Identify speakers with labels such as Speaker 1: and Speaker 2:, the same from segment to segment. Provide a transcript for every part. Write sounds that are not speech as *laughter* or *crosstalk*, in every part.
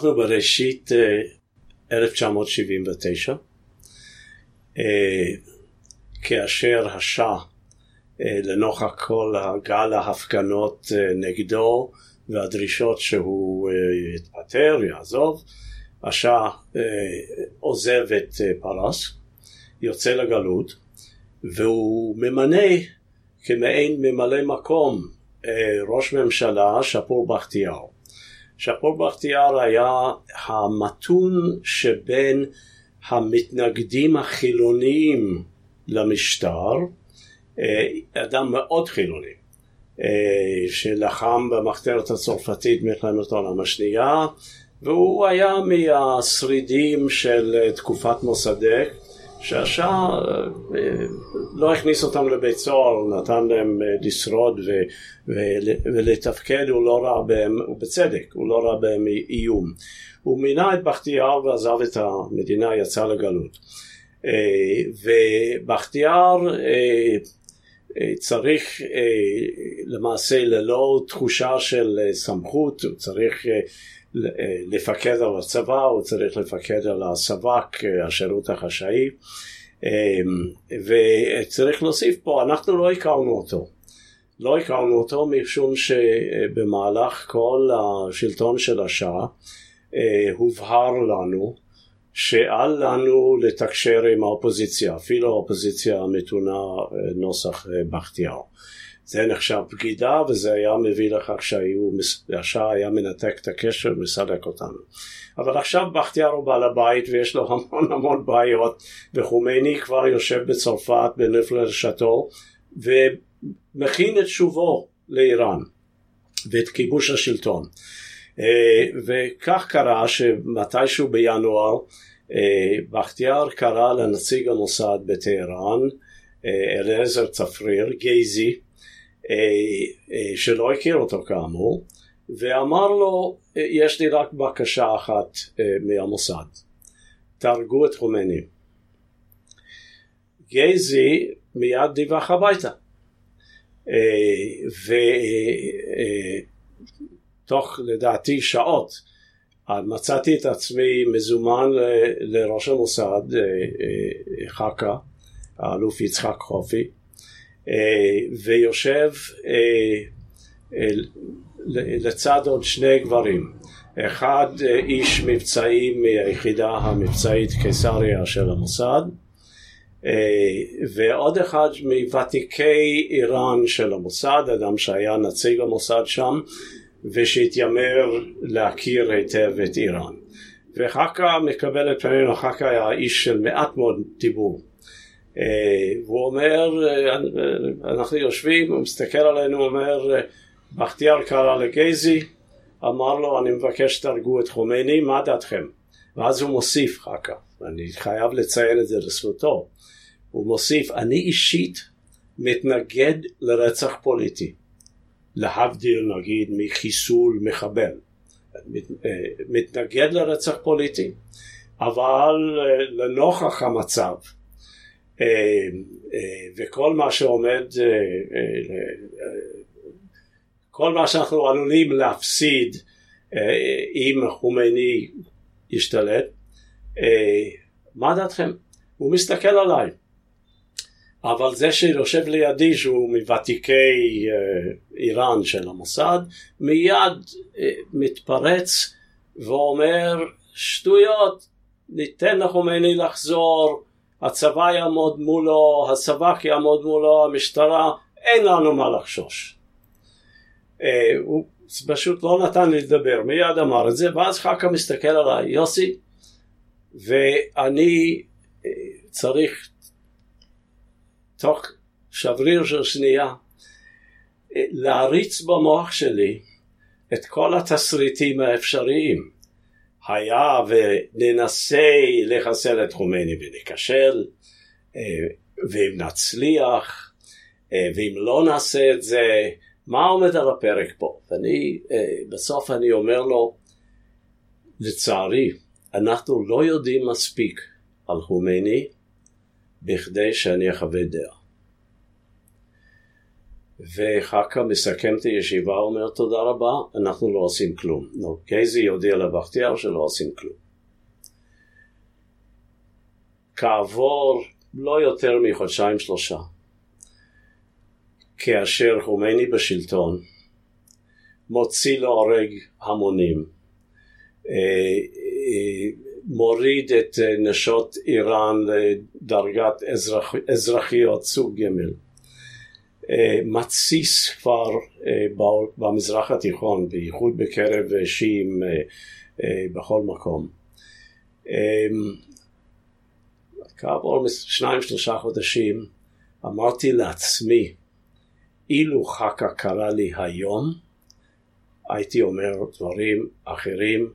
Speaker 1: אנחנו בראשית 1979, כאשר השאה לנוכח כל הגל ההפגנות נגדו והדרישות שהוא יתפטר, יעזוב, השאה עוזב את פרס, יוצא לגלות, והוא ממנה כמעין ממלא מקום ראש ממשלה שפור בכתיאר. שפור בכתיאר היה המתון שבין המתנגדים החילוניים למשטר, אדם מאוד חילוני, שלחם במחתרת הצרפתית מלחמת העולם השנייה, והוא היה מהשרידים של תקופת מוסדק שהשאה לא הכניס אותם לבית סוהר, נתן להם לשרוד ולתפקד, הוא לא ראה בהם, ובצדק, הוא לא ראה בהם איום. הוא מינה את בכתיאר ועזב את המדינה, יצא לגלות. ובכתיאר צריך למעשה ללא תחושה של סמכות, הוא צריך לפקד על הצבא, הוא צריך לפקד על הסב"כ, השירות החשאי, וצריך להוסיף פה, אנחנו לא הכרנו אותו. לא הכרנו אותו משום שבמהלך כל השלטון של השאה הובהר לנו שאל לנו לתקשר עם האופוזיציה, אפילו האופוזיציה המתונה נוסח בכתיאר. זה נחשב בגידה וזה היה מביא לכך שהשאה היה מנתק את הקשר ומסלק אותנו. אבל עכשיו בכתיאר הוא בעל הבית ויש לו המון *laughs* המון בעיות וחומייני כבר יושב בצרפת בנפלר שאטו ומכין את שובו לאיראן ואת כיבוש השלטון. וכך קרה שמתישהו בינואר בכתיאר קרא לנציג המוסד בטהרן אליעזר צפריר, גייזי, שלא הכיר אותו כאמור, ואמר לו יש לי רק בקשה אחת מהמוסד, תהרגו את חומני. גייזי מיד דיווח הביתה. ותוך לדעתי שעות מצאתי את עצמי מזומן לראש המוסד חכה, האלוף יצחק חופי, ויושב לצד עוד שני גברים, אחד איש מבצעי מהיחידה המבצעית קיסריה של המוסד ועוד אחד מוותיקי איראן של המוסד, אדם שהיה נציג המוסד שם ושהתיימר להכיר היטב את איראן. וחכה מקבל את פנינו, חכה היה איש של מעט מאוד דיבור. והוא אומר, אנחנו יושבים, הוא מסתכל עלינו, הוא אומר, בכתיאר קרא לגייזי, אמר לו, אני מבקש שתהרגו את חומייני, מה דעתכם? ואז הוא מוסיף חכה, ואני חייב לציין את זה לזכותו, הוא מוסיף, אני אישית מתנגד לרצח פוליטי. להבדיל נגיד מחיסול מחבל. מתנגד לרצח פוליטי, אבל לנוכח המצב וכל מה שעומד, כל מה שאנחנו עלולים להפסיד אם חומייני ישתלט, מה דעתכם? הוא מסתכל עליי. אבל זה שיושב לידי שהוא מוותיקי איראן של המוסד מיד מתפרץ ואומר שטויות ניתן לחומייני לחזור הצבא יעמוד מולו הסב"כ יעמוד מולו המשטרה אין לנו מה לחשוש הוא פשוט לא נתן לי לדבר מיד אמר את זה ואז חכה מסתכל עליי יוסי ואני צריך תוך שבריר של שנייה להריץ במוח שלי את כל התסריטים האפשריים. היה וננסה לחסל את חומני ונכשל, ואם נצליח, ואם לא נעשה את זה, מה עומד על הפרק פה? ואני, בסוף אני אומר לו, לצערי, אנחנו לא יודעים מספיק על חומני בכדי שאני אחווה דעה. וחכה מסכם את הישיבה, אומר תודה רבה, אנחנו לא עושים כלום. גייזי יודיע לבכתיאר שלא עושים כלום. כעבור לא יותר מחודשיים שלושה, כאשר חומייני בשלטון, מוציא להורג המונים, אה, אה, מוריד את נשות איראן לדרגת אזרח, אזרחיות סוג ג' אה, מתסיס כבר במזרח התיכון, בייחוד בקרב שיעים בכל מקום. כעבור שניים שלושה חודשים אמרתי לעצמי, אילו חכה קרה לי היום, הייתי אומר דברים אחרים,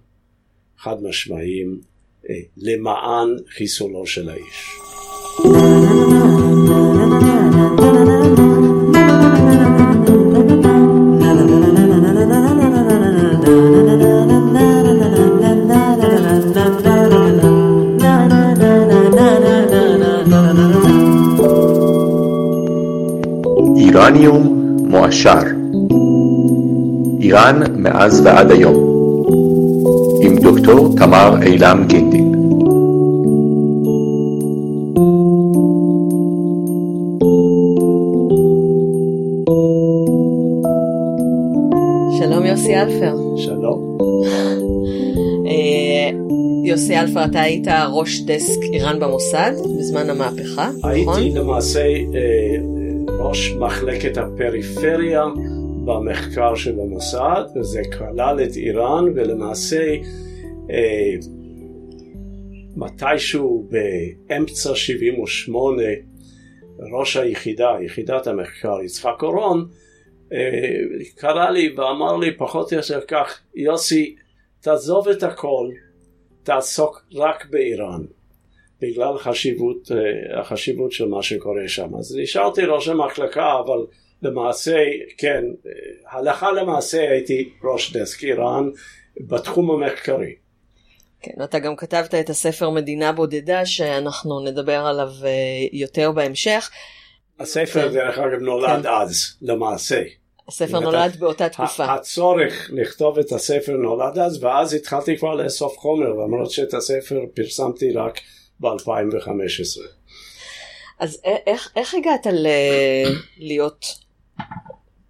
Speaker 1: חד משמעיים, אה, למען חיסולו של האיש.
Speaker 2: איראניום מועשר איראן מאז ועד היום עם דוקטור תמר אילם גינדין
Speaker 3: שלום יוסי אלפר.
Speaker 1: שלום. *laughs*
Speaker 3: אה, יוסי אלפר, אתה היית ראש דסק איראן במוסד בזמן המהפכה, נכון?
Speaker 1: הייתי למעשה אה, ראש מחלקת הפריפריה במחקר של המוסד, וזה כלל את איראן, ולמעשה אה, מתישהו באמצע 78 ראש היחידה, יחידת המחקר, יצחק אורון, אה, קרא לי ואמר לי פחות או יותר כך, יוסי, תעזוב את הכל, תעסוק רק באיראן. בגלל חשיבות, אה, החשיבות של מה שקורה שם. אז נשארתי ראש המחלקה, אבל למעשה, כן, אה, הלכה למעשה הייתי ראש דסק איראן בתחום המחקרי.
Speaker 3: כן, אתה גם כתבת את הספר מדינה בודדה, שאנחנו נדבר עליו אה, יותר בהמשך.
Speaker 1: הספר, כן. דרך אגב, נולד כן. אז, למעשה.
Speaker 3: הספר נולד באותה תקופה.
Speaker 1: הצורך לכתוב את הספר נולד אז, ואז התחלתי כבר לאסוף חומר, למרות שאת הספר פרסמתי רק ב-2015.
Speaker 3: אז איך, איך הגעת ל... להיות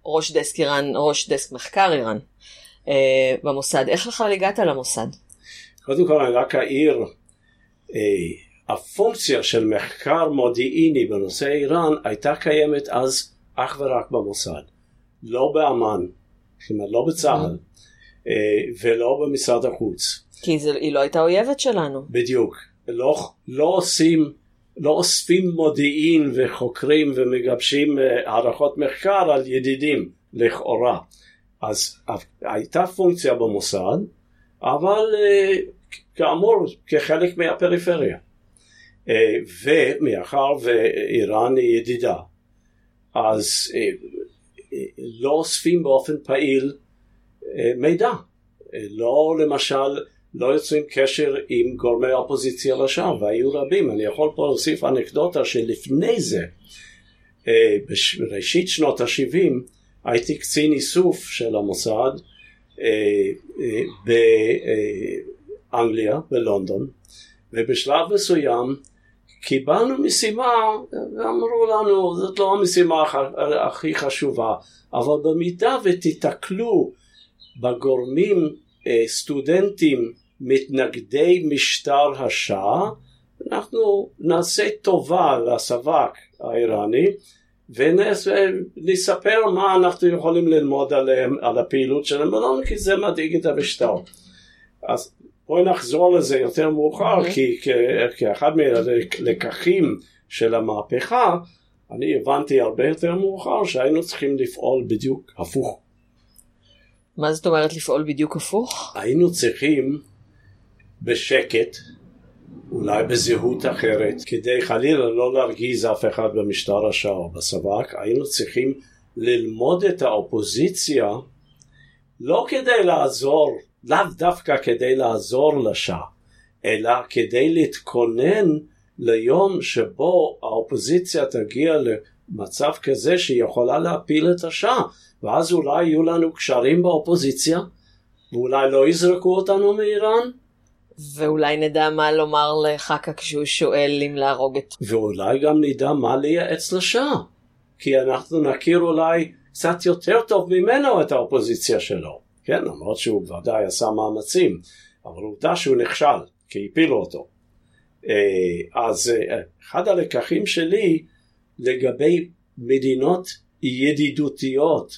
Speaker 3: ראש דסק איראן, ראש דסק מחקר איראן אה, במוסד? איך בכלל הגעת למוסד?
Speaker 1: קודם כל אני רק אעיר, אה, הפונקציה של מחקר מודיעיני בנושא איראן הייתה קיימת אז אך ורק במוסד, לא באמ"ן, אומרת לא בצה"ל אה, ולא במשרד החוץ.
Speaker 3: כי זה, היא לא הייתה אויבת שלנו.
Speaker 1: בדיוק. לא, לא עושים, לא אוספים מודיעין וחוקרים ומגבשים אה, הערכות מחקר על ידידים לכאורה. אז הייתה פונקציה במוסד, אבל אה, כאמור כחלק מהפריפריה. אה, ומאחר ואיראן היא ידידה, אז לא אוספים באופן פעיל מידע. לא למשל לא יוצרים קשר עם גורמי האופוזיציה לשם, והיו רבים. אני יכול פה להוסיף אנקדוטה שלפני זה, אה, בראשית שנות ה-70, הייתי קצין איסוף של המוסד אה, אה, באנגליה, בלונדון, ובשלב מסוים קיבלנו משימה, ואמרו לנו, זאת לא המשימה הכי חשובה, אבל במידה ותיתקלו בגורמים סטודנטים מתנגדי משטר השאה, אנחנו נעשה טובה לסבק האיראני ונספר מה אנחנו יכולים ללמוד עליהם, על הפעילות שלהם, ולא כי זה מדאיג את המשטר. אז בואי נחזור לזה יותר מאוחר, mm-hmm. כי כאחד מהלקחים של המהפכה, אני הבנתי הרבה יותר מאוחר שהיינו צריכים לפעול בדיוק הפוך.
Speaker 3: מה זאת אומרת לפעול בדיוק הפוך?
Speaker 1: היינו צריכים בשקט, אולי בזהות אחרת, כדי חלילה לא להרגיז אף אחד במשטר השעה או בסבק, היינו צריכים ללמוד את האופוזיציה לא כדי לעזור, לאו דווקא כדי לעזור לשעה, אלא כדי להתכונן ליום שבו האופוזיציה תגיע מצב כזה שהיא יכולה להפיל את השאה, ואז אולי יהיו לנו קשרים באופוזיציה, ואולי לא יזרקו אותנו מאיראן.
Speaker 3: ואולי נדע מה לומר לחכה כשהוא שואל אם להרוג את...
Speaker 1: ואולי גם נדע מה לייעץ לשאה. כי אנחנו נכיר אולי קצת יותר טוב ממנו את האופוזיציה שלו. כן, למרות שהוא ודאי עשה מאמצים, אבל עובדה שהוא נכשל, כי הפילו אותו. אה, אז אה, אחד הלקחים שלי לגבי מדינות ידידותיות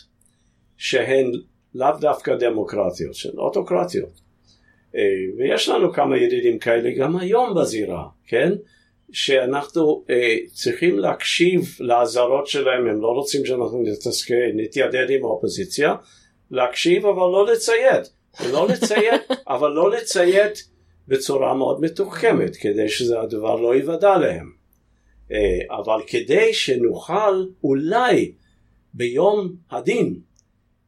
Speaker 1: שהן לאו דווקא דמוקרטיות, שהן אוטוקרטיות. אה, ויש לנו כמה ידידים כאלה גם היום בזירה, כן? שאנחנו צריכים להקשיב לאזהרות שלהם, הם לא רוצים שאנחנו נתיידד עם האופוזיציה, להקשיב אבל לא לציית, לא לציית, *laughs* אבל לא לציית בצורה מאוד מתוחכמת, כדי שזה הדבר לא ייוודע להם. אה, אבל כדי שנוכל אולי ביום הדין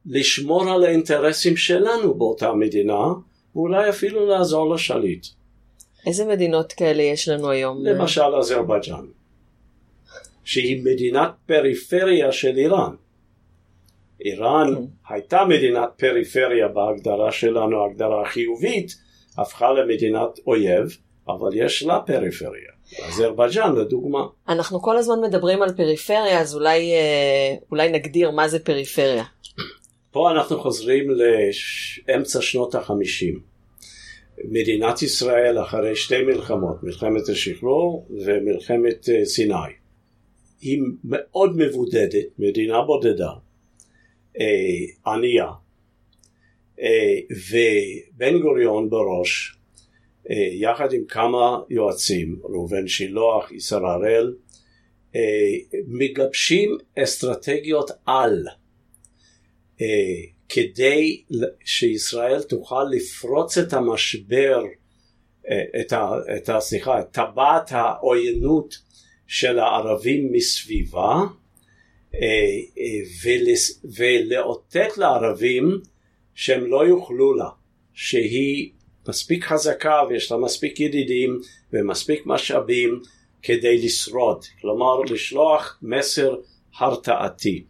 Speaker 1: לשמור על האינטרסים שלנו באותה מדינה, ואולי אפילו לעזור לשליט.
Speaker 3: איזה מדינות כאלה יש לנו היום?
Speaker 1: למשל אזרבייג'אן, שהיא מדינת פריפריה של איראן. איראן כן. הייתה מדינת פריפריה בהגדרה שלנו, הגדרה חיובית, הפכה למדינת אויב, אבל יש לה פריפריה. אזרבייג'אן לדוגמה.
Speaker 3: אנחנו כל הזמן מדברים על פריפריה, אז אולי, אה, אולי נגדיר מה זה פריפריה.
Speaker 1: פה אנחנו חוזרים לאמצע שנות החמישים. מדינת ישראל אחרי שתי מלחמות, מלחמת השחרור ומלחמת אה, סיני, היא מאוד מבודדת, מדינה בודדה, אה, ענייה, אה, ובן גוריון בראש, אה, יחד עם כמה יועצים, ראובן שילוח, ישר הראל, מגבשים אסטרטגיות על כדי שישראל תוכל לפרוץ את המשבר, את, ה, את, ה, את טבעת העוינות של הערבים מסביבה ולאותת לערבים שהם לא יוכלו לה, שהיא מספיק חזקה ויש לה מספיק ידידים ומספיק משאבים כדי לשרוד, כלומר לשלוח מסר הרתעתי.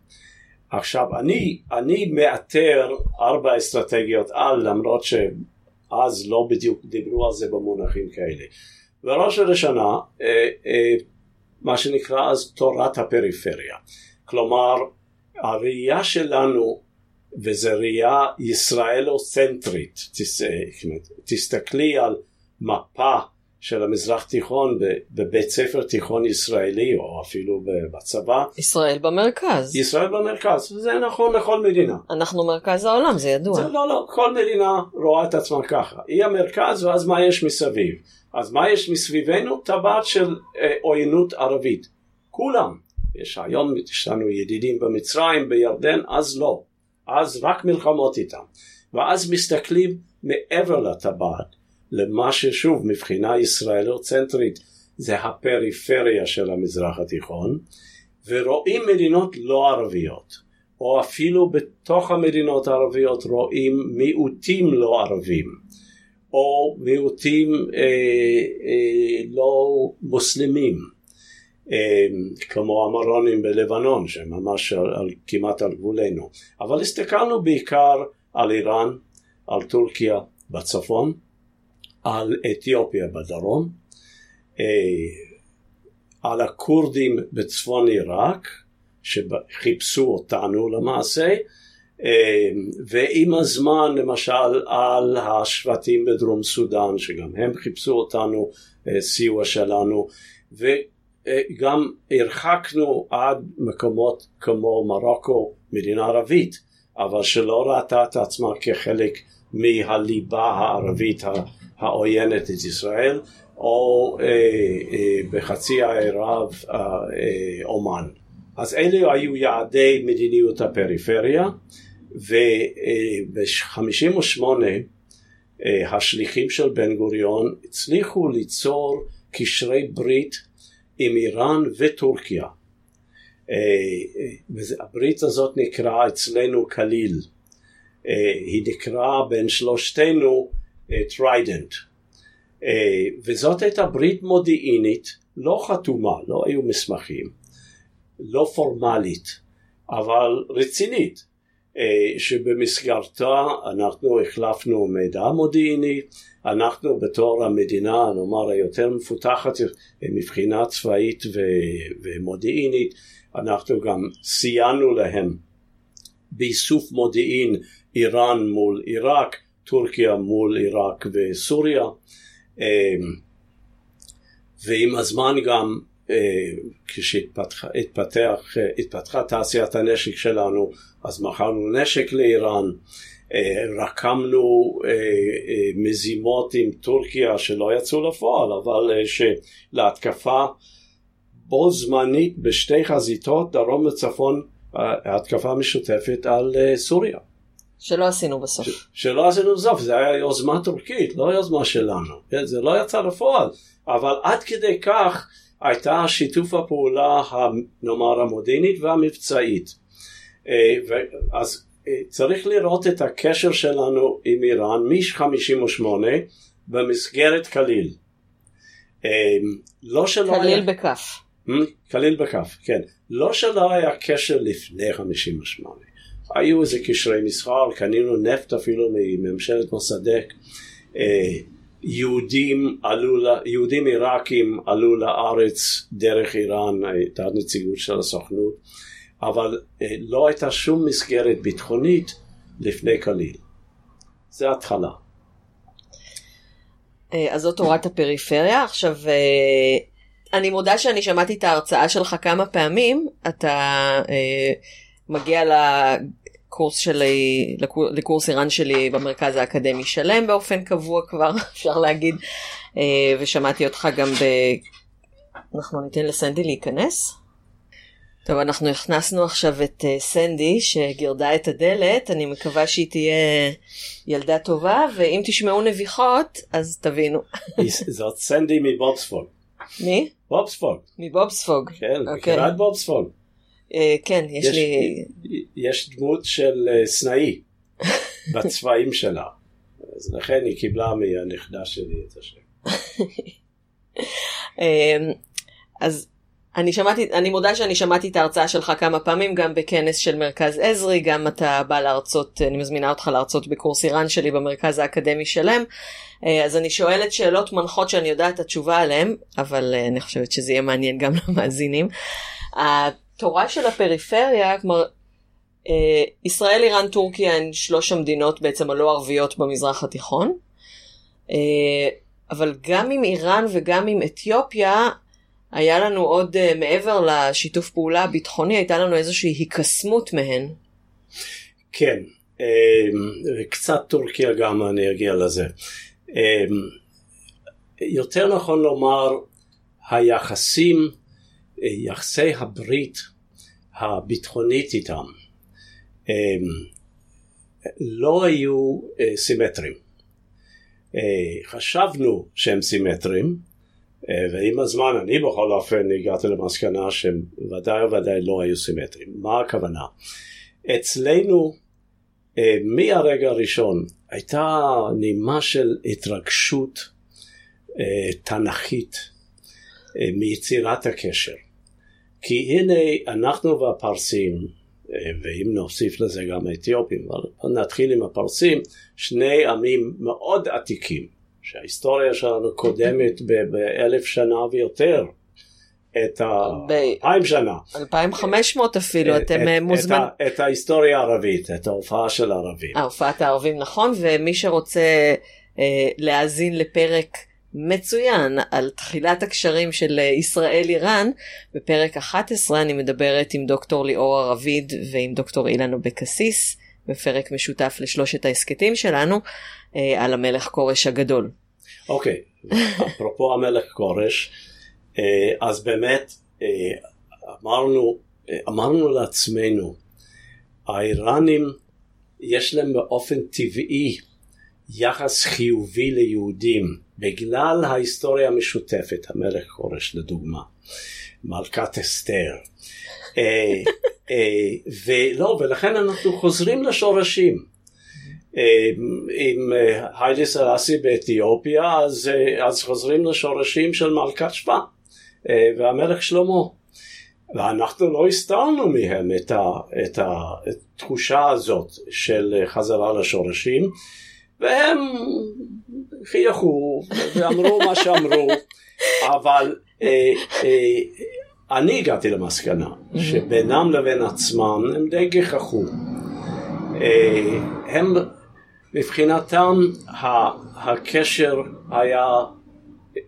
Speaker 1: עכשיו אני, אני מאתר ארבע אסטרטגיות על למרות שאז לא בדיוק דיברו על זה במונחים כאלה. בראש ובראשונה אה, אה, מה שנקרא אז תורת הפריפריה. כלומר הראייה שלנו וזו ראייה ישראלו-צנטרית, תסתכלי על מפה של המזרח תיכון בבית ספר תיכון ישראלי או אפילו בצבא.
Speaker 3: ישראל במרכז.
Speaker 1: ישראל במרכז, וזה נכון לכל מדינה.
Speaker 3: אנחנו מרכז העולם, זה ידוע. זה,
Speaker 1: לא, לא, כל מדינה רואה את עצמה ככה. היא המרכז ואז מה יש מסביב? אז מה יש מסביבנו? טבעת של אה, עוינות ערבית. כולם. יש היום, יש לנו ידידים במצרים, בירדן, אז לא. אז רק מלחמות איתם. ואז מסתכלים מעבר לטבעת, למה ששוב מבחינה ישראלו-צנטרית זה הפריפריה של המזרח התיכון, ורואים מדינות לא ערביות, או אפילו בתוך המדינות הערביות רואים מיעוטים לא ערבים, או מיעוטים אה, אה, לא מוסלמים. אמ, כמו המרונים בלבנון שממש על, על, כמעט על גבולנו אבל הסתכלנו בעיקר על איראן, על טורקיה בצפון, על אתיופיה בדרום, אה, על הכורדים בצפון עיראק שחיפשו אותנו למעשה אה, ועם הזמן למשל על השבטים בדרום סודאן שגם הם חיפשו אותנו אה, סיוע שלנו אה, גם הרחקנו עד מקומות כמו מרוקו, מדינה ערבית, אבל שלא ראתה את עצמה כחלק מהליבה הערבית העוינת את ישראל, או אה, אה, בחצי האי רב אה, אה, אומן. אז אלה היו יעדי מדיניות הפריפריה, וב-58' אה, השליחים של בן גוריון הצליחו ליצור קשרי ברית עם איראן וטורקיה. אה, אה, הברית הזאת נקרא אצלנו כליל. אה, היא נקרא בין שלושתנו Trident. וזאת הייתה ברית מודיעינית לא חתומה, לא היו מסמכים. לא פורמלית, אבל רצינית, אה, שבמסגרתה אנחנו החלפנו מידע מודיעיני, אנחנו בתור המדינה, נאמר, היותר מפותחת מבחינה צבאית ומודיעינית, אנחנו גם סייענו להם באיסוף מודיעין איראן מול עיראק, טורקיה מול עיראק וסוריה, ועם הזמן גם כשהתפתחה תעשיית הנשק שלנו אז מכרנו נשק לאיראן, רקמנו מזימות עם טורקיה שלא יצאו לפועל אבל שלהתקפה בו זמנית בשתי חזיתות דרום וצפון התקפה משותפת על סוריה.
Speaker 3: שלא עשינו בסוף. ש,
Speaker 1: שלא עשינו בסוף, זה היה יוזמה טורקית, לא יוזמה שלנו, זה לא יצא לפועל, אבל עד כדי כך הייתה שיתוף הפעולה, נאמר, המודיעינית והמבצעית. אה, אז אה, צריך לראות את הקשר שלנו עם איראן מ-58 במסגרת כליל.
Speaker 3: אה, לא שלא כליל היה... בכף.
Speaker 1: כליל בכף, כן. לא שלא היה קשר לפני 58. היו איזה קשרי מסחר, קנינו נפט אפילו מממשלת מוסדק. יהודים עלו, יהודים עיראקים עלו לארץ דרך איראן, הייתה נציגות של הסוכנות, אבל אה, לא הייתה שום מסגרת ביטחונית לפני כליל. זה התחלה.
Speaker 3: אה, אז זאת תורת הפריפריה. עכשיו, אה, אני מודה שאני שמעתי את ההרצאה שלך כמה פעמים, אתה מגיע לקורס שלי, לקורס איראן שלי במרכז האקדמי שלם באופן קבוע כבר, *laughs* אפשר להגיד, ושמעתי אותך גם ב... אנחנו ניתן לסנדי להיכנס. טוב, אנחנו הכנסנו עכשיו את uh, סנדי שגירדה את הדלת, אני מקווה שהיא תהיה ילדה טובה, ואם תשמעו נביחות, אז תבינו.
Speaker 1: זאת סנדי מבובספוג.
Speaker 3: מי?
Speaker 1: בובספוג.
Speaker 3: מבובספוג.
Speaker 1: כן. מכירה את בובספוג.
Speaker 3: Uh, כן, יש, יש לי...
Speaker 1: יש דמות של uh, סנאי *laughs* בצבעים שלה, אז לכן היא קיבלה מהנכדה שלי את השם. *laughs*
Speaker 3: אז אני שמעתי, אני מודה שאני שמעתי את ההרצאה שלך כמה פעמים, גם בכנס של מרכז עזרי, גם אתה בא להרצות, אני מזמינה אותך להרצות בקורס איראן שלי במרכז האקדמי שלם. אה, אז אני שואלת שאלות מנחות שאני יודעת את התשובה עליהן, אבל אה, אני חושבת שזה יהיה מעניין גם *laughs* למאזינים. התורה של הפריפריה, כלומר, אה, ישראל, איראן, טורקיה הן שלוש המדינות בעצם הלא ערביות במזרח התיכון. אבל גם עם איראן וגם עם אתיופיה, היה לנו עוד, uh, מעבר לשיתוף פעולה הביטחוני, הייתה לנו איזושהי היקסמות מהן.
Speaker 1: כן, um, קצת טורקיה גם, אני אגיע לזה. Um, יותר נכון לומר, היחסים, יחסי הברית הביטחונית איתם, לא היו uh, סימטריים. Uh, חשבנו שהם סימטריים, אה, ועם הזמן אני בכל אופן הגעתי למסקנה שהם ודאי וודאי לא היו סימטריים. מה הכוונה? אצלנו אה, מהרגע הראשון הייתה נימה של התרגשות אה, תנכית מיצירת הקשר. כי הנה אנחנו והפרסים, ואם נוסיף לזה גם האתיופים, אבל נתחיל עם הפרסים, שני עמים מאוד עתיקים. שההיסטוריה שלנו קודמת באלף שנה ויותר. את האלפיים שנה.
Speaker 3: 2,500 אפילו, אתם אה, מוזמנים.
Speaker 1: את, את ההיסטוריה הערבית, את ההופעה של הערבים.
Speaker 3: ההופעת הערבים, נכון, ומי שרוצה אה, להאזין לפרק מצוין על תחילת הקשרים של אה, ישראל-איראן, בפרק 11 אני מדברת עם דוקטור ליאור ערביד ועם דוקטור אילן אבקסיס, בפרק משותף לשלושת ההסכתים שלנו, אה, על המלך כורש הגדול.
Speaker 1: אוקיי, אפרופו המלך כורש, אה, אז באמת אמרנו, אמרנו לעצמנו, האיראנים יש להם באופן טבעי יחס חיובי ליהודים בגלל ההיסטוריה המשותפת, המלך כורש לדוגמה, מלכת אסתר. ולא, ולכן אנחנו חוזרים לשורשים. עם היילי סלאסי באתיופיה, אז, אז חוזרים לשורשים של מלכת שבא והמלך שלמה. ואנחנו לא הסתרנו מהם את, ה, את התחושה הזאת של חזרה לשורשים, והם חייכו ואמרו מה שאמרו, אבל אה, אה, אני הגעתי למסקנה שבינם לבין עצמם הם די גיחכו. אה, הם מבחינתם הקשר היה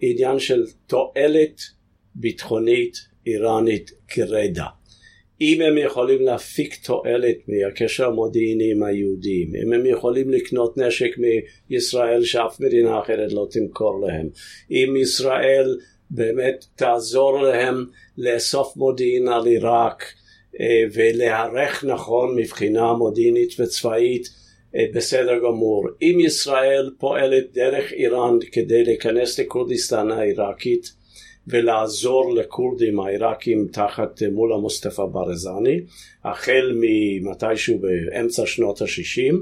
Speaker 1: עניין של תועלת ביטחונית איראנית גרידא. אם הם יכולים להפיק תועלת מהקשר המודיעיני עם היהודים, אם הם יכולים לקנות נשק מישראל שאף מדינה אחרת לא תמכור להם, אם ישראל באמת תעזור להם לאסוף מודיעין על עיראק אה, ולהיערך נכון מבחינה מודיעינית וצבאית אה, בסדר גמור. אם ישראל פועלת דרך איראן כדי להיכנס לכורדיסטן העיראקית ולעזור לכורדים העיראקים תחת אה, מולה מוסטפא ברזני החל ממתישהו באמצע שנות ה-60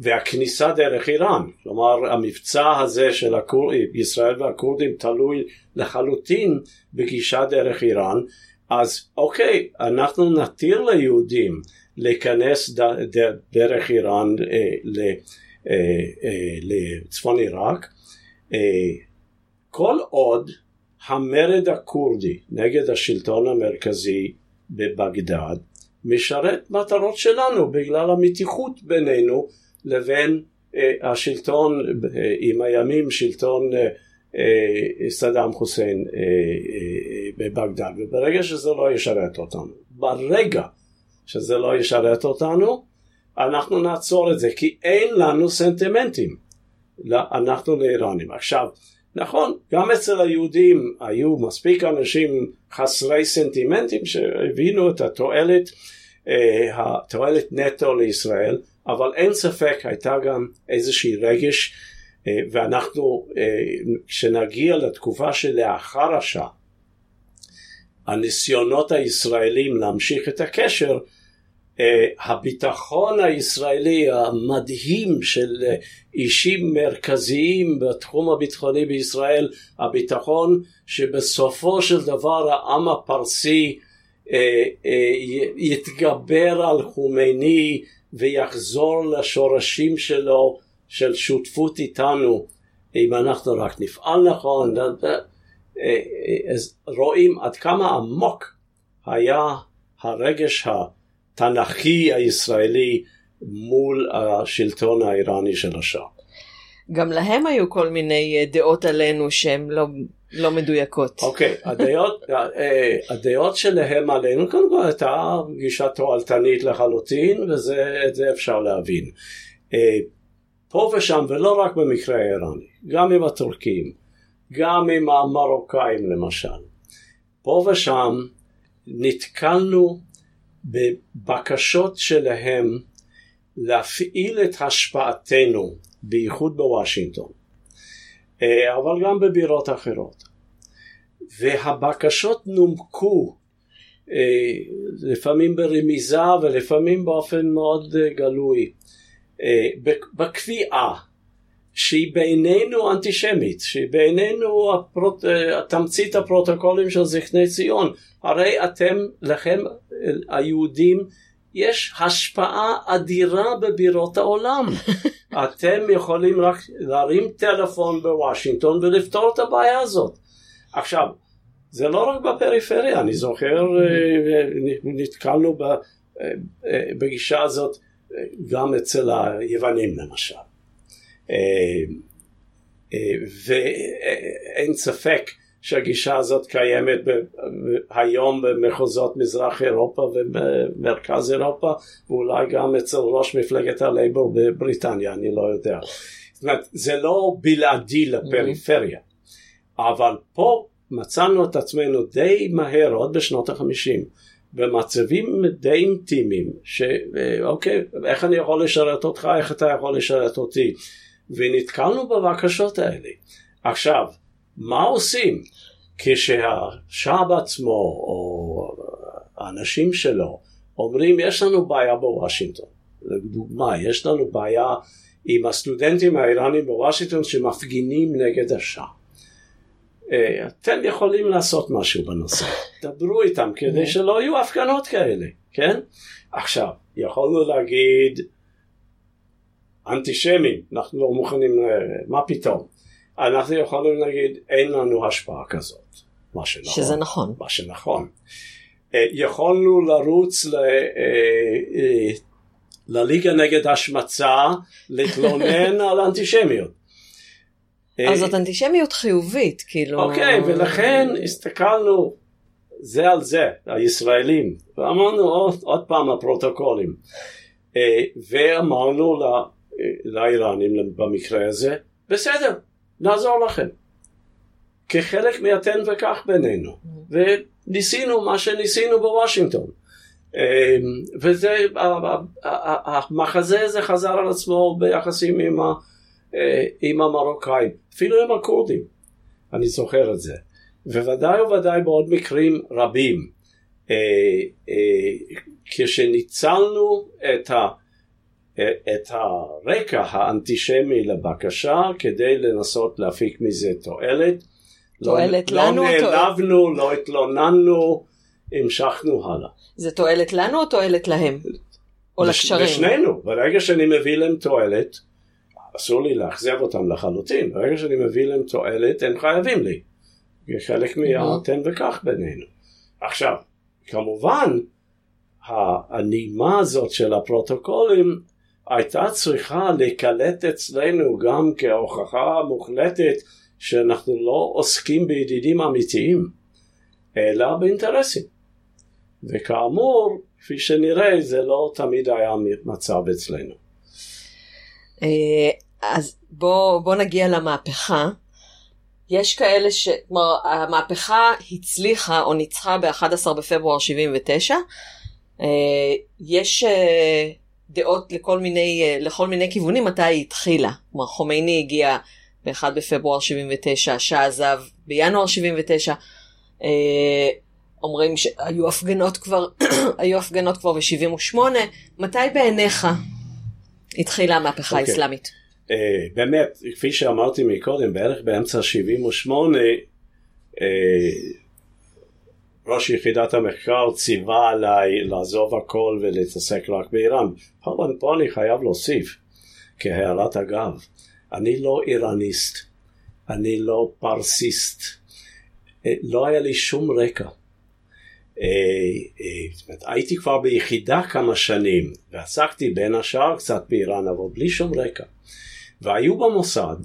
Speaker 1: והכניסה דרך איראן, כלומר המבצע הזה של הקור... ישראל והכורדים תלוי לחלוטין בגישה דרך איראן, אז אוקיי, אנחנו נתיר ליהודים להיכנס ד... ד... דרך איראן אה, ל... אה, אה, לצפון עיראק, אה, כל עוד המרד הכורדי נגד השלטון המרכזי בבגדד משרת מטרות שלנו בגלל המתיחות בינינו לבין אה, השלטון אה, עם הימים, שלטון אה, סדאם חוסיין בבגדד, וברגע שזה לא ישרת אותנו, ברגע שזה לא ישרת אותנו, אנחנו נעצור את זה, כי אין לנו סנטימנטים, אנחנו לאיראנים. עכשיו, נכון, גם אצל היהודים היו מספיק אנשים חסרי סנטימנטים שהבינו את התועלת, התועלת נטו לישראל, אבל אין ספק הייתה גם איזושהי רגש אה, ואנחנו אה, כשנגיע לתקופה שלאחר השעה הניסיונות הישראלים להמשיך את הקשר אה, הביטחון הישראלי המדהים של אישים מרכזיים בתחום הביטחוני בישראל, הביטחון שבסופו של דבר העם הפרסי יתגבר על חומייני ויחזור לשורשים שלו של שותפות איתנו. אם אנחנו רק נפעל נכון אה, אה, רואים עד כמה עמוק היה הרגש התנ"כי הישראלי מול השלטון האיראני של השעה.
Speaker 3: גם להם היו כל מיני דעות עלינו שהן לא לא מדויקות.
Speaker 1: אוקיי, okay, הדעות, אה, הדעות שלהם עלינו, קודם כל הייתה גישה תועלתנית לחלוטין, ואת זה אפשר להבין. אה, פה ושם, ולא רק במקרה האיראני, גם עם הטורקים, גם עם המרוקאים למשל, פה ושם נתקלנו בבקשות שלהם להפעיל את השפעתנו, בייחוד בוושינגטון. אה, אבל גם בבירות אחרות. והבקשות נומקו אה, לפעמים ברמיזה ולפעמים באופן מאוד אה, גלוי בקביעה שהיא בעינינו אנטישמית, שהיא בעינינו הפרוט... תמצית הפרוטוקולים של זקני ציון. הרי אתם, לכם היהודים, יש השפעה אדירה בבירות העולם. *laughs* אתם יכולים רק להרים טלפון בוושינגטון ולפתור את הבעיה הזאת. עכשיו, זה לא רק בפריפריה, אני זוכר, אה, נתקלנו אה, בגישה הזאת גם אצל היוונים למשל. ואין ספק שהגישה הזאת קיימת היום במחוזות מזרח אירופה ומרכז אירופה ואולי גם אצל ראש מפלגת הלייבור בבריטניה, אני לא יודע. זאת אומרת, זה לא בלעדי לפריפריה, אבל פה מצאנו את עצמנו די מהר, עוד בשנות החמישים, במצבים די אינטימיים, שאוקיי, איך אני יכול לשרת אותך, איך אתה יכול לשרת אותי, ונתקלנו בבקשות האלה. עכשיו, מה עושים כשהשעה בעצמו או האנשים שלו אומרים יש לנו בעיה בוושינגטון, לדוגמה יש לנו בעיה עם הסטודנטים האיראנים בוושינגטון שמפגינים נגד השעה. אה, אתם יכולים לעשות משהו בנושא, דברו איתם כדי שלא יהיו הפגנות כאלה, כן? עכשיו, יכולנו להגיד אנטישמים, אנחנו לא מוכנים, אה, מה פתאום? אנחנו יכולים להגיד אין לנו השפעה כזאת, מה שנכון.
Speaker 3: שזה נכון.
Speaker 1: מה שנכון. אה, יכולנו לרוץ ל... לליגה נגד השמצה, להתלונן *laughs* על אנטישמיות.
Speaker 3: אז זאת אנטישמיות חיובית, כאילו...
Speaker 1: אוקיי, ולכן הסתכלנו זה על זה, הישראלים, ואמרנו עוד, עוד פעם לפרוטוקולים, אה, ואמרנו אה, לאיראנים במקרה הזה, בסדר, נעזור לכם. כחלק מהתן וכך בינינו, וניסינו מה שניסינו בוושינגטון. אה, וזה, המחזה הזה חזר על עצמו ביחסים עם, ה, עם המרוקאים, אפילו עם הכורדים, אני זוכר את זה. וודאי וודאי בעוד מקרים רבים. אה, אה, כשניצלנו את, ה, את הרקע האנטישמי לבקשה כדי לנסות להפיק מזה תועלת.
Speaker 3: תועלת
Speaker 1: לא,
Speaker 3: לנו?
Speaker 1: לא נעלבנו, לא התלוננו, המשכנו הלאה.
Speaker 3: זה תועלת לנו או תועלת להם? או לקשרים?
Speaker 1: לשנינו. ברגע שאני מביא להם תועלת, אסור לי לאכזב אותם לחלוטין, ברגע שאני מביא להם תועלת הם חייבים לי. חלק מהתן וכך בינינו. עכשיו, כמובן, הנעימה הזאת של הפרוטוקולים הייתה צריכה להיקלט אצלנו גם כהוכחה מוחלטת שאנחנו לא עוסקים בידידים אמיתיים, אלא באינטרסים. וכאמור, כפי שנראה, זה לא תמיד היה מצב אצלנו.
Speaker 3: אה, אז בוא, בוא נגיע למהפכה. יש כאלה ש... כלומר, המהפכה הצליחה או ניצחה ב-11 בפברואר 79. אה, יש אה, דעות לכל מיני, אה, לכל מיני כיוונים מתי היא התחילה. כלומר, חומייני הגיע ב-1 בפברואר 79, שעה עזב בינואר 79. אומרים שהיו הפגנות כבר, *clears throat* היו הפגנות כבר ב-78. מתי בעיניך התחילה המהפכה okay. אוקיי. האסלאמית?
Speaker 1: Uh, באמת, כפי שאמרתי מקודם, בערך באמצע 78, uh, ראש יחידת המחקר ציווה עליי לעזוב הכל ולהתעסק רק באיראן. פה, פה אני חייב להוסיף, כהערת אגב, אני לא איראניסט, אני לא פרסיסט, uh, לא היה לי שום רקע. Uh, uh, הייתי כבר ביחידה כמה שנים ועסקתי בין השאר קצת באיראן אבל בלי שום רקע. והיו במוסד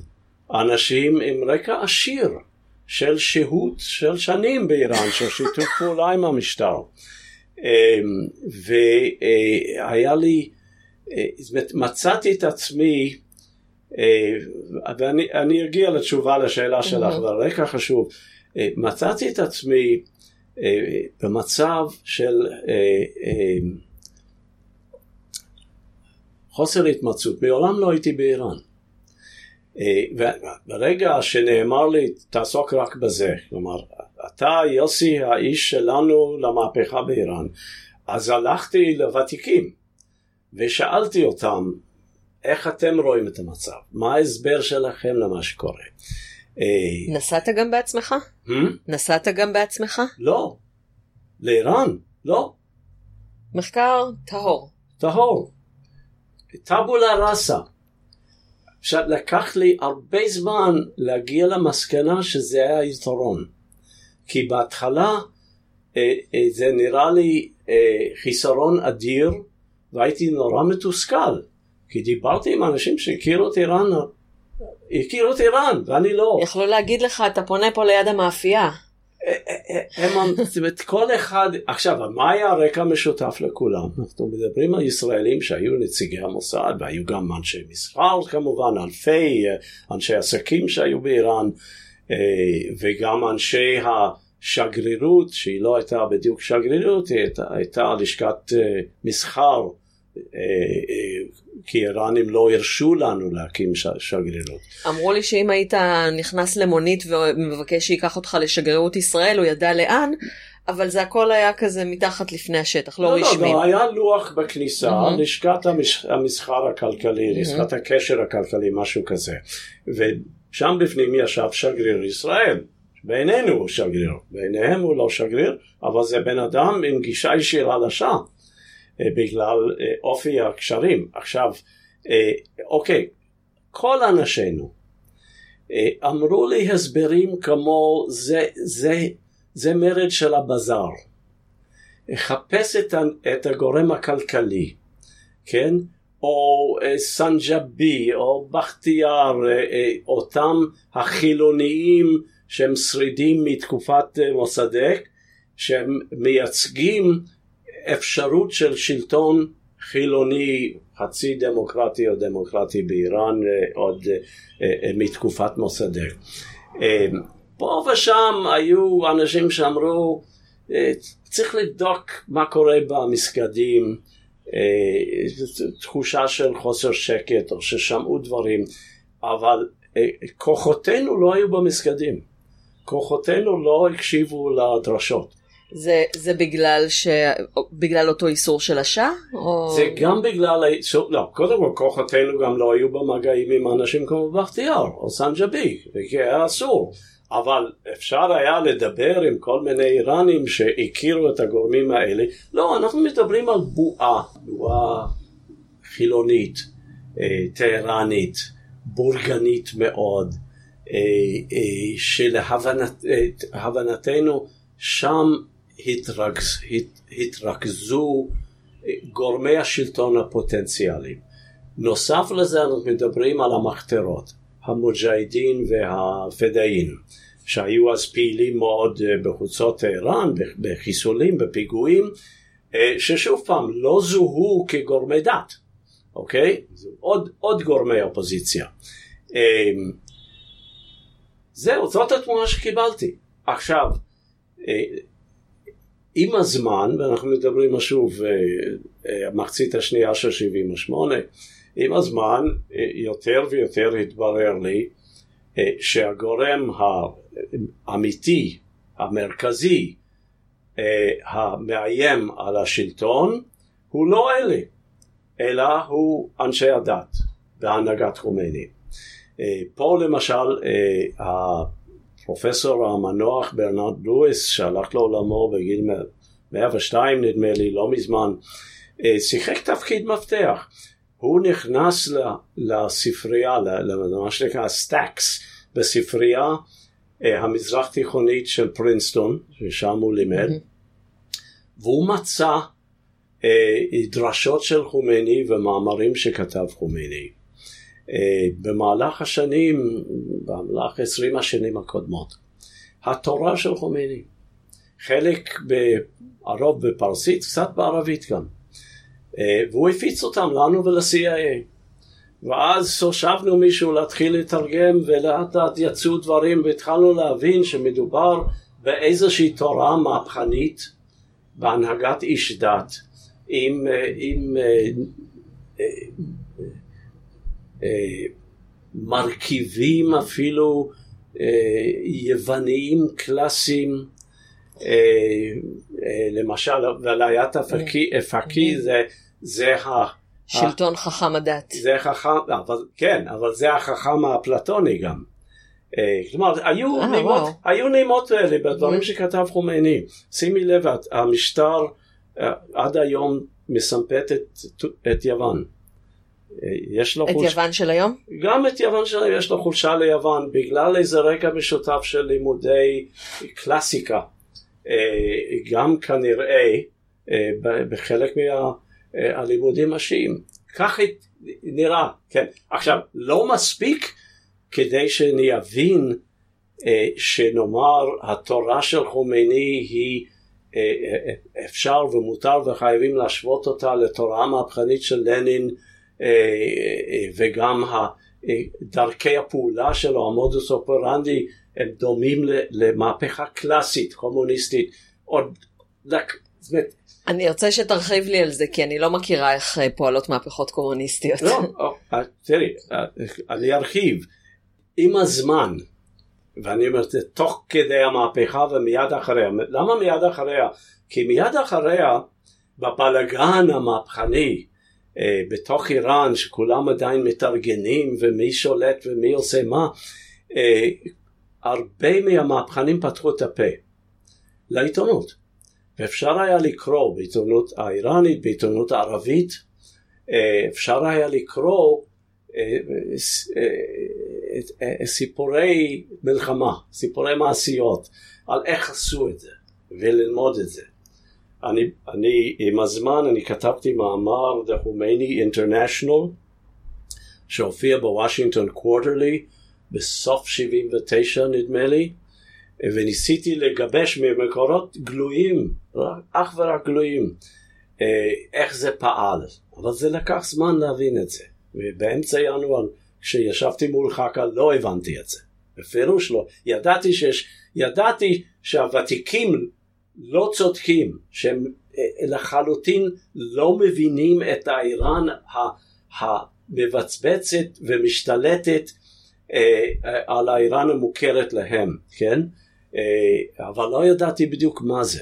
Speaker 1: אנשים עם רקע עשיר של שהות של שנים באיראן, של שיתוף פעולה עם המשטר. אמ, והיה לי, אה, מצאתי את עצמי, אה, ואני אגיע לתשובה לשאלה שלך, אבל רקע חשוב, אה, מצאתי את עצמי במצב של חוסר התמצאות, מעולם לא הייתי באיראן. וברגע שנאמר לי תעסוק רק בזה, כלומר אתה יוסי האיש שלנו למהפכה באיראן, אז הלכתי לוותיקים ושאלתי אותם איך אתם רואים את המצב, מה ההסבר שלכם למה שקורה.
Speaker 3: אה, נסעת גם בעצמך? Hmm? נסעת גם בעצמך?
Speaker 1: לא, לאיראן, לא.
Speaker 3: מחקר טהור.
Speaker 1: טהור. טבולה ראסה. עכשיו לקח לי הרבה זמן להגיע למסקנה שזה היה יתרון. כי בהתחלה אה, אה, זה נראה לי אה, חיסרון אדיר והייתי נורא מתוסכל. כי דיברתי עם אנשים שהכירו את איראן, הכירו את איראן ואני לא.
Speaker 3: יכלו להגיד לך אתה פונה פה ליד המאפייה.
Speaker 1: הם, זאת אומרת, כל אחד, עכשיו, מה היה הרקע המשותף לכולם? אנחנו מדברים על ישראלים שהיו נציגי המוסד, והיו גם אנשי מסחר כמובן, אלפי אה, אנשי עסקים שהיו באיראן, אה, וגם אנשי השגרירות, שהיא לא הייתה בדיוק שגרירות, היא הייתה, הייתה לשכת אה, מסחר כי איראנים לא הרשו לנו להקים שגרירות.
Speaker 3: אמרו לי שאם היית נכנס למונית ומבקש שייקח אותך לשגרירות ישראל, הוא ידע לאן, אבל זה הכל היה כזה מתחת לפני השטח, לא,
Speaker 1: לא,
Speaker 3: לא רשמי.
Speaker 1: לא, לא, היה לוח בכניסה, mm-hmm. לשכת המסחר הכלכלי, mm-hmm. לשכת הקשר הכלכלי, משהו כזה. ושם בפנים ישב שגריר ישראל, בעינינו הוא שגריר, בעיניהם הוא לא שגריר, אבל זה בן אדם עם גישה ישירה אה, בגלל אה, אופי הקשרים. עכשיו, אה, אוקיי, כל אנשינו אמרו לי הסברים כמו זה, זה, זה מרד של הבזאר. חפש את, את הגורם הכלכלי, כן? או סנג'בי, או בכתיאר, אותם החילוניים שהם שרידים מתקופת אה, מוסדק, שהם מייצגים אפשרות של שלטון חילוני חצי דמוקרטי או דמוקרטי באיראן אה, עוד אה, מתקופת מוסדק. פה ושם היו אנשים שאמרו צריך לבדוק מה קורה במסגדים, תחושה של חוסר שקט או ששמעו דברים, אבל כוחותינו לא היו במסגדים. כוחותינו לא הקשיבו לדרשות.
Speaker 3: זה, זה בגלל, ש... בגלל אותו איסור של השאה? או...
Speaker 1: זה גם בגלל האיסור, לא, קודם כל כוחותינו גם לא היו במגעים עם אנשים כמו בכתיאר או סנג'בי, כי היה אסור. אבל אפשר היה לדבר עם כל מיני איראנים שהכירו את הגורמים האלה. לא, אנחנו מדברים על בועה, בועה חילונית, אה, טהרנית, בורגנית מאוד. אה, אה, שלהבנתנו שם התרכז, התרכזו אה, גורמי השלטון הפוטנציאליים. נוסף לזה אנחנו מדברים על המחתרות, המוג'הדין והפדאין, שהיו אז פעילים מאוד בחוצות טהרן, בחיסולים, בפיגועים, ששוב פעם לא זוהו כגורמי דת, אוקיי? עוד, עוד גורמי אופוזיציה. זהו, זאת התמונה שקיבלתי. עכשיו, אה, עם הזמן, ואנחנו מדברים שוב, המחצית אה, אה, השנייה של 78, עם הזמן יותר ויותר התברר לי שהגורם האמיתי, המרכזי, המאיים על השלטון, הוא לא אלה, אלא הוא אנשי הדת בהנהגת חומייני. אה, פה למשל אה, הפרופסור המנוח ברנרד לואיס שהלך לעולמו בגיל 102 נדמה לי לא מזמן אה, שיחק תפקיד מפתח. הוא נכנס לספרייה, למה שנקרא stacks בספרייה המזרח תיכונית של פרינסטון ששם הוא לימד והוא מצא דרשות של חומייני ומאמרים שכתב חומייני. אה, במהלך השנים, במהלך עשרים השנים הקודמות, התורה של חומייני, חלק הרוב בפרסית, קצת בערבית גם, אה, והוא הפיץ אותם לנו ול-CIA. ואז הושבנו מישהו להתחיל לתרגם ולאט לאט יצאו דברים והתחלנו להבין שמדובר באיזושהי תורה מהפכנית בהנהגת איש דת עם, אה, עם אה, מרכיבים אפילו אה, יווניים קלאסיים, אה, למשל ולהיית אפקי זה, זה ה...
Speaker 3: שלטון חכם הדת.
Speaker 1: זה חכם, אבל כן, אבל זה החכם האפלטוני גם. כלומר, היו, 아, נימות, היו נימות האלה בדברים שכתב חומייני. שימי לב, המשטר עד היום מסמפת את, את יוון.
Speaker 3: יש לו את חולש... יוון של היום?
Speaker 1: גם את יוון של היום יש לו חולשה ליוון בגלל איזה רקע משותף של לימודי קלאסיקה. אה, גם כנראה אה, בחלק מהלימודים השיעים. כך נראה כן. עכשיו לא מספיק כדי שנבין אה, שנאמר התורה של חומייני היא אפשר ומותר וחייבים להשוות אותה לתורה המהפכנית של לנין אה, אה, וגם דרכי הפעולה שלו, המודוס אופרנדי, הם דומים למהפכה קלאסית, קומוניסטית. עוד,
Speaker 3: אני רוצה שתרחיב לי על זה, כי אני לא מכירה איך אה, פועלות מהפכות קומוניסטיות.
Speaker 1: לא, תראי, אני ארחיב. עם הזמן, ואני אומר את זה תוך כדי המהפכה ומיד אחריה. למה מיד אחריה? כי מיד אחריה, בבלגן המהפכני, אה, בתוך איראן שכולם עדיין מתארגנים ומי שולט ומי עושה מה, אה, הרבה מהמהפכנים פתחו את הפה לעיתונות. ואפשר היה לקרוא בעיתונות האיראנית, בעיתונות הערבית, אה, אפשר היה לקרוא אה, אה, סיפורי מלחמה, סיפורי מעשיות, על איך עשו את זה, וללמוד את זה. אני, אני עם הזמן אני כתבתי מאמר The Khomeini International שהופיע בוושינגטון קוורטרלי בסוף 79 נדמה לי וניסיתי לגבש ממקורות גלויים, אך ורק גלויים, אה, איך זה פעל, אבל זה לקח זמן להבין את זה, ובאמצע ינואר כשישבתי מול חכה לא הבנתי את זה, בפירוש לא, ידעתי, שיש, ידעתי שהוותיקים לא צודקים, שהם אה, לחלוטין לא מבינים את האיראן המבצבצת ומשתלטת אה, על האיראן המוכרת להם, כן? אה, אבל לא ידעתי בדיוק מה זה.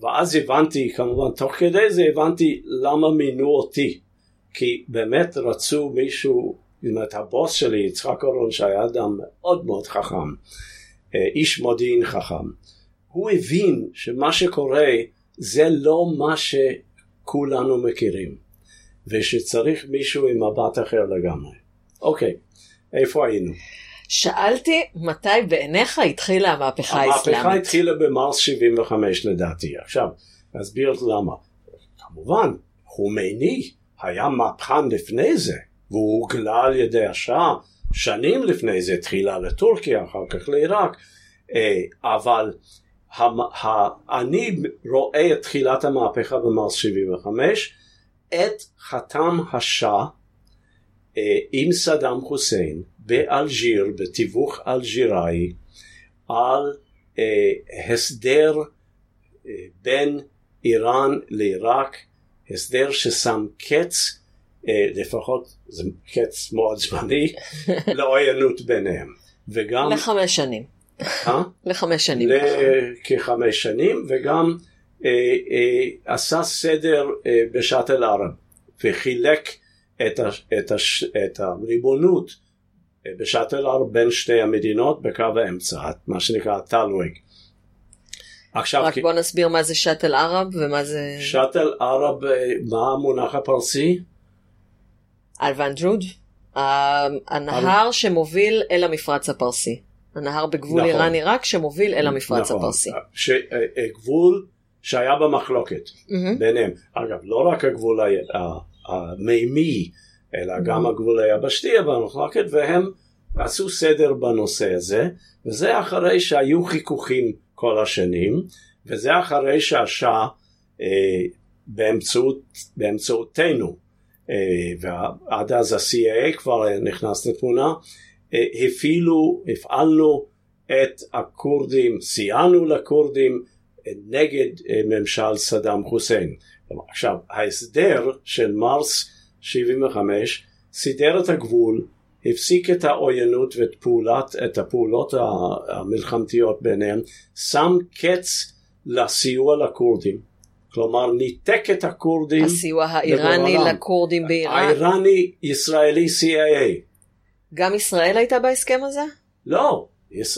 Speaker 1: ואז הבנתי, כמובן, תוך כדי זה הבנתי למה מינו אותי. כי באמת רצו מישהו, זאת אומרת, הבוס שלי, יצחק אורון, שהיה אדם מאוד מאוד חכם, איש מודיעין חכם, הוא הבין שמה שקורה זה לא מה שכולנו מכירים, ושצריך מישהו עם מבט אחר לגמרי. אוקיי, איפה היינו?
Speaker 3: שאלתי מתי בעיניך התחילה המהפכה האסלאמית.
Speaker 1: המהפכה התחילה במרס 75 לדעתי. עכשיו, אסביר למה. כמובן, חומייני היה מהפכן לפני זה, והוא הוגלה על ידי השעה שנים לפני זה, תחילה לטורקיה, אחר כך לעיראק, אני רואה את תחילת המהפכה במרס 75, את חתם השאה אה, עם סדאם חוסיין באלג'יר, בתיווך אלג'יראי, על אה, הסדר אה, בין איראן לעיראק, הסדר ששם קץ, לפחות זה קץ מאוד זמני, *laughs* לעוינות ביניהם.
Speaker 3: וגם... לחמש שנים.
Speaker 1: אה?
Speaker 3: לחמש שנים.
Speaker 1: לכחמש שנים, וגם אה, אה, עשה סדר אה, בשאטל ערב, וחילק את, ה, את, הש, את הריבונות אה, בשאטל ערב בין שתי המדינות בקו האמצע, מה שנקרא טלוויג.
Speaker 3: עכשיו רק כי... בוא נסביר מה זה שאטל ערב ומה זה...
Speaker 1: שאטל ערב, מה המונח הפרסי?
Speaker 3: אלוונדרוד, הנהר אל... שמוביל אל המפרץ הפרסי. הנהר בגבול נכון. איראן עיראק שמוביל אל המפרץ נכון. הפרסי.
Speaker 1: ש... אה, אה, גבול שהיה במחלוקת mm-hmm. ביניהם. אגב, לא רק הגבול המימי, אלא mm-hmm. גם הגבול היבשתי היה במחלוקת, והם עשו סדר בנושא הזה, וזה אחרי שהיו חיכוכים כל השנים, וזה אחרי שהשאה אה, באמצעות, באמצעותנו, אה, ועד אז ה-CIA כבר נכנס לתמונה, הפעילו, הפעלנו את הכורדים, סייענו לכורדים נגד אה, ממשל סדאם חוסיין. עכשיו, ההסדר של מרס 75 סידר את הגבול, הפסיק את העוינות ואת פעולת, את הפעולות המלחמתיות ביניהם, שם קץ לסיוע לכורדים. כלומר, ניתק את הכורדים.
Speaker 3: הסיוע האיראני לכורדים באיראן.
Speaker 1: האיראני, ישראלי, CIA.
Speaker 3: גם ישראל הייתה בהסכם הזה?
Speaker 1: לא,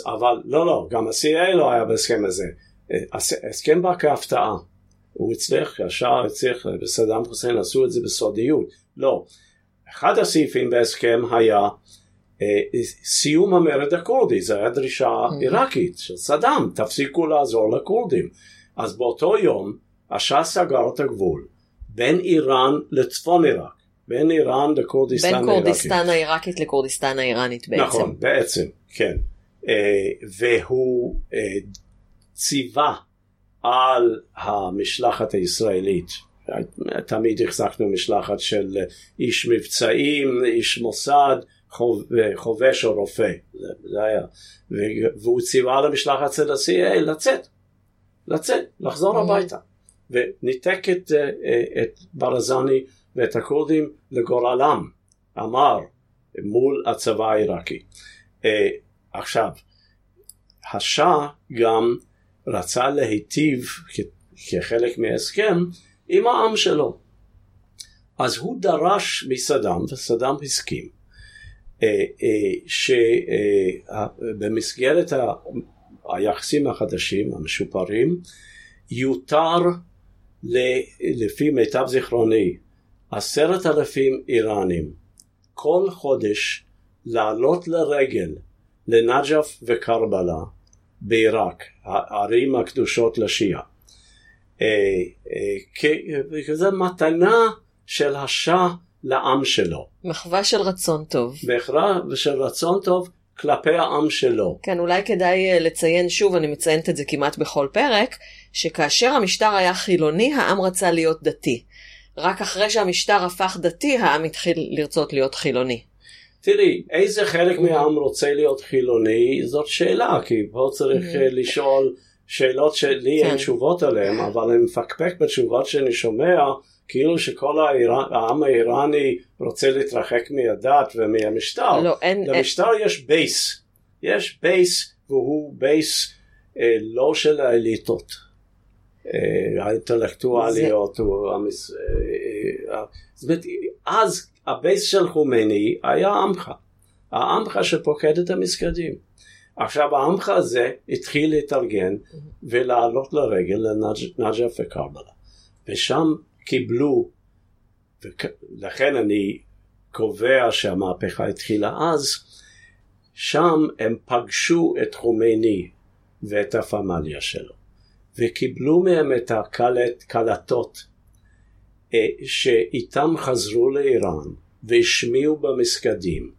Speaker 1: אבל לא, לא, גם ה-CIA לא היה בהסכם הזה. ההסכם בא כהפתעה. הוא הצליח, ישר הצליח, בסדאם חוסיין עשו את זה בסודיות. לא. אחד הסעיפים בהסכם היה אה, סיום המרד הכורדי, זו הייתה דרישה mm-hmm. עיראקית של סדאם, תפסיקו לעזור לכורדים. אז באותו יום השאה סגר את הגבול בין איראן לצפון עיראק. בין איראן לכורדיסטן
Speaker 3: העיראקית. בין כורדיסטן העיראקית לכורדיסטן האיראנית בעצם.
Speaker 1: נכון, בעצם, כן. אה, והוא אה, ציווה על המשלחת הישראלית, תמיד החזקנו משלחת של איש מבצעים, איש מוסד, חובש או רופא, זה היה, והוא ציווה על המשלחת של ה-CA לצאת, לצאת, לחזור הביתה, וניתק את, אה, את ברזני ואת הכורדים לגורלם, אמר מול הצבא העיראקי. Uh, עכשיו, השאה גם רצה להיטיב כחלק מההסכם עם העם שלו. אז הוא דרש מסדאם, וסדאם הסכים, uh, שבמסגרת היחסים החדשים, המשופרים, יותר לפי מיטב זיכרוני עשרת אלפים איראנים כל חודש לעלות לרגל לנג'ף וקרבלה בעיראק, הערים הקדושות לשיעה. כזה מתנה של השאה לעם שלו.
Speaker 3: מחווה של רצון טוב.
Speaker 1: מחווה של רצון טוב כלפי העם שלו.
Speaker 3: כן, אולי כדאי לציין שוב, אני מציינת את זה כמעט בכל פרק, שכאשר המשטר היה חילוני, העם רצה להיות דתי. רק אחרי שהמשטר הפך דתי, העם התחיל לרצות להיות חילוני.
Speaker 1: תראי, איזה חלק מהעם רוצה להיות חילוני, זאת שאלה, כי פה צריך mm-hmm. לשאול שאלות שלי כן. אין תשובות עליהן, אבל אני מפקפק בתשובות שאני שומע, כאילו שכל האיר... העם האיראני רוצה להתרחק מהדת ומהמשטר.
Speaker 3: לא, אין...
Speaker 1: למשטר אין... יש בייס. יש base, והוא base אה, לא של האליטות. אה, האינטלקטואליות, זה... או המס... אה, אה, זאת אומרת, אז ה base של חומייני היה עמך, העמך שפוקד את המסגדים. עכשיו העמך הזה התחיל להתארגן ולעלות לרגל לנג'ף וקרבלה, ושם קיבלו, ולכן אני קובע שהמהפכה התחילה אז, שם הם פגשו את חומייני ואת הפמליה שלו. וקיבלו מהם את הקלטות אה, שאיתם חזרו לאיראן והשמיעו במסגדים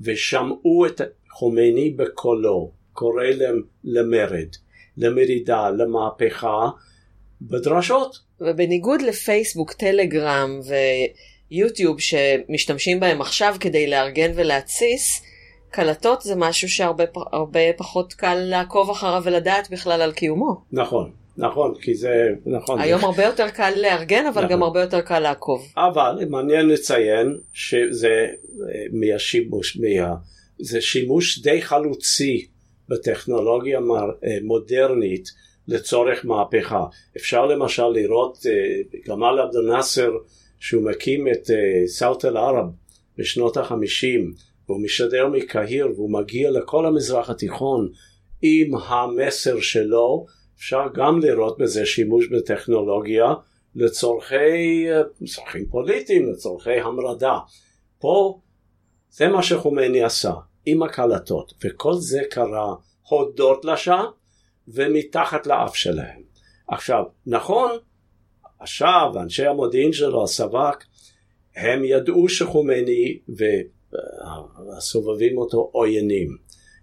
Speaker 1: ושמעו את חומייני בקולו קורא להם למרד, למרידה, למהפכה בדרשות.
Speaker 3: ובניגוד לפייסבוק, טלגרם ויוטיוב שמשתמשים בהם עכשיו כדי לארגן ולהתסיס, קלטות זה משהו שהרבה פחות קל לעקוב אחריו ולדעת בכלל על קיומו.
Speaker 1: נכון, נכון, כי זה, נכון.
Speaker 3: היום
Speaker 1: זה...
Speaker 3: הרבה יותר קל לארגן, אבל נכון. גם הרבה יותר קל לעקוב.
Speaker 1: אבל מעניין לציין שזה אה, מהשימוש, מה... זה שימוש די חלוצי בטכנולוגיה אה, מודרנית לצורך מהפכה. אפשר למשל לראות אה, גמל עבד אל-נאסר שהוא מקים את סאוט אל-ערב בשנות החמישים והוא משדר מקהיר והוא מגיע לכל המזרח התיכון עם המסר שלו, אפשר גם לראות בזה שימוש בטכנולוגיה לצורכי, צרכים פוליטיים, לצורכי המרדה. פה זה מה שחומני עשה עם הקלטות, וכל זה קרה הודות לשעה ומתחת לאף שלהם. עכשיו, נכון, השעה ואנשי המודיעין שלו, הסב"כ, הם ידעו שחומני, ו... הסובבים אותו עוינים.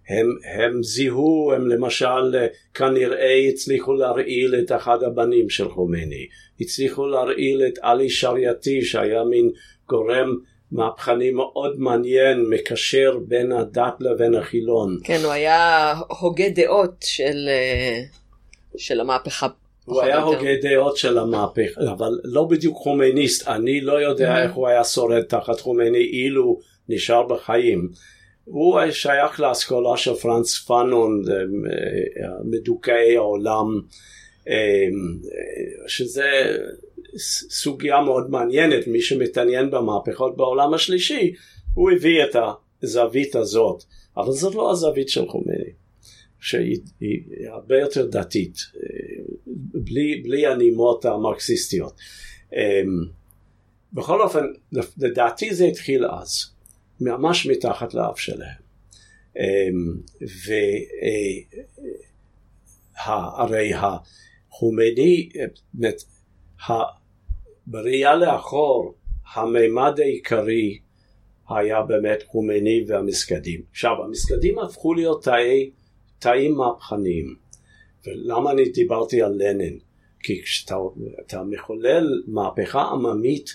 Speaker 1: הם, הם זיהו, הם למשל כנראה הצליחו להרעיל את אחד הבנים של חומני, הצליחו להרעיל את עלי שרייתי שהיה מין גורם מהפכני מאוד מעניין, מקשר בין הדת לבין החילון.
Speaker 3: כן, הוא היה הוגה דעות של, של המהפכה.
Speaker 1: הוא היה הוגה דעות של המהפכה, אבל לא בדיוק חומניסט, אני לא יודע mm-hmm. איך הוא היה שורד תחת חומני אילו נשאר בחיים. הוא שייך לאסכולה של פרנס פאנון, אה, מדוכאי העולם, אה, שזה סוגיה מאוד מעניינת, מי שמתעניין במהפכות בעולם השלישי, הוא הביא את הזווית הזאת, אבל זאת לא הזווית של חומני, שהיא הרבה יותר דתית, אה, בלי, בלי הנימות המרקסיסטיות. בכל אופן, לדעתי זה התחיל אז. ממש מתחת לאף שלהם. אמ, והרי החומני, באמת, בראייה לאחור, המימד העיקרי היה באמת חומני והמסגדים. עכשיו, המסגדים הפכו להיות תאי, תאים מהפכניים. ולמה אני דיברתי על לנין? כי כשאתה מחולל מהפכה עממית,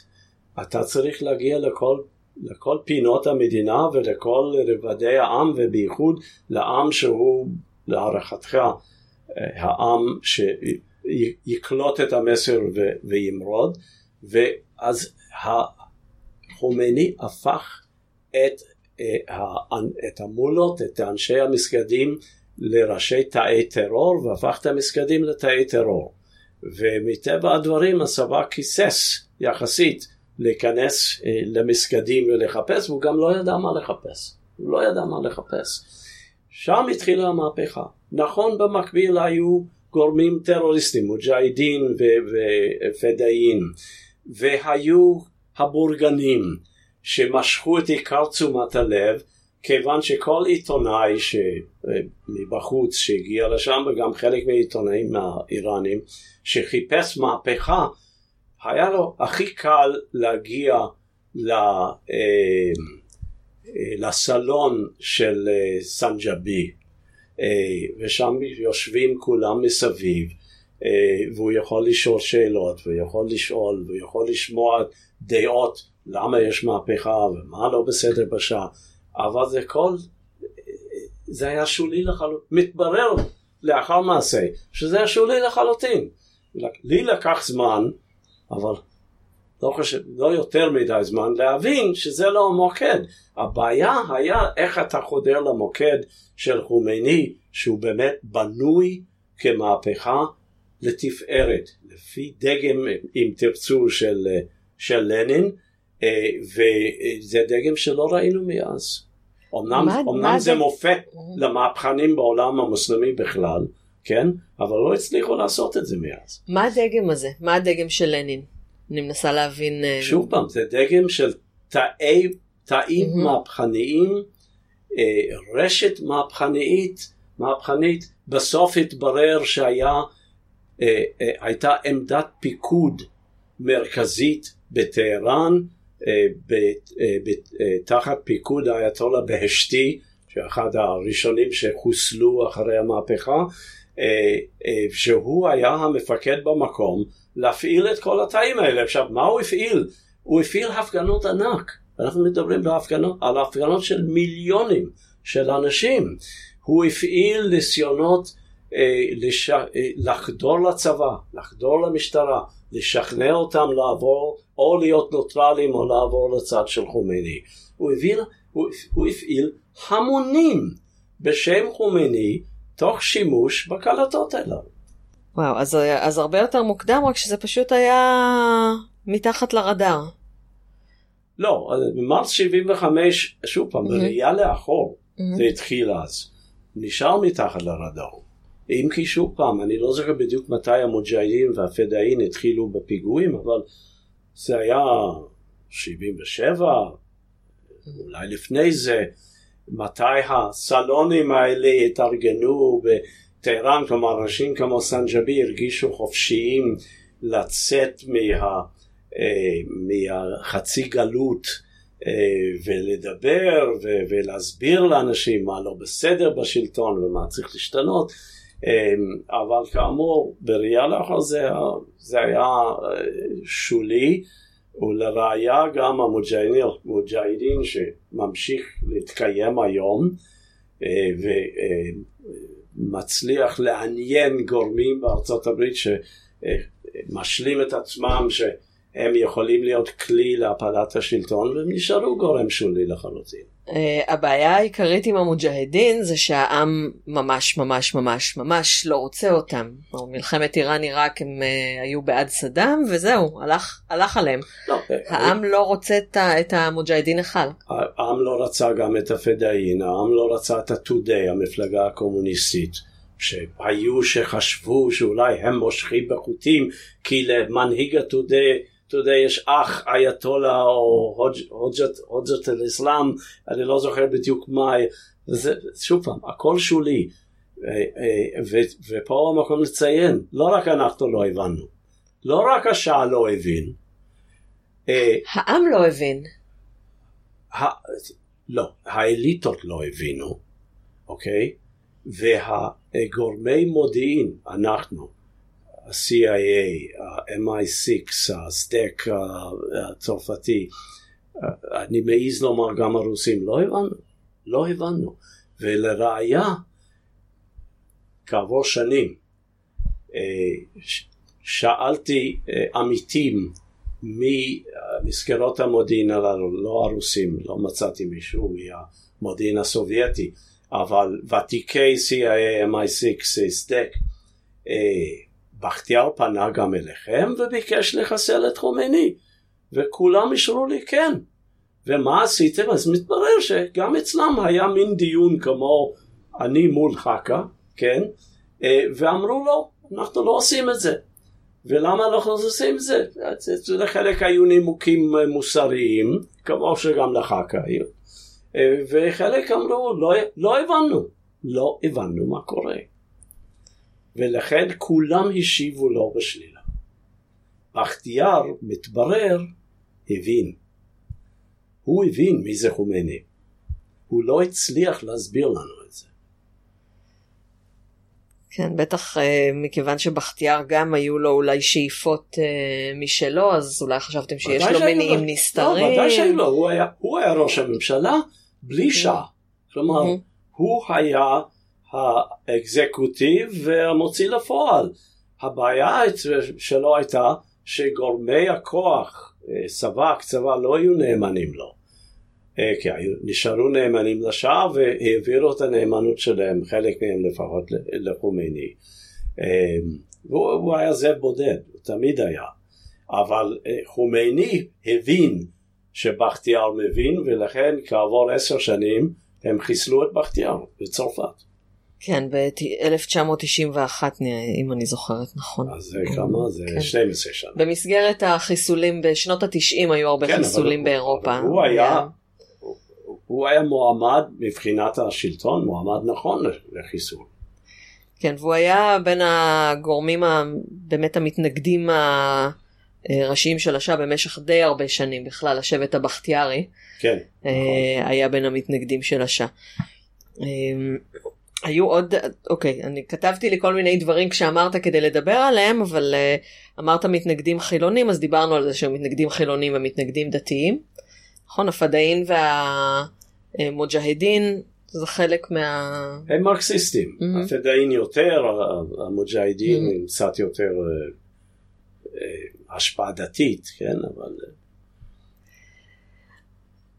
Speaker 1: אתה צריך להגיע לכל לכל פינות המדינה ולכל רבדי העם ובייחוד לעם שהוא להערכתך אה, העם שיקלוט את המסר וימרוד. ואז החומני הפך את, אה, את המולות, את אנשי המסגדים לראשי תאי טרור והפך את המסגדים לתאי טרור. ומטבע הדברים הצבא כיסס יחסית להיכנס אה, למסגדים ולחפש, והוא גם לא ידע מה לחפש. הוא לא ידע מה לחפש. שם התחילה המהפכה. נכון במקביל היו גורמים טרוריסטים, מוג'הידין ופדאיין, והיו הבורגנים שמשכו את עיקר תשומת הלב כיוון שכל עיתונאי מבחוץ שהגיע לשם וגם חלק מהעיתונאים האיראנים שחיפש מהפכה היה לו הכי קל להגיע ל, אה, אה, לסלון של אה, סנג'בי ושם יושבים כולם מסביב והוא יכול לשאול שאלות והוא יכול לשאול והוא יכול לשמוע דעות למה יש מהפכה ומה לא בסדר בשעה. אבל זה כל זה היה שולי לחלוטין מתברר לאחר מעשה שזה היה שולי לחלוטין. לי לקח זמן אבל לא, חושב, לא יותר מדי זמן להבין שזה לא המוקד. הבעיה היה איך אתה חודר למוקד של חומייני שהוא באמת בנוי כמהפכה לתפארת, לפי דגם אם תרצו של, של לנין, אה, וזה דגם שלא ראינו מאז. אמנם, מה, אמנם מה זה, זה מופת למהפכנים בעולם המוסלמי בכלל, כן? אבל לא הצליחו לעשות את זה מאז.
Speaker 3: מה הדגם הזה? מה הדגם של לנין? אני מנסה להבין... אה,
Speaker 1: שוב פעם, זה דגם של תאי, תאים mm-hmm. מהפכניים, אה, רשת מהפכנית, מהפכנית, בסוף התברר שהיה, אה, עמדת פיקוד מרכזית בטהרן, תחת פיקוד האייתולה בהשתי, שאחד הראשונים שחוסלו אחרי המהפכה, שהוא היה המפקד במקום להפעיל את כל התאים האלה. עכשיו, מה הוא הפעיל? הוא הפעיל הפגנות ענק. אנחנו מדברים בהפגנות, על הפגנות של מיליונים של אנשים. הוא הפעיל ניסיונות אה, לש... אה, לחדור לצבא, לחדור למשטרה, לשכנע אותם לעבור או להיות נוטרלים או לעבור לצד של חומייני. הוא, הביא, הוא, הוא הפעיל המונים בשם חומייני תוך שימוש בקלטות האלה.
Speaker 3: וואו, אז, אז הרבה יותר מוקדם, רק שזה פשוט היה מתחת לרדאר.
Speaker 1: לא, במרס 75, שוב פעם, בראייה לאחור. זה התחיל אז. נשאר מתחת לרדאר. אם כי שוב פעם, אני לא זוכר בדיוק מתי המוג'הידים והפדאין התחילו בפיגועים, אבל זה היה 77, אולי לפני זה, מתי הסלונים האלה התארגנו טהרן, כלומר אנשים כמו סנג'בי הרגישו חופשיים לצאת מה, אה, מהחצי גלות אה, ולדבר ולהסביר לאנשים מה לא בסדר בשלטון ומה צריך להשתנות, אה, אבל כאמור בראייה לאחר זה, זה היה שולי ולראיה גם המוג'הידין שממשיך להתקיים היום אה, ו, אה, לעניין גורמים בארצות הברית שמשלים את עצמם שהם יכולים להיות כלי להפלת השלטון והם נשארו גורם שולי לחלוטין.
Speaker 3: Uh, הבעיה העיקרית עם המוג'הדין זה שהעם ממש ממש ממש ממש לא רוצה אותם. מלחמת איראן עיראק הם uh, היו בעד סדאם וזהו, הלך, הלך עליהם. לא, אה, העם לא רוצה את, המוג'הדין אחד.
Speaker 1: העם לא רצה גם את הפדאין, העם לא רצה את הטודי, המפלגה הקומוניסטית. שהיו שחשבו שאולי הם מושכים בחוטים כי למנהיג הטודי אתה יודע, יש אח אייתולה או הוג'ת אל-אסלאם, אני לא זוכר בדיוק מה, וזה, שוב פעם, הכל שולי. אה, אה, ופה המקום לציין, לא רק אנחנו לא הבנו, לא רק השעה לא הבין.
Speaker 3: אה, העם לא הבין.
Speaker 1: לא, האליטות לא הבינו, אוקיי? והגורמי מודיעין, אנחנו, ה-CIA, ה-MI6, הסטק הצרפתי, אני מעז לומר גם הרוסים, לא הבנו, לא הבנו. ולראיה, כעבור שנים, אה, שאלתי אה, עמיתים ממסגרות המודיעין הללו, לא הרוסים, לא מצאתי מישהו מהמודיעין הסובייטי, אבל ותיקי CIA, MI6, סטק, בחטיאר פנה גם אליכם וביקש לחסל את חומני. וכולם אישרו לי כן. ומה עשיתם? אז מתברר שגם אצלם היה מין דיון כמו אני מול חכה, כן? אה, ואמרו לו, אנחנו לא עושים את זה. ולמה אנחנו לא עושים את זה? לחלק היו נימוקים מוסריים, כמו שגם לחכה היו. אה, וחלק אמרו, לא, לא הבנו, לא הבנו מה קורה. ולכן כולם השיבו לו בשלילה. בחטיאר, מתברר, הבין. הוא הבין מי זה חומני. הוא לא הצליח להסביר לנו את זה.
Speaker 3: כן, בטח אה, מכיוון שבחטיאר גם היו לו אולי שאיפות אה, משלו, אז אולי חשבתם שיש לו מניעים לו. נסתרים.
Speaker 1: לא, ודאי שהיו לו, הוא היה, הוא היה ראש הממשלה בלי שעה. כלומר, הוא היה האקזקוטיב והמוציא לפועל. הבעיה שלו הייתה שגורמי הכוח, אה, צבא, לא היו נאמנים לו. אה, כי נשארו נאמנים לשעה והעבירו את הנאמנות שלהם, חלק מהם לפחות לחומייני. אה, והוא היה זאב בודד, הוא תמיד היה. אבל חומייני הבין שבכתיאר מבין, ולכן כעבור עשר שנים הם חיסלו את בכתיאר בצרפת.
Speaker 3: כן, ב-1991, אם אני זוכרת נכון.
Speaker 1: אז זה כמה? זה כן. 12 שנה.
Speaker 3: במסגרת החיסולים, בשנות ה-90 היו הרבה כן, חיסולים
Speaker 1: אבל,
Speaker 3: באירופה.
Speaker 1: אבל הוא היה... הוא, הוא היה מועמד מבחינת השלטון, מועמד נכון לחיסול.
Speaker 3: כן, והוא היה בין הגורמים באמת המתנגדים הראשיים של השעה במשך די הרבה שנים בכלל, השבט הבכתיארי.
Speaker 1: כן.
Speaker 3: אה, נכון. היה בין המתנגדים של השעה. אה, היו עוד, אוקיי, אני כתבתי לי כל מיני דברים כשאמרת כדי לדבר עליהם, אבל uh, אמרת מתנגדים חילונים, אז דיברנו על זה שהם מתנגדים חילונים ומתנגדים דתיים. נכון, הפדאין והמוג'הדין זה חלק מה...
Speaker 1: הם מרקסיסטים, mm-hmm. הפדאין יותר, המוג'הדין mm-hmm. קצת יותר uh, uh, השפעה דתית, כן, אבל...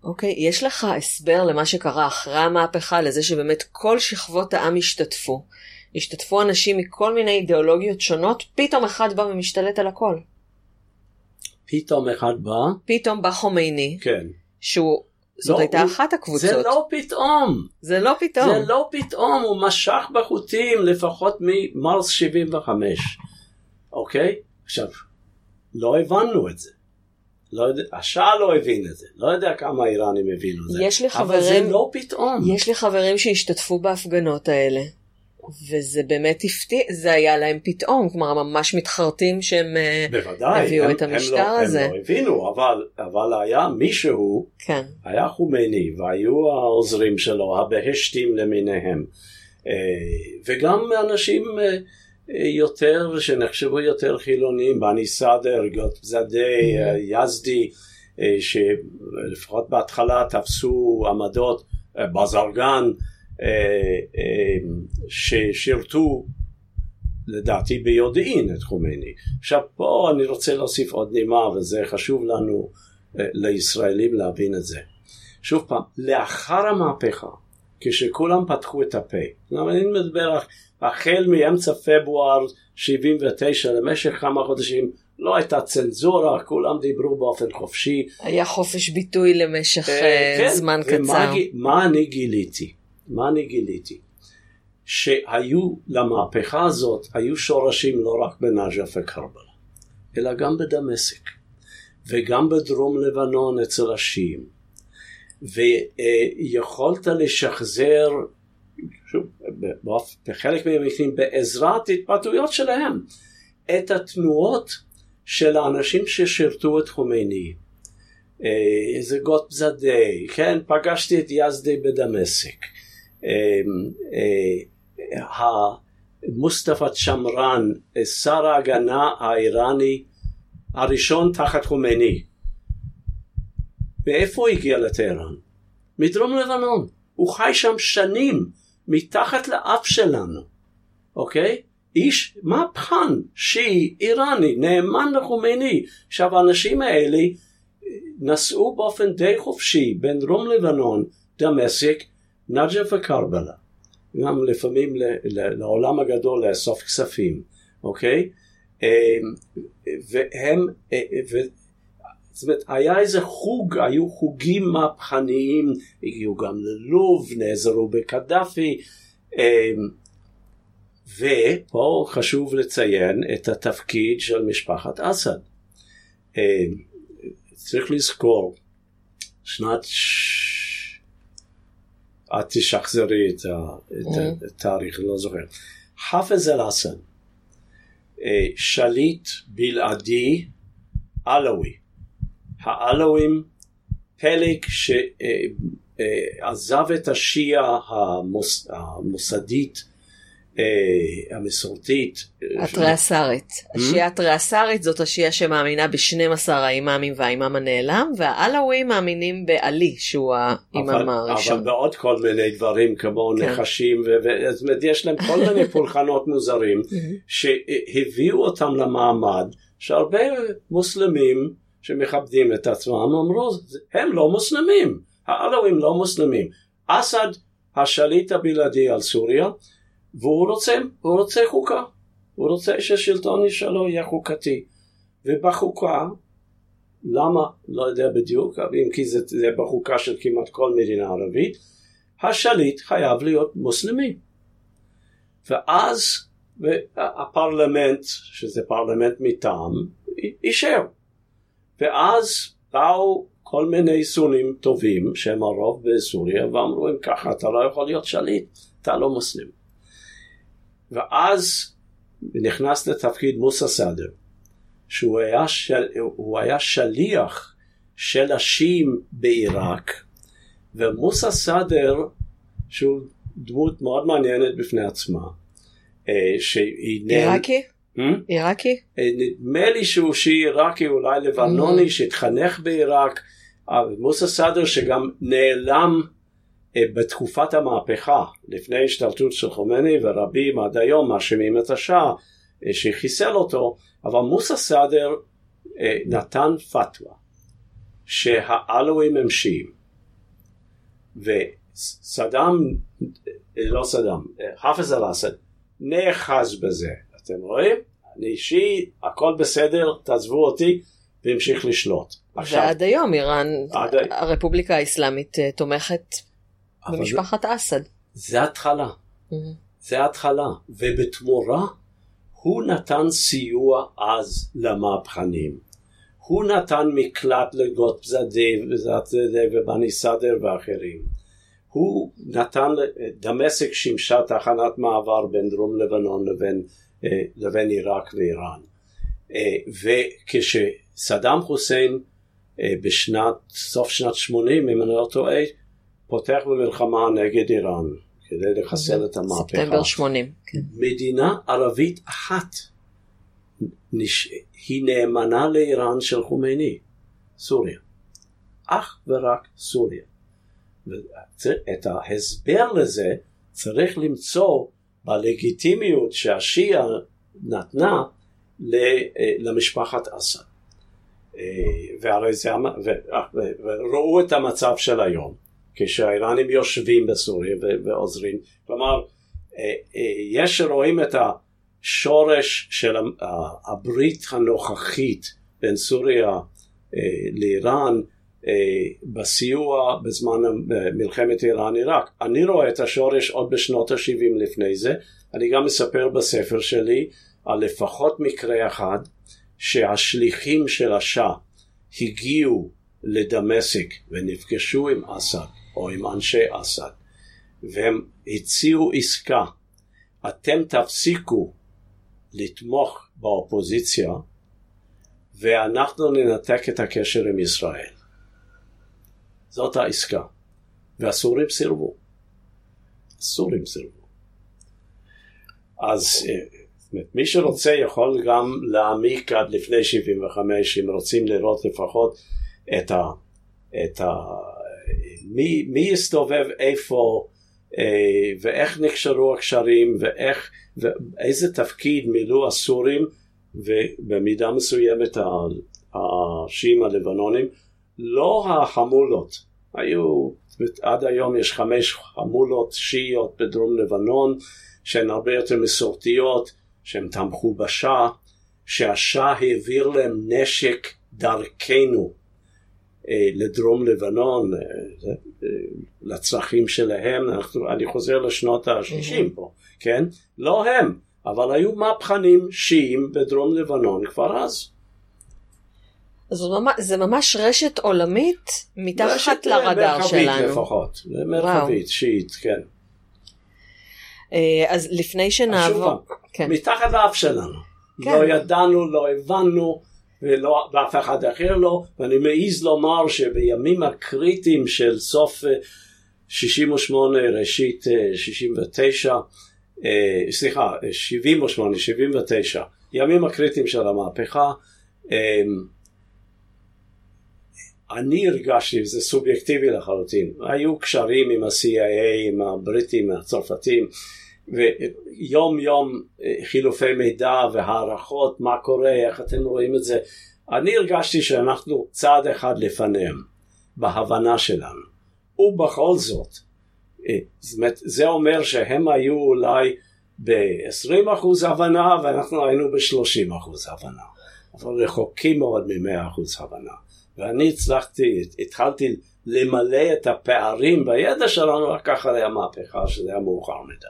Speaker 3: אוקיי, okay, יש לך הסבר למה שקרה אחרי המהפכה, לזה שבאמת כל שכבות העם השתתפו. השתתפו אנשים מכל מיני אידיאולוגיות שונות, פתאום אחד בא ומשתלט על הכל.
Speaker 1: פתאום אחד בא?
Speaker 3: פתאום בא חומייני.
Speaker 1: כן.
Speaker 3: שהוא, זאת לא, הייתה הוא, אחת הקבוצות.
Speaker 1: זה לא פתאום.
Speaker 3: זה לא פתאום.
Speaker 1: זה לא פתאום, הוא משך בחוטים לפחות ממרס 75. אוקיי? עכשיו, לא הבנו את זה. לא יודע, השעה לא הבין את זה, לא יודע כמה האיראנים הבינו את זה,
Speaker 3: יש לי חברים,
Speaker 1: אבל זה לא פתאום.
Speaker 3: יש לי חברים שהשתתפו בהפגנות האלה, וזה באמת הפתיע, זה היה להם פתאום, כלומר ממש מתחרטים שהם אה,
Speaker 1: בוודאי,
Speaker 3: הביאו הם, את המשטר
Speaker 1: הם לא,
Speaker 3: הזה.
Speaker 1: הם לא הבינו, אבל, אבל היה מישהו,
Speaker 3: כן.
Speaker 1: היה חומייני, והיו העוזרים שלו, הבהשתים למיניהם, אה, וגם אנשים אה, יותר, שנחשבו יותר חילונים, בני סאדר, גוטזאדי, יזדי, אה, שלפחות בהתחלה תפסו עמדות, אה, בזרגן, אה, ששירתו לדעתי ביודעין את חומייני. עכשיו פה אני רוצה להוסיף עוד נימה וזה חשוב לנו לישראלים להבין את זה. שוב פעם, לאחר המהפכה, כשכולם פתחו את הפה, אני מדבר החל מאמצע פברואר 79 למשך כמה חודשים לא הייתה צנזורה, כולם דיברו באופן חופשי.
Speaker 3: היה חופש ביטוי למשך אה, כן, זמן קצר.
Speaker 1: מה אני גיליתי? מה אני גיליתי? שהיו למהפכה הזאת, היו שורשים לא רק בנג'ף וקרבלה, אלא גם בדמשק, וגם בדרום לבנון אצל השיעים. ויכולת לשחזר שוב, בחלק מהמקרים בעזרת התבטאויות שלהם, את התנועות של האנשים ששירתו את חומייני. איזה גוט זדי, כן, פגשתי את יזדי בדמשק. אה, אה, מוסטפא צ'מרן, שר ההגנה האיראני הראשון תחת חומייני. מאיפה הוא הגיע לטהרן? מדרום לבנון. הוא חי שם שנים. מתחת לאף שלנו, אוקיי? איש מהפכן, שיעי, איראני, נאמן לחומייני. עכשיו האנשים האלה נסעו באופן די חופשי בין דרום לבנון, דמשק, נג'ף וקרבלה. גם לפעמים לעולם הגדול לאסוף כספים, אוקיי? אמ, והם, זאת אומרת, היה איזה חוג, היו חוגים מהפכניים, הגיעו גם ללוב, נעזרו בקדאפי, אמ, ופה חשוב לציין את התפקיד של משפחת אסד. אמ, צריך לזכור, שנת... את תשחזרי את
Speaker 3: Mm-hmm.
Speaker 1: התאריך, לא זוכר. חאפז אל-אסד, אה, שליט בלעדי עלאווי. העלאווים פלג שעזב את השיעה המוס, המוסדית אה, המסורתית.
Speaker 3: התריאסרית. השיעה התריאסרית זאת השיעה שמאמינה ב-12 האימאמים והאימאם הנעלם, והעלאווים מאמינים בעלי שהוא האימאם
Speaker 1: אבל,
Speaker 3: הראשון.
Speaker 1: אבל בעוד כל מיני דברים כמו
Speaker 3: כן.
Speaker 1: נחשים, זאת אומרת יש להם כל מיני *laughs* פולחנות מוזרים שהביאו אותם למעמד שהרבה מוסלמים שמכבדים את עצמם אמרו הם לא מוסלמים, העלווים לא מוסלמים. אסד השליט הבלעדי על סוריה והוא רוצה, הוא רוצה חוקה, הוא רוצה שהשלטון שלו יהיה חוקתי ובחוקה למה? לא יודע בדיוק, אם כי זה, זה בחוקה של כמעט כל מדינה ערבית, השליט חייב להיות מוסלמי. ואז הפרלמנט, שזה פרלמנט מטעם, אישר. ואז באו כל מיני סונים טובים, שהם הרוב בסוריה, ואמרו אם ככה אתה לא יכול להיות שליט, אתה לא מוסלם. ואז נכנס לתפקיד מוסא סאדר. שהוא היה, של, היה שליח של השיעים בעיראק, ומוסא סאדר, שהוא דמות מאוד מעניינת בפני עצמה, אה, שהיא...
Speaker 3: עיראקי?
Speaker 1: Hmm?
Speaker 3: עיראקי?
Speaker 1: אה, נדמה לי שהוא שיעי עיראקי, אולי לבנוני, שהתחנך בעיראק, אבל מוסא סאדר שגם נעלם אה, בתקופת המהפכה, לפני השתלטות של חומני ורבים עד היום מאשימים את השאה שחיסל אותו, אבל מוסא סאדר אה, נתן פתווה שהעלווים הם שיעים. וסדאם, אה, לא סדאם, אה, חאפז אל-אסד נאחז בזה, אתם רואים? אני שיעי, הכל בסדר, תעזבו אותי והמשיך לשלוט.
Speaker 3: ועד היום איראן,
Speaker 1: עד-
Speaker 3: הרפובליקה האסלאמית אה, תומכת במשפחת אסד.
Speaker 1: זה התחלה, זה התחלה, ובתמורה הוא נתן סיוע אז למהפכנים. הוא נתן מקלט לגות וזדה ובני סדר ואחרים. הוא נתן, דמשק שימשה תחנת מעבר בין דרום לבנון לבין, אה, לבין עיראק ואיראן. אה, וכשסדאם חוסיין אה, בשנת, סוף שנת 80, אם אני לא טועה, פותח במלחמה נגד איראן כדי לחסל את המהפכה.
Speaker 3: ספטמבר 80. כן.
Speaker 1: מדינה ערבית אחת נש... היא נאמנה לאיראן של חומייני, סוריה. אך ורק סוריה. ואת ההסבר לזה צריך למצוא בלגיטימיות שהשיעה נתנה ל- למשפחת אסד. אה, והרי זה, ו- וראו את המצב של היום, כשהאיראנים יושבים בסוריה ועוזרים. כלומר, אה, אה, יש שרואים את השורש של הברית הנוכחית בין סוריה אה, לאיראן אה, בסיוע בזמן מלחמת איראן-עיראק. אני רואה את השורש עוד בשנות ה-70 לפני זה. אני גם מספר בספר שלי על לפחות מקרה אחד שהשליחים של השאה הגיעו לדמשק ונפגשו עם אסד או עם אנשי אסד והם הציעו עסקה אתם תפסיקו לתמוך באופוזיציה ואנחנו ננתק את הקשר עם ישראל. זאת העסקה. והסורים סירבו. הסורים סירבו. אז אה, מי שרוצה יכול גם להעמיק עד לפני 75 אם רוצים לראות לפחות את ה... את ה מי, מי יסתובב איפה אה, ואיך נקשרו הקשרים ואיך ואיזה תפקיד מילאו הסורים ובמידה מסוימת השיעים הלבנונים לא החמולות היו עד היום יש חמש חמולות שיעיות בדרום לבנון שהן הרבה יותר מסורתיות שהן תמכו בשאה שהשאה העביר להם נשק דרכנו אה, לדרום לבנון, אה, אה, לצרכים שלהם, אנחנו, אני חוזר לשנות ה-60 פה, כן? לא הם, אבל היו מהפכנים שיעים בדרום לבנון כבר אז.
Speaker 3: אז זה ממש, זה ממש רשת עולמית מתחת
Speaker 1: רשת
Speaker 3: לרדאר
Speaker 1: מרחבית
Speaker 3: שלנו.
Speaker 1: לפחות, מרחבית, שיעית, כן.
Speaker 3: אה, אז לפני שנעבור... כן.
Speaker 1: מתחת לאף שלנו.
Speaker 3: כן.
Speaker 1: לא ידענו, לא הבנו, ולא, ואף אחד אחר לא, ואני מעז לומר שבימים הקריטיים של סוף אה, 68, ראשית אה, 69, אה, סליחה, אה, 78, 79, ימים הקריטיים של המהפכה, אני הרגשתי, זה סובייקטיבי לחלוטין, היו קשרים עם ה-CIA, עם הבריטים, הצרפתים, ויום יום אה, חילופי מידע והערכות, מה קורה, איך אתם רואים את זה. אני הרגשתי שאנחנו צעד אחד לפניהם, בהבנה שלנו. ובכל זאת, אה, זאת זה אומר שהם היו אולי ב-20% הבנה ואנחנו היינו ב-30% הבנה. אבל רחוקים מאוד מ-100% הבנה. ואני הצלחתי, התחלתי למלא את הפערים בידע שלנו רק אחרי המהפכה, שזה היה מאוחר מדי.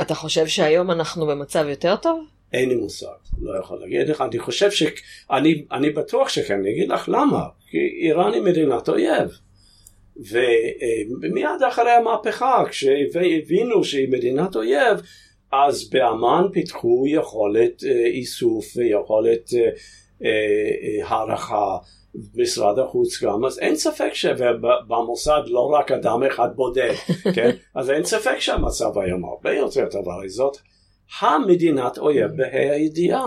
Speaker 3: אתה חושב שהיום אנחנו במצב יותר טוב?
Speaker 1: אין לי מושג, לא יכול להגיד לך, אני חושב ש... אני, אני בטוח שכן, אני אגיד לך למה, כי איראן היא מדינת אויב. ומיד אחרי המהפכה, כשהבינו שהיא מדינת אויב, אז באמ"ן פיתחו יכולת אה, איסוף ויכולת אה, אה, הערכה, משרד החוץ גם, אז אין ספק שבמוסד לא רק אדם אחד בודד, *laughs* כן? אז אין ספק שהמצב היום הרבה יותר טוב, הרי זאת המדינת אויב בה"א הידיעה.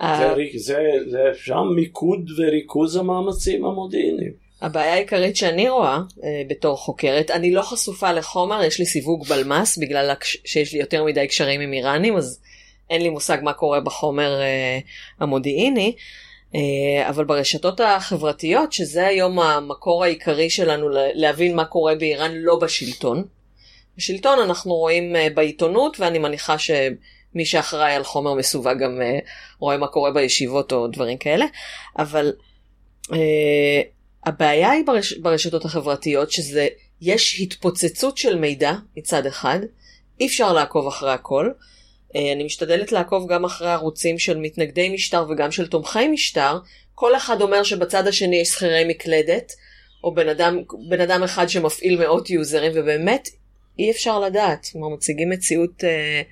Speaker 3: אה,
Speaker 1: זה, זה, זה שם מיקוד וריכוז המאמצים המודיעיניים.
Speaker 3: הבעיה העיקרית שאני רואה אה, בתור חוקרת, אני לא חשופה לחומר, יש לי סיווג בלמ"ס בגלל שיש לי יותר מדי קשרים עם איראנים, אז אין לי מושג מה קורה בחומר אה, המודיעיני, אבל ברשתות החברתיות, שזה היום המקור העיקרי שלנו להבין מה קורה באיראן לא בשלטון. בשלטון אנחנו רואים אה, בעיתונות, ואני מניחה שמי שאחראי על חומר מסווג גם אה, רואה מה קורה בישיבות או דברים כאלה, אבל אה, הבעיה היא ברש, ברשתות החברתיות שזה, יש התפוצצות של מידע מצד אחד, אי אפשר לעקוב אחרי הכל. אה, אני משתדלת לעקוב גם אחרי ערוצים של מתנגדי משטר וגם של תומכי משטר. כל אחד אומר שבצד השני יש שכירי מקלדת, או בן אדם, בן אדם אחד שמפעיל מאות יוזרים, ובאמת אי אפשר לדעת. כלומר, מציגים מציאות אה,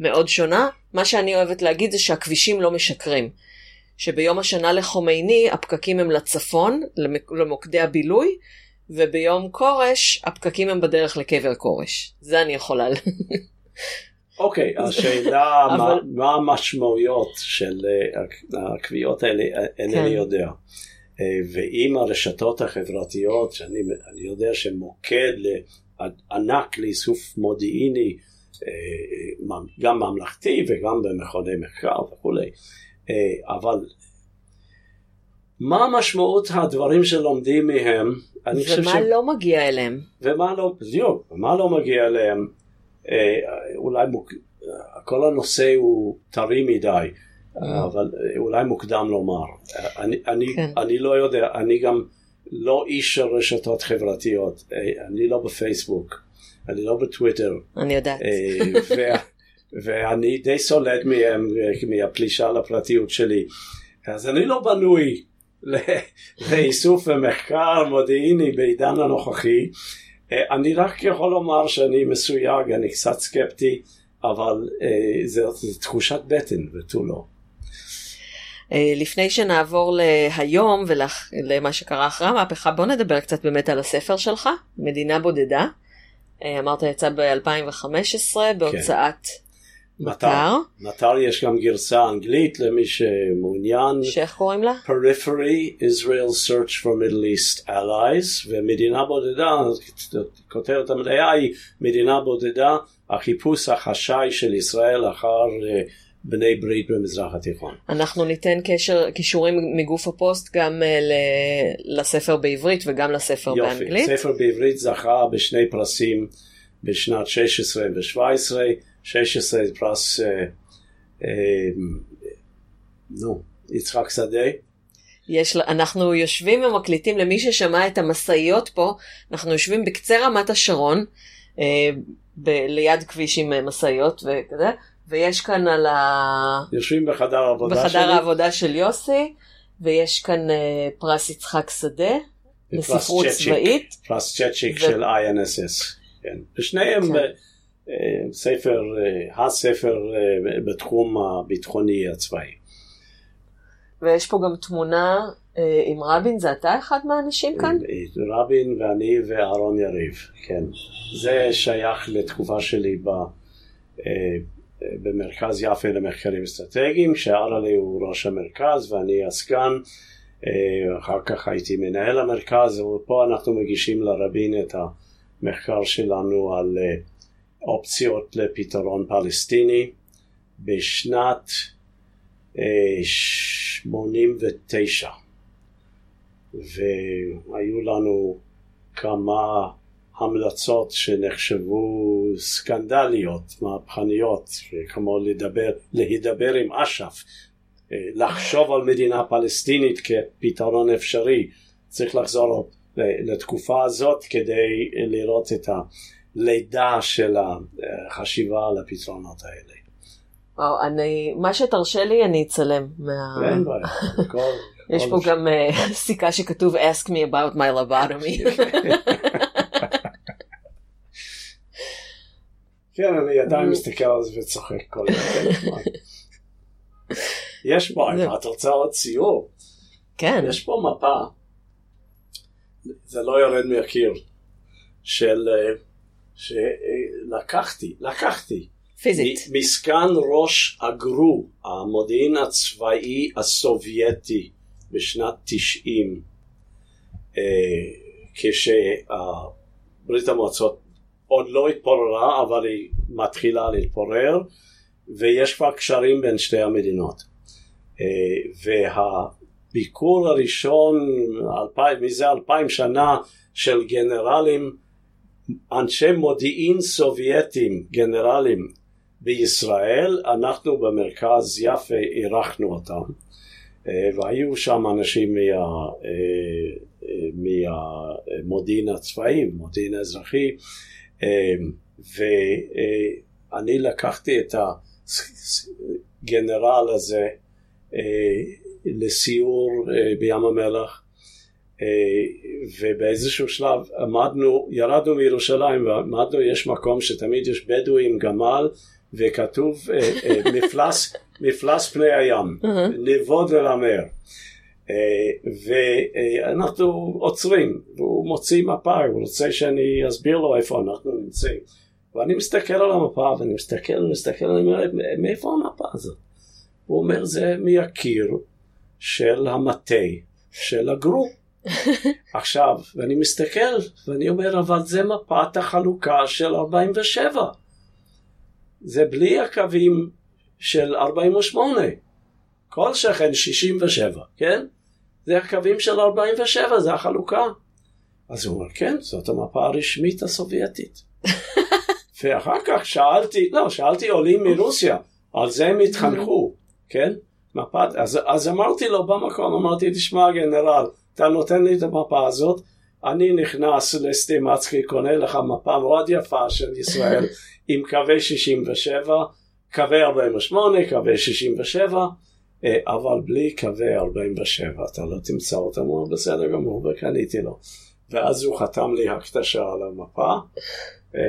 Speaker 3: מאוד שונה. מה שאני אוהבת להגיד זה שהכבישים לא משקרים. שביום השנה לחומייני הפקקים הם לצפון, למוקדי הבילוי, וביום כורש הפקקים הם בדרך לקבר כורש. זה אני יכולה. *laughs*
Speaker 1: אוקיי, השאלה *laughs* מה,
Speaker 3: אבל-
Speaker 1: מה המשמעויות של אה, הקביעות האלה, אה, אינני
Speaker 3: כן.
Speaker 1: יודע. אה, ואם הרשתות החברתיות, שאני אני יודע שמוקד ענק לאיסוף מודיעיני, גם ממלכתי וגם במכוני מחקר וכולי, אבל מה משמעות הדברים שלומדים מהם? חושב
Speaker 3: ומה לא מגיע אליהם?
Speaker 1: ומה לא, בדיוק, ומה לא מגיע אליהם, אולי מוק... כל הנושא הוא טרי מדי, אבל אה, אולי מוקדם לומר. אה, אני, אני,
Speaker 3: כן.
Speaker 1: אני לא יודע, אני גם לא איש של רשתות חברתיות, אה, אני לא בפייסבוק, אני לא בטוויטר,
Speaker 3: אני יודעת.
Speaker 1: אה, ו- ואני די סולד מהם, אה, מהפלישה לפרטיות שלי. אז אני לא בנוי לאיסוף ומחקר מודיעיני בעידן הנוכחי. אה, אני רק יכול לומר שאני מסויג, אני קצת סקפטי, אבל אה, זו זו תחושת בטן ותו לא.
Speaker 3: אה, לפני שנעבור להיום ולמה שקרה אחרי המהפכה, בוא נדבר קצת באמת על הספר שלך, מדינה בודדה. אמרת יצא ב-2015 בהוצאת מטר,
Speaker 1: מטר יש גם גרסה אנגלית למי שמעוניין.
Speaker 3: שאיך קוראים לה?
Speaker 1: Periphery, Israel Search for Middle East Allies, ומדינה בודדה, כותרת המלאה היא מדינה בודדה, החיפוש החשאי של ישראל אחר אה, בני ברית במזרח התיכון.
Speaker 3: אנחנו ניתן קשר, קישורים מגוף הפוסט גם אה, ל- לספר בעברית וגם לספר
Speaker 1: יופי,
Speaker 3: באנגלית.
Speaker 1: ספר בעברית זכה בשני פרסים בשנת 16 ו-17, 16 פרס, אה, אה, נו, יצחק שדה,
Speaker 3: יש, אנחנו יושבים ומקליטים למי ששמע את המשאיות פה, אנחנו יושבים בקצה רמת השרון, אה, ב- ליד כביש עם אה, משאיות וכזה, ויש כאן על ה...
Speaker 1: יושבים בחדר העבודה
Speaker 3: בחדר
Speaker 1: שלי.
Speaker 3: העבודה של יוסי, ויש כאן אה, פרס יצחק שדה, לספרות. צבאית.
Speaker 1: פרס צ'צ'יק
Speaker 3: ו-
Speaker 1: של INSS. כן. ושניהם
Speaker 3: כן.
Speaker 1: ספר, אה, הספר אה, בתחום הביטחוני הצבאי.
Speaker 3: ויש פה גם תמונה אה, עם רבין, זה אתה אחד מהאנשים כאן?
Speaker 1: רבין ואני ואהרון יריב, כן. זה שייך לתקופה שלי ב, במרכז יפה למחקרים אסטרטגיים, שארלי הוא ראש המרכז ואני הסגן. אחר כך הייתי מנהל המרכז, ופה אנחנו מגישים לרבין את המחקר שלנו על אופציות לפתרון פלסטיני בשנת אה, 89. והיו לנו כמה המלצות שנחשבו סקנדליות, מהפכניות, כמו לדבר, להידבר עם אש"ף, אה, לחשוב על מדינה פלסטינית כפתרון אפשרי. צריך לחזור לתקופה הזאת כדי לראות את הלידה של החשיבה על הפתרונות האלה.
Speaker 3: וואו, אני, מה שתרשה לי אני אצלם. מה...
Speaker 1: אין בעיה, הכל- *laughs*
Speaker 3: יש פה. גם אה, סיכה שכתוב ask me about my lobotomy. *laughs*
Speaker 1: כן, אני עדיין מסתכל על זה וצוחק כל הזמן. יש פה, *laughs* אם את רוצה עוד ציור,
Speaker 3: כן,
Speaker 1: יש פה מפה, זה לא יורד מהקיר, של, אה, שלקחתי, לקחתי,
Speaker 3: פיזית.
Speaker 1: מסגן ראש הגרו, המודיעין הצבאי הסובייטי, בשנת 90, אה, כשברית המועצות עוד לא התפוררה, אבל היא מתחילה להתפורר, ויש כבר קשרים בין שתי המדינות. אה, והביקור הראשון, אלפיים, מזה אלפיים שנה, של גנרלים, אנשי מודיעין סובייטים, גנרלים בישראל, אנחנו במרכז יפה אירחנו אותם, אה, והיו שם אנשים מה, אה, אה, מהמודיעין הצבאי, מודיעין האזרחי, ואני לקחתי את הגנרל הזה לסיור בים המלח, ובאיזשהו שלב עמדנו, ירדנו מירושלים ועמדנו, יש מקום שתמיד יש בדואי עם גמל וכתוב אה, אה, *laughs* מפלס, מפלס פני הים, נבו דרמר. אה, ואנחנו עוצרים, והוא מוציא מפה, הוא רוצה שאני אסביר לו איפה אנחנו נמצאים. ואני מסתכל על המפה, ואני מסתכל, מסתכל, אני אומר, מאיפה המפה הזאת? הוא אומר, זה מהקיר של המטה של הגרו. *laughs* עכשיו, ואני מסתכל, ואני אומר, אבל זה מפת החלוקה של 47. זה בלי הקווים של 48. כל שכן 67, כן? זה הקווים של 47, זה החלוקה. אז הוא אומר, כן, זאת המפה הרשמית הסובייטית. *laughs* ואחר כך שאלתי, לא, שאלתי עולים מרוסיה, על זה הם התחנכו, כן? מפת, אז, אז אמרתי לו במקום, אמרתי, תשמע גנרל, אתה נותן לי את המפה הזאת, אני נכנס לסטימצקי, קונה לך מפה מאוד יפה של ישראל, *laughs* עם קווי 67, קווי 48, קווי 67, אה, אבל בלי קווי 47, אתה לא תמצא אותם, הוא אומר, בסדר גמור, וקניתי לו. ואז הוא חתם לי הקדשה על המפה, אה,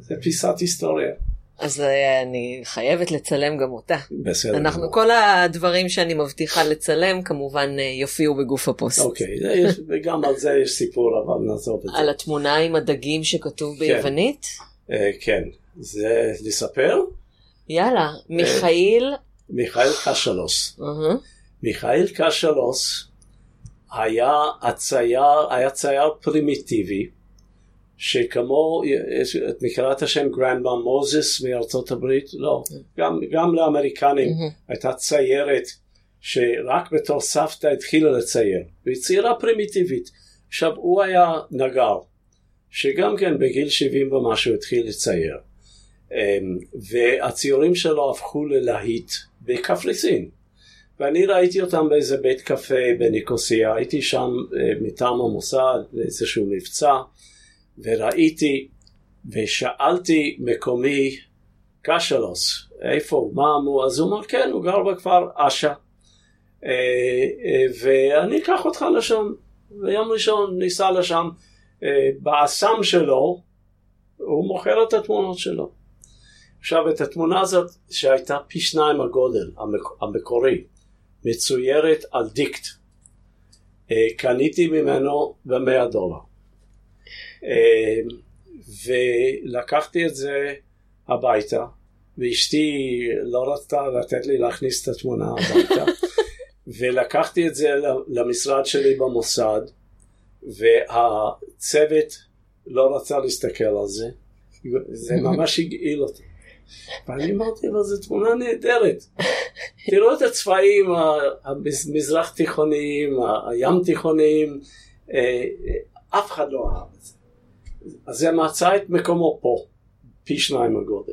Speaker 1: זה פיסת היסטוריה.
Speaker 3: אז אה, אני חייבת לצלם גם אותה.
Speaker 1: בסדר
Speaker 3: אנחנו,
Speaker 1: גמור.
Speaker 3: כל הדברים שאני מבטיחה לצלם כמובן אה, יופיעו בגוף הפוסט.
Speaker 1: אוקיי, יש, וגם על זה יש סיפור, אבל נעזוב את זה.
Speaker 3: על התמונה עם הדגים שכתוב
Speaker 1: כן.
Speaker 3: ביוונית?
Speaker 1: אה, כן, זה לספר?
Speaker 3: יאללה, מיכאיל,
Speaker 1: מיכאל קשלוס.
Speaker 3: אהה,
Speaker 1: מיכאל קשלוס היה הצייר, היה צייר פרימיטיבי, שכמו, את מכירה את השם גרנדמה מוזס מארצות הברית? לא, גם, גם לאמריקנים. הייתה ציירת שרק בתור סבתא התחילה לצייר, והיא ציירה פרימיטיבית. עכשיו, הוא היה נגר, שגם כן בגיל 70 ומשהו התחיל לצייר. אמ, והציורים שלו הפכו ללהיט בקפריסין. ואני ראיתי אותם באיזה בית קפה בניקוסיה, הייתי שם אה, מטעם המוסד באיזשהו מבצע, וראיתי ושאלתי מקומי קשלוס, איפה? הוא, מה הוא, אז הוא אמר כן, הוא גר בכפר אשה, אה, אה, ואני אקח אותך לשם, ויום ראשון ניסע לשם, באסם שלו, הוא מוכר את התמונות שלו. עכשיו את התמונה הזאת שהייתה פי שניים הגודל המק... המקורי מצוירת על דיקט. אה, קניתי ממנו במאה דולר. אה, ולקחתי את זה הביתה ואשתי לא רצתה לתת לי להכניס את התמונה הביתה *laughs* ולקחתי את זה למשרד שלי במוסד והצוות לא רצה להסתכל על זה זה *laughs* ממש הגעיל אותי ואני אמרתי לו, זו תמונה נהדרת. תראו את הצבעים המזרח תיכוניים, הים תיכוניים, אה, אה, אף אחד לא אהב את זה. אז זה מצא את מקומו פה, פי שניים הגודל.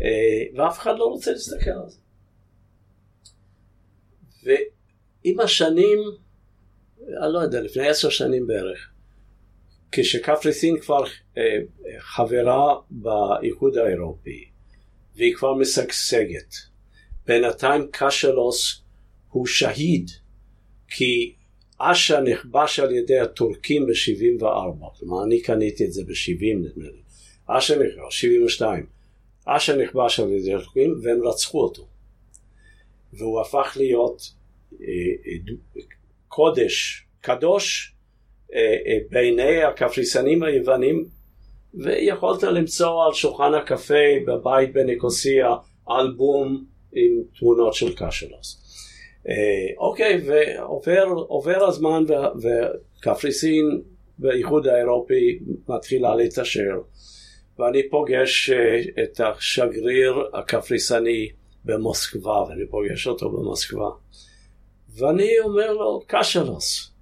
Speaker 1: אה, ואף אחד לא רוצה להסתכל על זה. ועם השנים, אני לא יודע, לפני עשר שנים בערך, כשקפריסין כבר אה, חברה באיחוד האירופי והיא כבר משגשגת, בינתיים קשלוס הוא שהיד כי אשה נכבש על ידי הטורקים ב-74, כלומר אני קניתי את זה ב-70 נדמה לי, אשה נכבש, 72, אשה נכבש על ידי הטורקים והם רצחו אותו. והוא הפך להיות אה, אה, קודש, קדוש אה, בעיני הקפריסנים היוונים ויכולת למצוא על שולחן הקפה בבית בניקוסיה אלבום עם תמונות של קשלוס. אה, אוקיי, ועובר הזמן וקפריסין באיחוד האירופי מתחילה להתעשר ואני פוגש את השגריר הקפריסני במוסקבה ואני פוגש אותו במוסקבה ואני אומר לו קשלוס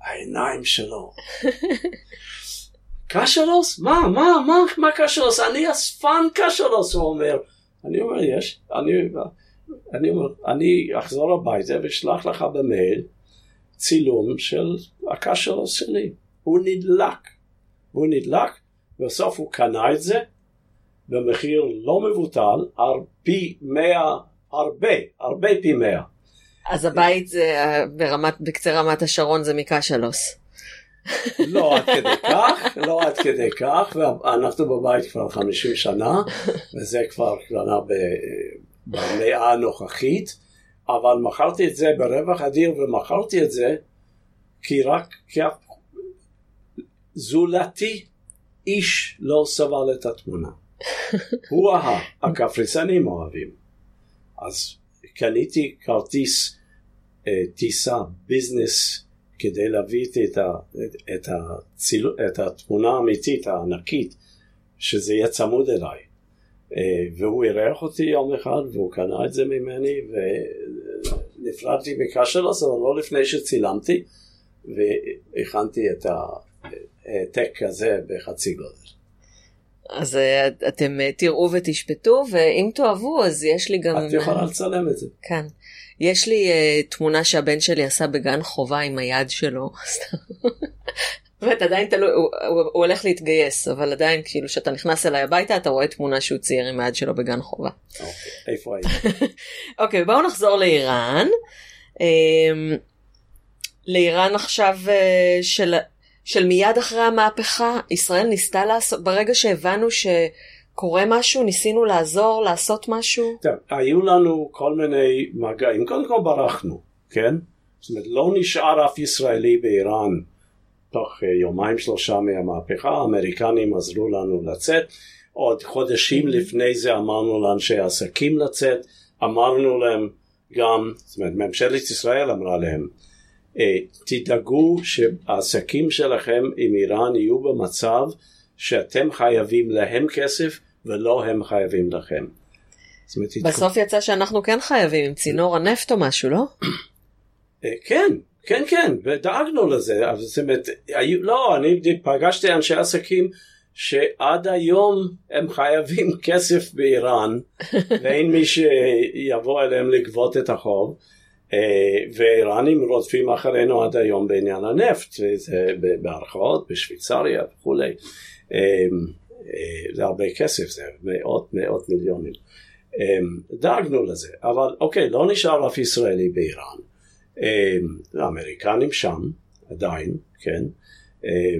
Speaker 1: העיניים שלו. *laughs* קשלוס? מה, מה, מה, מה קשלוס? אני אספן קשלוס, הוא אומר. אני אומר, יש, אני, אני אני אחזור הביתה ואשלח לך במייל צילום של הקשלוס שלי. הוא נדלק. הוא נדלק, בסוף הוא קנה את זה במחיר לא מבוטל, פי מאה, הרבה, הרבה פי מאה.
Speaker 3: אז הבית זה ברמת, בקצה רמת השרון זה מקשלוס.
Speaker 1: לא עד כדי כך, לא עד כדי כך, ואנחנו בבית כבר 50 שנה, וזה כבר קרנה במאה הנוכחית, אבל מכרתי את זה ברווח אדיר, ומכרתי את זה כי רק, כי זולתי איש לא סבל את התמונה. *laughs* הוא אהב, הקפריסנים אוהבים. אז קניתי כרטיס אה, טיסה ביזנס כדי להביא את, ה, את, הציל, את התמונה האמיתית הענקית שזה יהיה צמוד אליי והוא אירח אותי יום אחד והוא קנה את זה ממני ונפרדתי מקשלוס אבל לא לפני שצילמתי והכנתי את העתק הזה בחצי גודל.
Speaker 3: אז אה, אתם תראו ותשפטו ואם תאהבו אז יש לי גם...
Speaker 1: את יכולה לצלם את זה.
Speaker 3: כן. יש לי uh, תמונה שהבן שלי עשה בגן חובה עם היד שלו. באמת עדיין תלוי, הוא, הוא, הוא הולך להתגייס, אבל עדיין כאילו כשאתה נכנס אליי הביתה אתה רואה תמונה שהוא צייר עם היד שלו בגן חובה.
Speaker 1: אוקיי, איפה היית? *laughs*
Speaker 3: אוקיי, בואו נחזור לאיראן. Um, לאיראן עכשיו uh, של, של מיד אחרי המהפכה, ישראל ניסתה לעשות, ברגע שהבנו ש... קורה משהו? ניסינו לעזור, לעשות משהו?
Speaker 1: טוב, היו לנו כל מיני מגעים, קודם כל ברחנו, כן? זאת אומרת, לא נשאר אף ישראלי באיראן תוך אה, יומיים שלושה מהמהפכה, האמריקנים עזרו לנו לצאת, עוד חודשים לפני זה אמרנו לאנשי עסקים לצאת, אמרנו להם גם, זאת אומרת, ממשלת ישראל אמרה להם, אה, תדאגו שהעסקים שלכם עם איראן יהיו במצב שאתם חייבים להם כסף ולא הם חייבים לכם.
Speaker 3: בסוף יצא שאנחנו כן חייבים עם צינור הנפט או משהו, לא?
Speaker 1: אה, כן, כן, כן, ודאגנו לזה, אבל זאת אומרת, היו, לא, אני פגשתי אנשי עסקים שעד היום הם חייבים *laughs* כסף באיראן *laughs* ואין מי שיבוא אליהם לגבות את החוב אה, ואיראנים רודפים אחרינו עד היום בעניין הנפט וזה בהערכות בשוויצריה וכולי. אה, אה, זה הרבה כסף זה מאות מאות מיליונים. דאגנו לזה אבל אוקיי לא נשאר אף ישראלי באיראן האמריקנים שם עדיין כן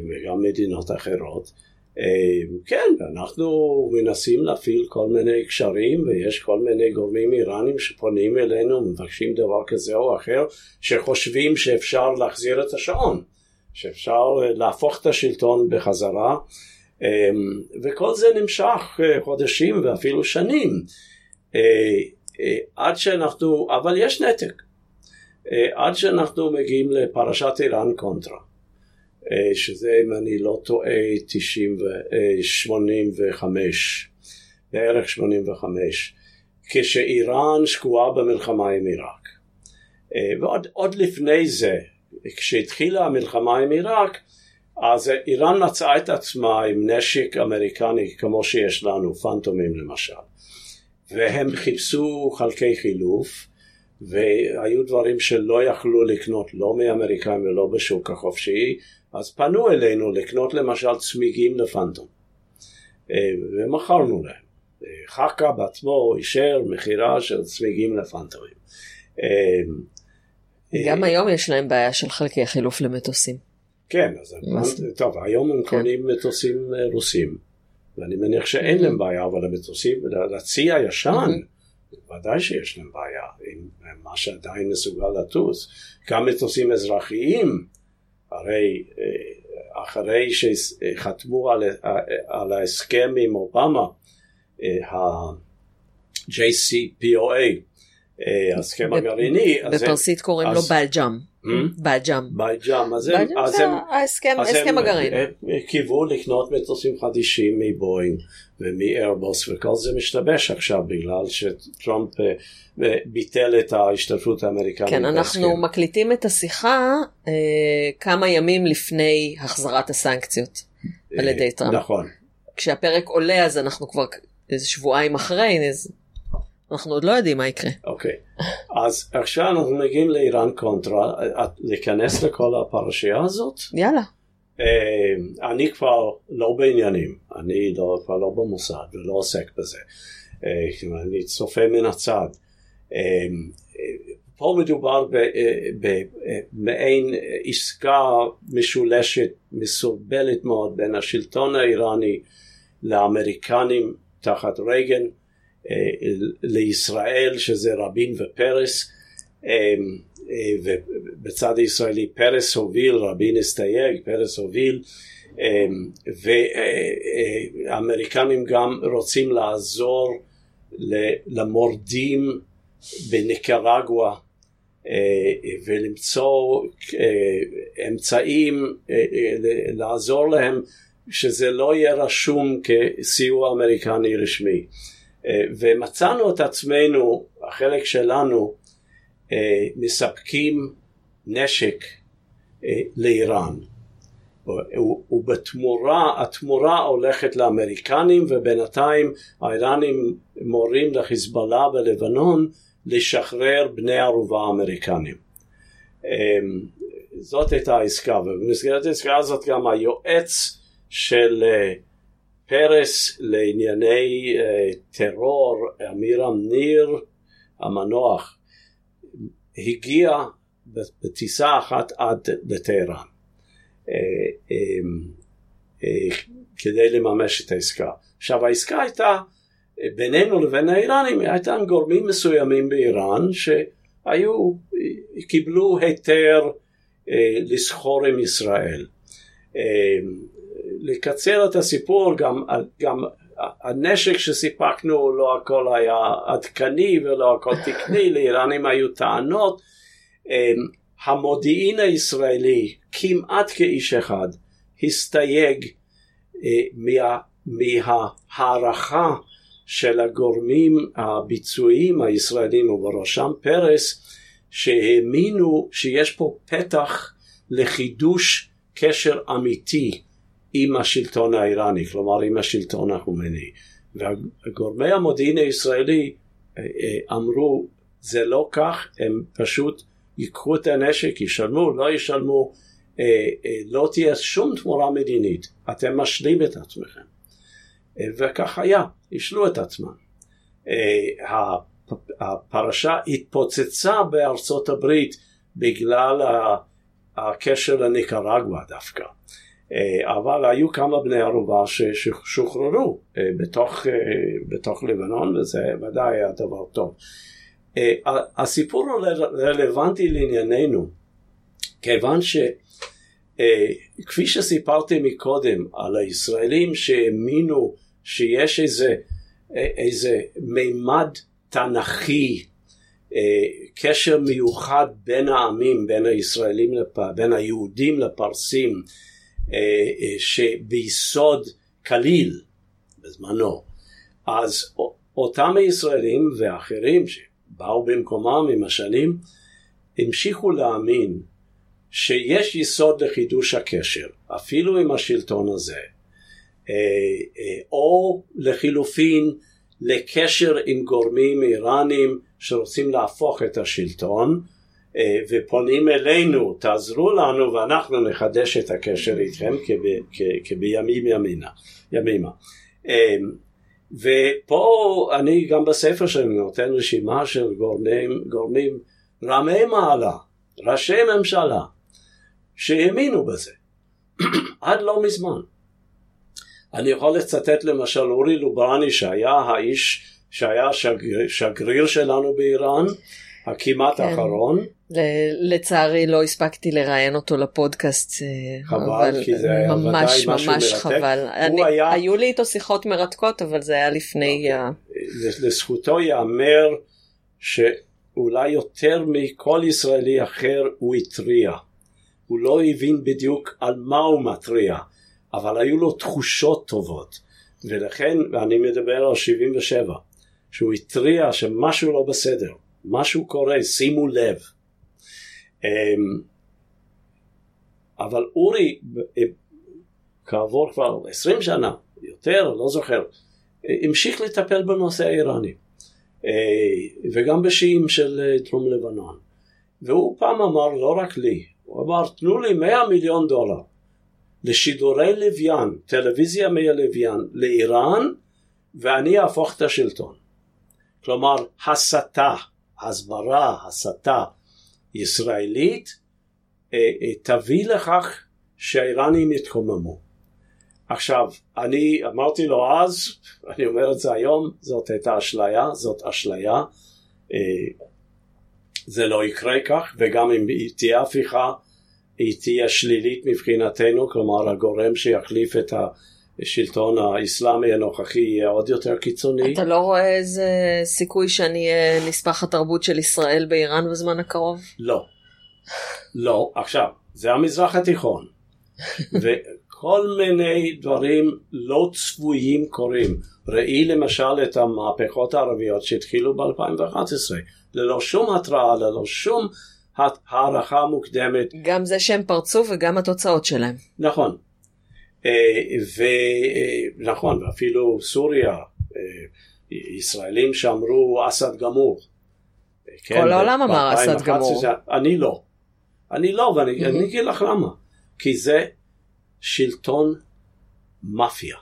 Speaker 1: וגם מדינות אחרות אה, כן, אנחנו מנסים להפעיל כל מיני קשרים ויש כל מיני גורמים איראנים שפונים אלינו ומבקשים דבר כזה או אחר שחושבים שאפשר להחזיר את השעון, שאפשר להפוך את השלטון בחזרה אה, וכל זה נמשך אה, חודשים ואפילו שנים. עד שאנחנו, אבל יש נתק, עד שאנחנו מגיעים לפרשת איראן קונטרה אה, שזה אם אני לא טועה 90 ו, 85, אה, בערך 85, כשאיראן שקועה במלחמה עם עיראק. אה, ועוד לפני זה, כשהתחילה המלחמה עם עיראק, אז איראן מצאה את עצמה עם נשק אמריקני כמו שיש לנו, פנטומים למשל. והם חיפשו חלקי חילוף, והיו דברים שלא יכלו לקנות לא מאמריקאים ולא בשוק החופשי, אז פנו אלינו לקנות למשל צמיגים לפנטום, אה, ומכרנו להם. אה, חכה בעצמו אישר מכירה של צמיגים לפנטומים.
Speaker 3: אה, גם היום יש להם בעיה של חלקי חילוף למטוסים.
Speaker 1: כן, אז טוב, היום הם כן. קונים מטוסים רוסים, ואני מניח שאין להם בעיה, אבל המטוסים, לצי הישן, ודאי שיש להם בעיה עם מה שעדיין מסוגל לטוס. גם מטוסים אזרחיים הרי אה, אחרי שחתמו על, על ההסכם עם אובמה, אה, ה-JCPOA, אה, ההסכם הגרעיני,
Speaker 3: בפרסית קוראים לו בלג'אם. בלג'אם.
Speaker 1: בלג'אם, אז
Speaker 3: הם, ההסכם הגרעין. הם
Speaker 1: קיוו לקנות מטוסים חדישים מבואינג ומאיירבוס וכל זה משתבש עכשיו בגלל שטראמפ ביטל את ההשתתפות האמריקנית.
Speaker 3: כן, אנחנו מקליטים את השיחה אה, כמה ימים לפני החזרת הסנקציות על ידי טראמפ.
Speaker 1: נכון.
Speaker 3: כשהפרק עולה אז אנחנו כבר איזה שבועיים אחרי, אז אנחנו עוד לא יודעים מה יקרה.
Speaker 1: אוקיי, okay. אז עכשיו אנחנו מגיעים לאיראן קונטרה, להיכנס לכל הפרשייה הזאת?
Speaker 3: יאללה.
Speaker 1: Uh, אני כבר לא בעניינים, אני לא, כבר לא במוסד ולא עוסק בזה, uh, אני צופה מן הצד. Uh, פה מדובר במעין עסקה משולשת, מסורבלת מאוד בין השלטון האיראני לאמריקנים תחת רייגן. אה, לישראל שזה רבין ופרס אה, אה, ובצד הישראלי פרס הוביל, רבין הסתייג, פרס הוביל והאמריקנים גם רוצים לעזור למורדים בניקרגואה ולמצוא אמצעים לעזור להם שזה לא יהיה רשום כסיוע אמריקני רשמי. אה, ומצאנו את עצמנו, החלק שלנו, אה, מספקים נשק אה, לאיראן. ובתמורה, התמורה הולכת לאמריקנים ובינתיים האיראנים מורים לחיזבאללה בלבנון לשחרר בני ערובה אמריקנים. זאת הייתה העסקה ובמסגרת העסקה הזאת גם היועץ של פרס לענייני uh, טרור, אמירם ניר המנוח, הגיע בטיסה אחת עד לטהרן um, uh, כדי לממש את העסקה. עכשיו העסקה הייתה בינינו לבין האיראנים, הייתה עם גורמים מסוימים באיראן שהיו, קיבלו היתר לסחור עם ישראל. לקצר את הסיפור, גם, גם הנשק שסיפקנו לא הכל היה עדכני ולא הכל תקני, *laughs* לאיראנים היו טענות. אמ, המודיעין הישראלי כמעט כאיש אחד הסתייג אה, מה, מההערכה של הגורמים הביצועיים הישראלים ובראשם פרס שהאמינו שיש פה פתח לחידוש קשר אמיתי עם השלטון האיראני, כלומר עם השלטון החומני. וגורמי המודיעין הישראלי אה, אה, אמרו, זה לא כך, הם פשוט ייקחו את הנשק, ישלמו, לא ישלמו, אה, לא תהיה שום תמורה מדינית, אתם משלים את עצמכם. וכך היה, השלו את עצמם. הפרשה התפוצצה בארצות הברית בגלל הקשר לניקרגואה דווקא. אה, אבל היו כמה בני ערובה ששוחררו אה, בתוך, אה, בתוך לבנון וזה ודאי היה דבר טוב. הסיפור רלוונטי לענייננו כיוון שכפי שסיפרתי מקודם על הישראלים שהאמינו שיש איזה, איזה מימד תנכי קשר מיוחד בין העמים, בין הישראלים, בין היהודים לפרסים, שביסוד כליל בזמנו. אז אותם הישראלים ואחרים שבאו במקומם עם השנים המשיכו להאמין שיש יסוד לחידוש הקשר אפילו עם השלטון הזה אה, או לחילופין לקשר עם גורמים איראנים שרוצים להפוך את השלטון אה, ופונים אלינו, תעזרו לנו ואנחנו נחדש את הקשר איתכם כבימים ימינה, ימימה. אה, ופה אני גם בספר שלי נותן רשימה של גורמים, גורמים רמי מעלה, ראשי ממשלה, שהאמינו בזה, *clears throat* עד לא מזמן. אני יכול לצטט למשל אורי לוברני שהיה האיש שהיה שגריר, שגריר שלנו באיראן, הכמעט כן. האחרון.
Speaker 3: לצערי לא הספקתי לראיין אותו לפודקאסט. אה,
Speaker 1: חבל, כי זה היה
Speaker 3: ממש ממש חבל. אני, היה... היו לי איתו שיחות מרתקות, אבל זה היה לפני...
Speaker 1: Okay. לזכותו ייאמר שאולי יותר מכל ישראלי אחר הוא התריע. הוא לא הבין בדיוק על מה הוא מתריע, אבל היו לו תחושות טובות. ולכן, ואני מדבר על 77, שהוא התריע שמשהו לא בסדר. משהו קורה, שימו לב. אמ, אבל אורי, כעבור כבר עשרים שנה, יותר, לא זוכר, המשיך לטפל בנושא האיראני, אה, וגם בשיעים של אה, דרום לבנון. והוא פעם אמר, לא רק לי, הוא אמר, תנו לי 100 מיליון דולר לשידורי לוויין, טלוויזיה מהלוויין, לאיראן, ואני אהפוך את השלטון. כלומר, הסתה. הסברה, הסתה ישראלית, אה, אה, תביא לכך שהאיראנים יתקוממו. עכשיו, אני אמרתי לו אז, *laughs* אני אומר את זה היום, זאת הייתה אשליה, זאת אשליה, אה, זה לא יקרה כך, וגם אם תהיה הפיכה, היא תהיה שלילית מבחינתנו, כלומר הגורם שיחליף את ה... השלטון האסלאמי הנוכחי יהיה עוד יותר קיצוני.
Speaker 3: אתה לא רואה איזה סיכוי שאני אהיה נספח התרבות של ישראל באיראן בזמן הקרוב?
Speaker 1: לא. לא. עכשיו, זה המזרח התיכון. *laughs* וכל מיני דברים לא צפויים קורים. ראי למשל את המהפכות הערביות שהתחילו ב-2011, ללא שום התראה, ללא שום הערכה מוקדמת.
Speaker 3: גם זה שהם פרצו וגם התוצאות שלהם.
Speaker 1: נכון. אה, ונכון, אפילו סוריה, אה, ישראלים שאמרו אסד גמור.
Speaker 3: כן, כל העולם אמר אסד גמור.
Speaker 1: אני לא. אני לא, ואני אגיד לך למה. כי זה שלטון מאפיה.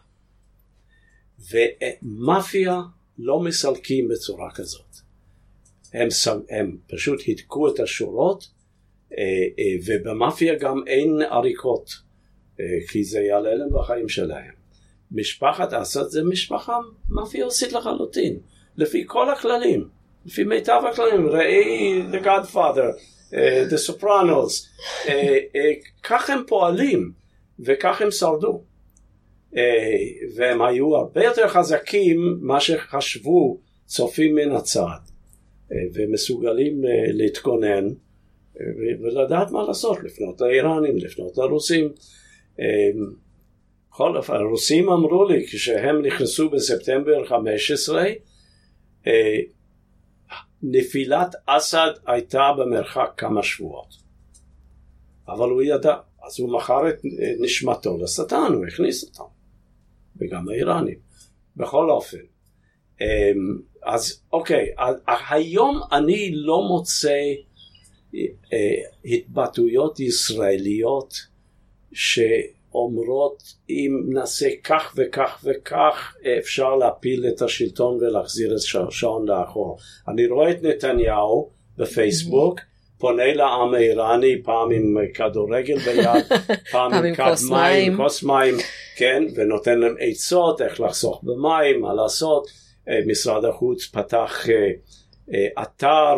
Speaker 1: ומאפיה לא מסלקים בצורה כזאת. הם, הם פשוט הידקו את השורות, אה, ובמאפיה גם אין עריקות. אה, כי זה יעלה להם בחיים שלהם. משפחת אסד זה משפחה מאפיוסית לחלוטין, לפי כל הכללים, לפי מיטב הכללים, ראי The Godfather, uh, The Sopranos, uh, uh, כך הם פועלים וכך הם שרדו. Uh, והם היו הרבה יותר חזקים ממה שחשבו צופים מן הצד, uh, ומסוגלים uh, להתכונן uh, ולדעת מה לעשות, לפנות לאיראנים, לפנות לרוסים. בכל אמ, אופן, הרוסים אמרו לי כשהם נכנסו בספטמבר 15, אה, נפילת אסד הייתה במרחק כמה שבועות. אבל הוא ידע, אז הוא מכר את נשמתו לשטן, הוא הכניס אותם, וגם האיראנים. בכל אופן, אמ, אז אוקיי, היום אני לא מוצא אה, התבטאויות ישראליות שאומרות אם נעשה כך וכך וכך אפשר להפיל את השלטון ולהחזיר את השעון לאחור. אני רואה את נתניהו בפייסבוק פונה לעם האיראני פעם עם כדורגל ביד, *laughs* פעם עם כוס מים, כוס מים, כן, ונותן להם עצות איך לחסוך במים, מה לעשות. אה, משרד החוץ פתח אה, אה, אתר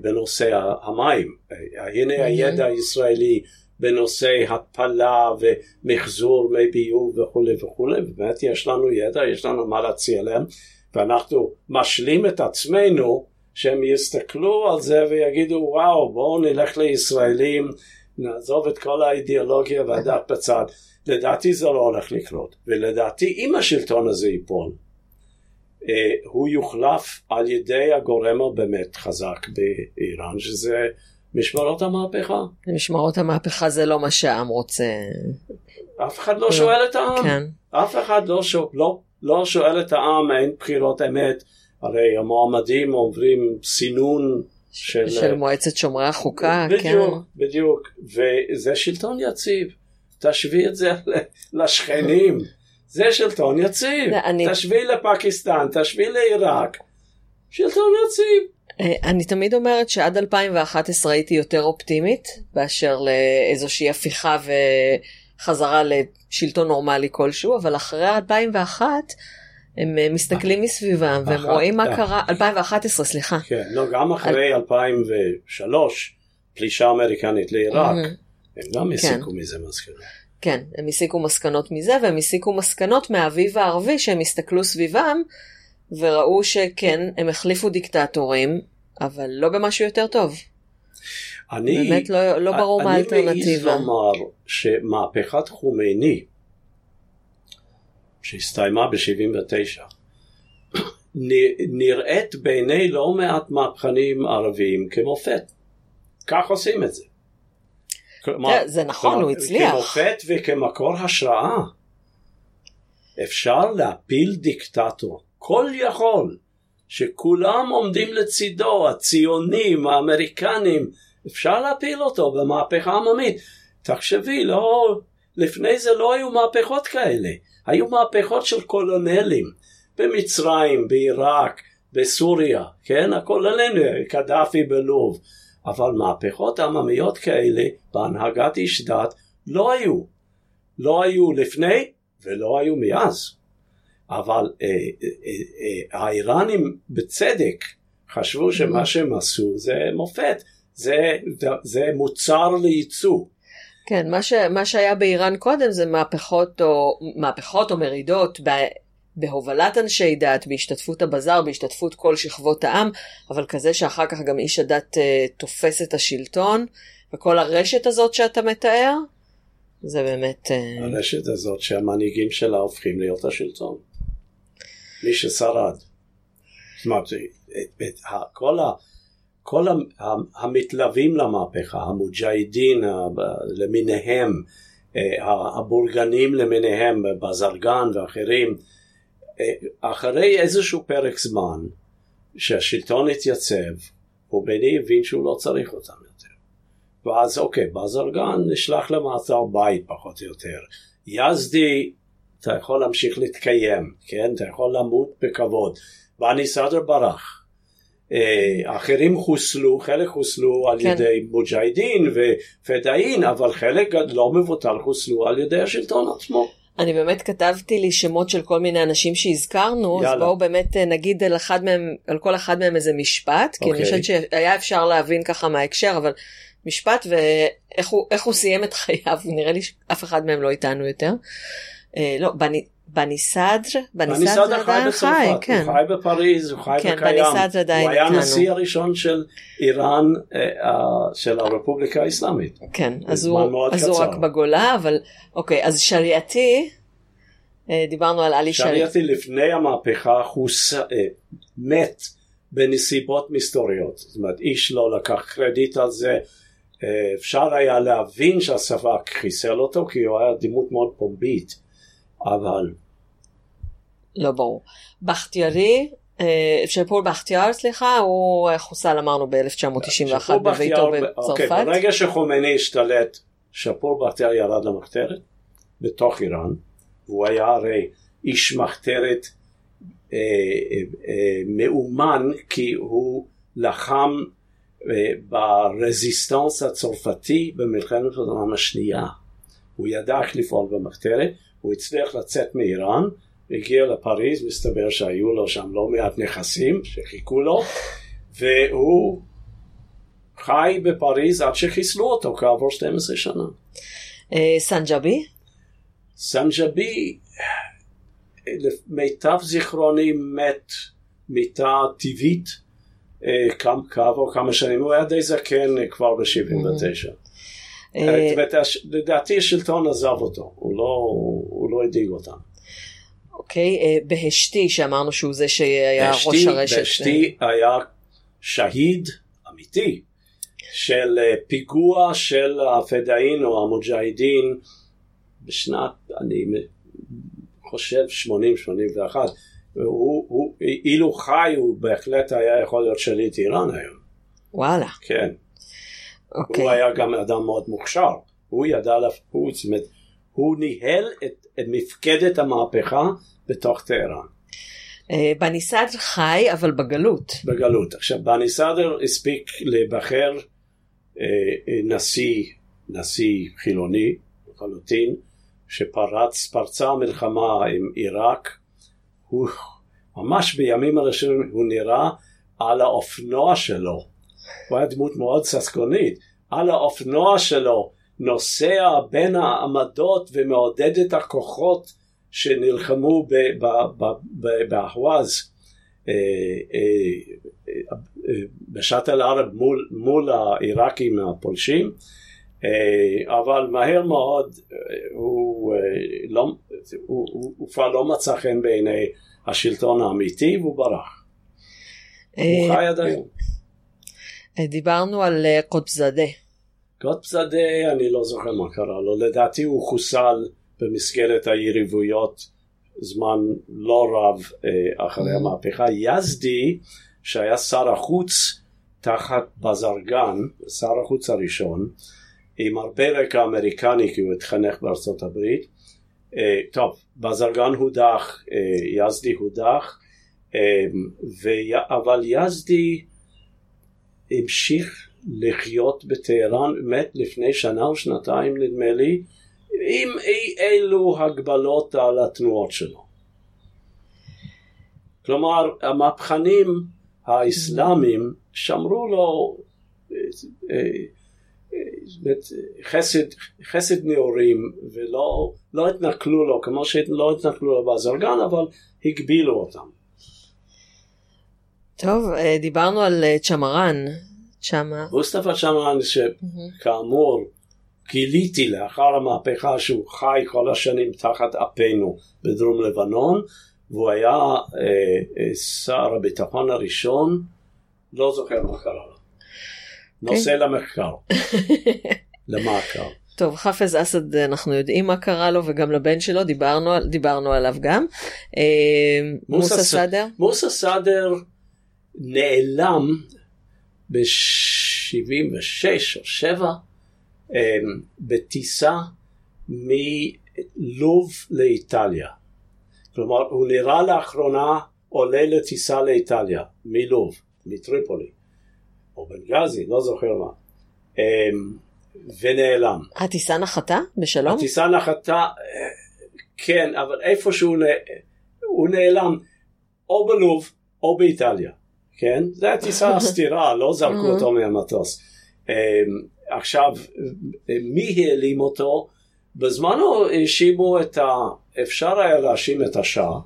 Speaker 1: בנושא המים. הנה הידע הישראלי בנושא התפלה ומחזור מי ביוב וכולי וכולי, באמת יש לנו ידע, יש לנו מה להציע להם, ואנחנו משלים את עצמנו שהם יסתכלו על זה ויגידו וואו בואו נלך לישראלים, נעזוב את כל האידיאולוגיה והדת *laughs* בצד. לדעתי זה לא הולך לקרות, ולדעתי אם השלטון הזה ייפול אה, הוא יוחלף על ידי הגורם הבאמת חזק באיראן, שזה משמרות המהפכה.
Speaker 3: משמרות המהפכה זה לא מה שהעם רוצה.
Speaker 1: אף אחד לא שואל את העם. כן. אף אחד לא, שואל, לא, לא שואל את העם, אין בחירות אמת. הרי המועמדים עוברים סינון של...
Speaker 3: של מועצת שומרי החוקה,
Speaker 1: בדיוק, כן. בדיוק, בדיוק. וזה שלטון יציב. תשווי את זה לשכנים. זה שלטון יציב. אני... תשווי לפקיסטן, תשווי לעיראק, שלטון יציב.
Speaker 3: אה, אני תמיד אומרת שעד 2011 הייתי יותר אופטימית באשר לאיזושהי הפיכה וחזרה לשלטון נורמלי כלשהו, אבל אחרי 2001 הם אה, מסתכלים מסביבם והם רואים מה קרה, 2011 סליחה.
Speaker 1: כן, לא, גם אחרי 2003, פלישה אמריקנית לעיראק, הם גם הסיקו כן. מזה מסקנות.
Speaker 3: כן, הם הסיקו מסקנות מזה, והם הסיקו מסקנות מהאביב הערבי שהם הסתכלו סביבם, וראו שכן, הם החליפו דיקטטורים, אבל לא במשהו יותר טוב. אני, באמת לא, לא ברור מה האלטרנטיבה. אני מעז
Speaker 1: לומר שמהפכת חומייני, שהסתיימה ב-79, נראית בעיני לא מעט מהפכנים ערבים כמופת. כך עושים את זה.
Speaker 3: כלומר, זה נכון, כלומר, הוא הצליח.
Speaker 1: כמופת וכמקור השראה. אפשר להפיל דיקטטור, כל יכול, שכולם עומדים לצידו, הציונים, האמריקנים, אפשר להפיל אותו במהפכה עממית. תחשבי, לא, לפני זה לא היו מהפכות כאלה, היו מהפכות של קולונלים, במצרים, בעיראק, בסוריה, כן, הקולונלים, קדאפי בלוב. אבל מהפכות עממיות כאלה בהנהגת איש דת לא היו. לא היו לפני ולא היו מאז. אבל אה, אה, אה, האיראנים בצדק חשבו שמה שהם עשו זה מופת, זה, זה מוצר לייצוא.
Speaker 3: כן, מה, ש, מה שהיה באיראן קודם זה מהפכות או, מהפכות או מרידות בהובלת אנשי דת, בהשתתפות הבזאר, בהשתתפות כל שכבות העם, אבל כזה שאחר כך גם איש הדת uh, תופס את השלטון, וכל הרשת הזאת שאתה מתאר, זה באמת... Uh...
Speaker 1: הרשת הזאת שהמנהיגים שלה הופכים להיות השלטון. מי ששרד. זאת אומרת, כל, ה, כל המתלווים למהפכה, המוג'הידין למיניהם, אה, הבורגנים למיניהם, בזרגן ואחרים, אחרי איזשהו פרק זמן שהשלטון התייצב, הוא בני הבין שהוא לא צריך אותם יותר. ואז אוקיי, בזרגן נשלח למעצר בית פחות או יותר. יזדי, אתה יכול להמשיך להתקיים, כן? אתה יכול למות בכבוד. ואני סדר ברח. אה, אחרים חוסלו, חלק חוסלו על כן. ידי מוג'הדין ופדאין, אבל חלק לא מבוטל חוסלו על ידי השלטון עצמו.
Speaker 3: אני באמת כתבתי לי שמות של כל מיני אנשים שהזכרנו, יאללה. אז בואו באמת אה, נגיד על, אחד מהם, על כל אחד מהם איזה משפט, כי אני אוקיי. חושבת שהיה אפשר להבין ככה מההקשר, אבל משפט ואיך הוא, הוא סיים את חייו, נראה לי שאף אחד מהם לא איתנו יותר. אה, לא, בני, בניסאדר,
Speaker 1: בניסאדר עדיין חי, כן. הוא חי בפריז, הוא חי כן, בקיים. הוא היה הנשיא הראשון של איראן, אה, של הרפובליקה האסלאמית.
Speaker 3: כן, אז, הוא, אז הוא רק בגולה, אבל אוקיי, אז שריעתי, אה, דיברנו על עלי שריעתי.
Speaker 1: שריעתי לפני המהפכה הוא ס... מת בנסיבות מסתוריות. זאת אומרת, איש לא לקח קרדיט על זה. אפשר היה להבין שהסבק חיסל אותו כי הוא היה דמות מאוד פומבית, אבל
Speaker 3: לא ברור. בכתיארי, אה, שפול בכתיאר, סליחה, הוא חוסל אמרנו ב-1991
Speaker 1: שפור
Speaker 3: בביתו
Speaker 1: בכתיאר- אוקיי,
Speaker 3: בצרפת.
Speaker 1: ברגע שחומייני השתלט, שפור בכתיאר ירד למחתרת בתוך איראן, הוא היה הרי איש מחתרת אה, אה, אה, מאומן כי הוא לחם אה, ברזיסטנס הצרפתי במלחמת העולם השנייה. הוא ידע איך לפעול במחתרת, הוא הצליח לצאת מאיראן, הגיע לפריז, מסתבר שהיו לו שם לא מעט נכסים שחיכו לו, והוא חי בפריז עד שחיסלו אותו כעבור 12 שנה.
Speaker 3: אה, סנג'בי,
Speaker 1: סנג'בי, למיטב זיכרוני, מת מיתה טבעית אה, כמה- כמה שנים, הוא היה די זקן אה, כבר ב-79.
Speaker 3: אה,
Speaker 1: לדעתי השלטון עזב אותו, הוא לא, לא הדאיג אותם.
Speaker 3: אוקיי, אה, בהשתי, שאמרנו שהוא זה שהיה ראש הרשת.
Speaker 1: באשתי היה שהיד אמיתי של אה, פיגוע של הפדאין או המוג'הדין בשנת, אני חושב 80-81. הוא, הוא, אילו חי הוא בהחלט היה יכול להיות שליט איראן היום,
Speaker 3: וואלה,
Speaker 1: כן.
Speaker 3: אוקיי.
Speaker 1: הוא היה גם אדם מאוד מוכשר, הוא ידע, הוא, זאת אומרת, הוא ניהל את, את מפקדת המהפכה בתוך טהרן.
Speaker 3: אה, בני סאדר חי, אבל בגלות.
Speaker 1: בגלות. עכשיו, בני סאדר הספיק להיבחר אה, אה, נשיא, נשיא חילוני לחלוטין, שפרץ, פרצה המלחמה עם עיראק, הוא ממש בימים הראשונים הוא נראה על האופנוע שלו, הוא היה דמות מאוד ססגונית, על האופנוע שלו נוסע בין העמדות ומעודד את הכוחות שנלחמו ב- ב- ב- ב- באחווז. אה, אה, אה, בשאטל ערב מול, מול העיראקים הפולשים, אבל מהר מאוד הוא, לא, הוא, הוא, הוא כבר לא מצא חן בעיני השלטון האמיתי והוא ברח. הוא חי עד היום.
Speaker 3: אה, דיברנו על אה, קוטבזאדה.
Speaker 1: גוטפזאדה, אני לא זוכר מה קרה לו, לדעתי הוא חוסל במסגרת היריבויות זמן לא רב אה, אחרי המהפכה. יזדי, שהיה שר החוץ תחת בזרגן, שר החוץ הראשון, עם הרבה רקע אמריקני כי הוא התחנך בארצות הברית. טוב, בזרגן הודח, יזדי הודח, וי... אבל יזדי המשיך לחיות בטהרן, מת לפני שנה או שנתיים נדמה לי, עם אי אילו הגבלות על התנועות שלו. כלומר, המהפכנים האסלאמים שמרו לו אה, אה, אה, חסד, חסד נאורים ולא לא התנכלו לו כמו שלא התנכלו לו בזרגן אבל הגבילו אותם.
Speaker 3: טוב, אה, דיברנו על אה, צ'מרן. צ'מה.
Speaker 1: מוסטפא שמרן שכאמור גיליתי לאחר המהפכה שהוא חי כל השנים תחת אפינו בדרום לבנון והוא היה אה, אה, שר הביטחון הראשון לא זוכר מה קרה לו. נושא למחקר, *laughs* למעקר.
Speaker 3: טוב, חאפז אסד, אנחנו יודעים מה קרה לו, וגם לבן שלו, דיברנו, דיברנו עליו גם. אה,
Speaker 1: מוסא
Speaker 3: סאדר,
Speaker 1: מוסא סאדר נעלם ב-76 או 7 בטיסה מלוב לאיטליה. כלומר, הוא נראה לאחרונה עולה לטיסה לאיטליה, מלוב, מטריפולי, או בנגזי, לא זוכר מה, אמ, ונעלם.
Speaker 3: הטיסה נחתה בשלום?
Speaker 1: הטיסה נחתה, אה, כן, אבל איפשהו הוא נעלם, או בלוב או באיטליה, כן? זו הטיסה *laughs* הסתירה, לא זרקו אותו מהמטוס. אה, עכשיו, אה, מי העלים אותו? בזמנו האשימו את ה... אפשר היה להאשים את השאה,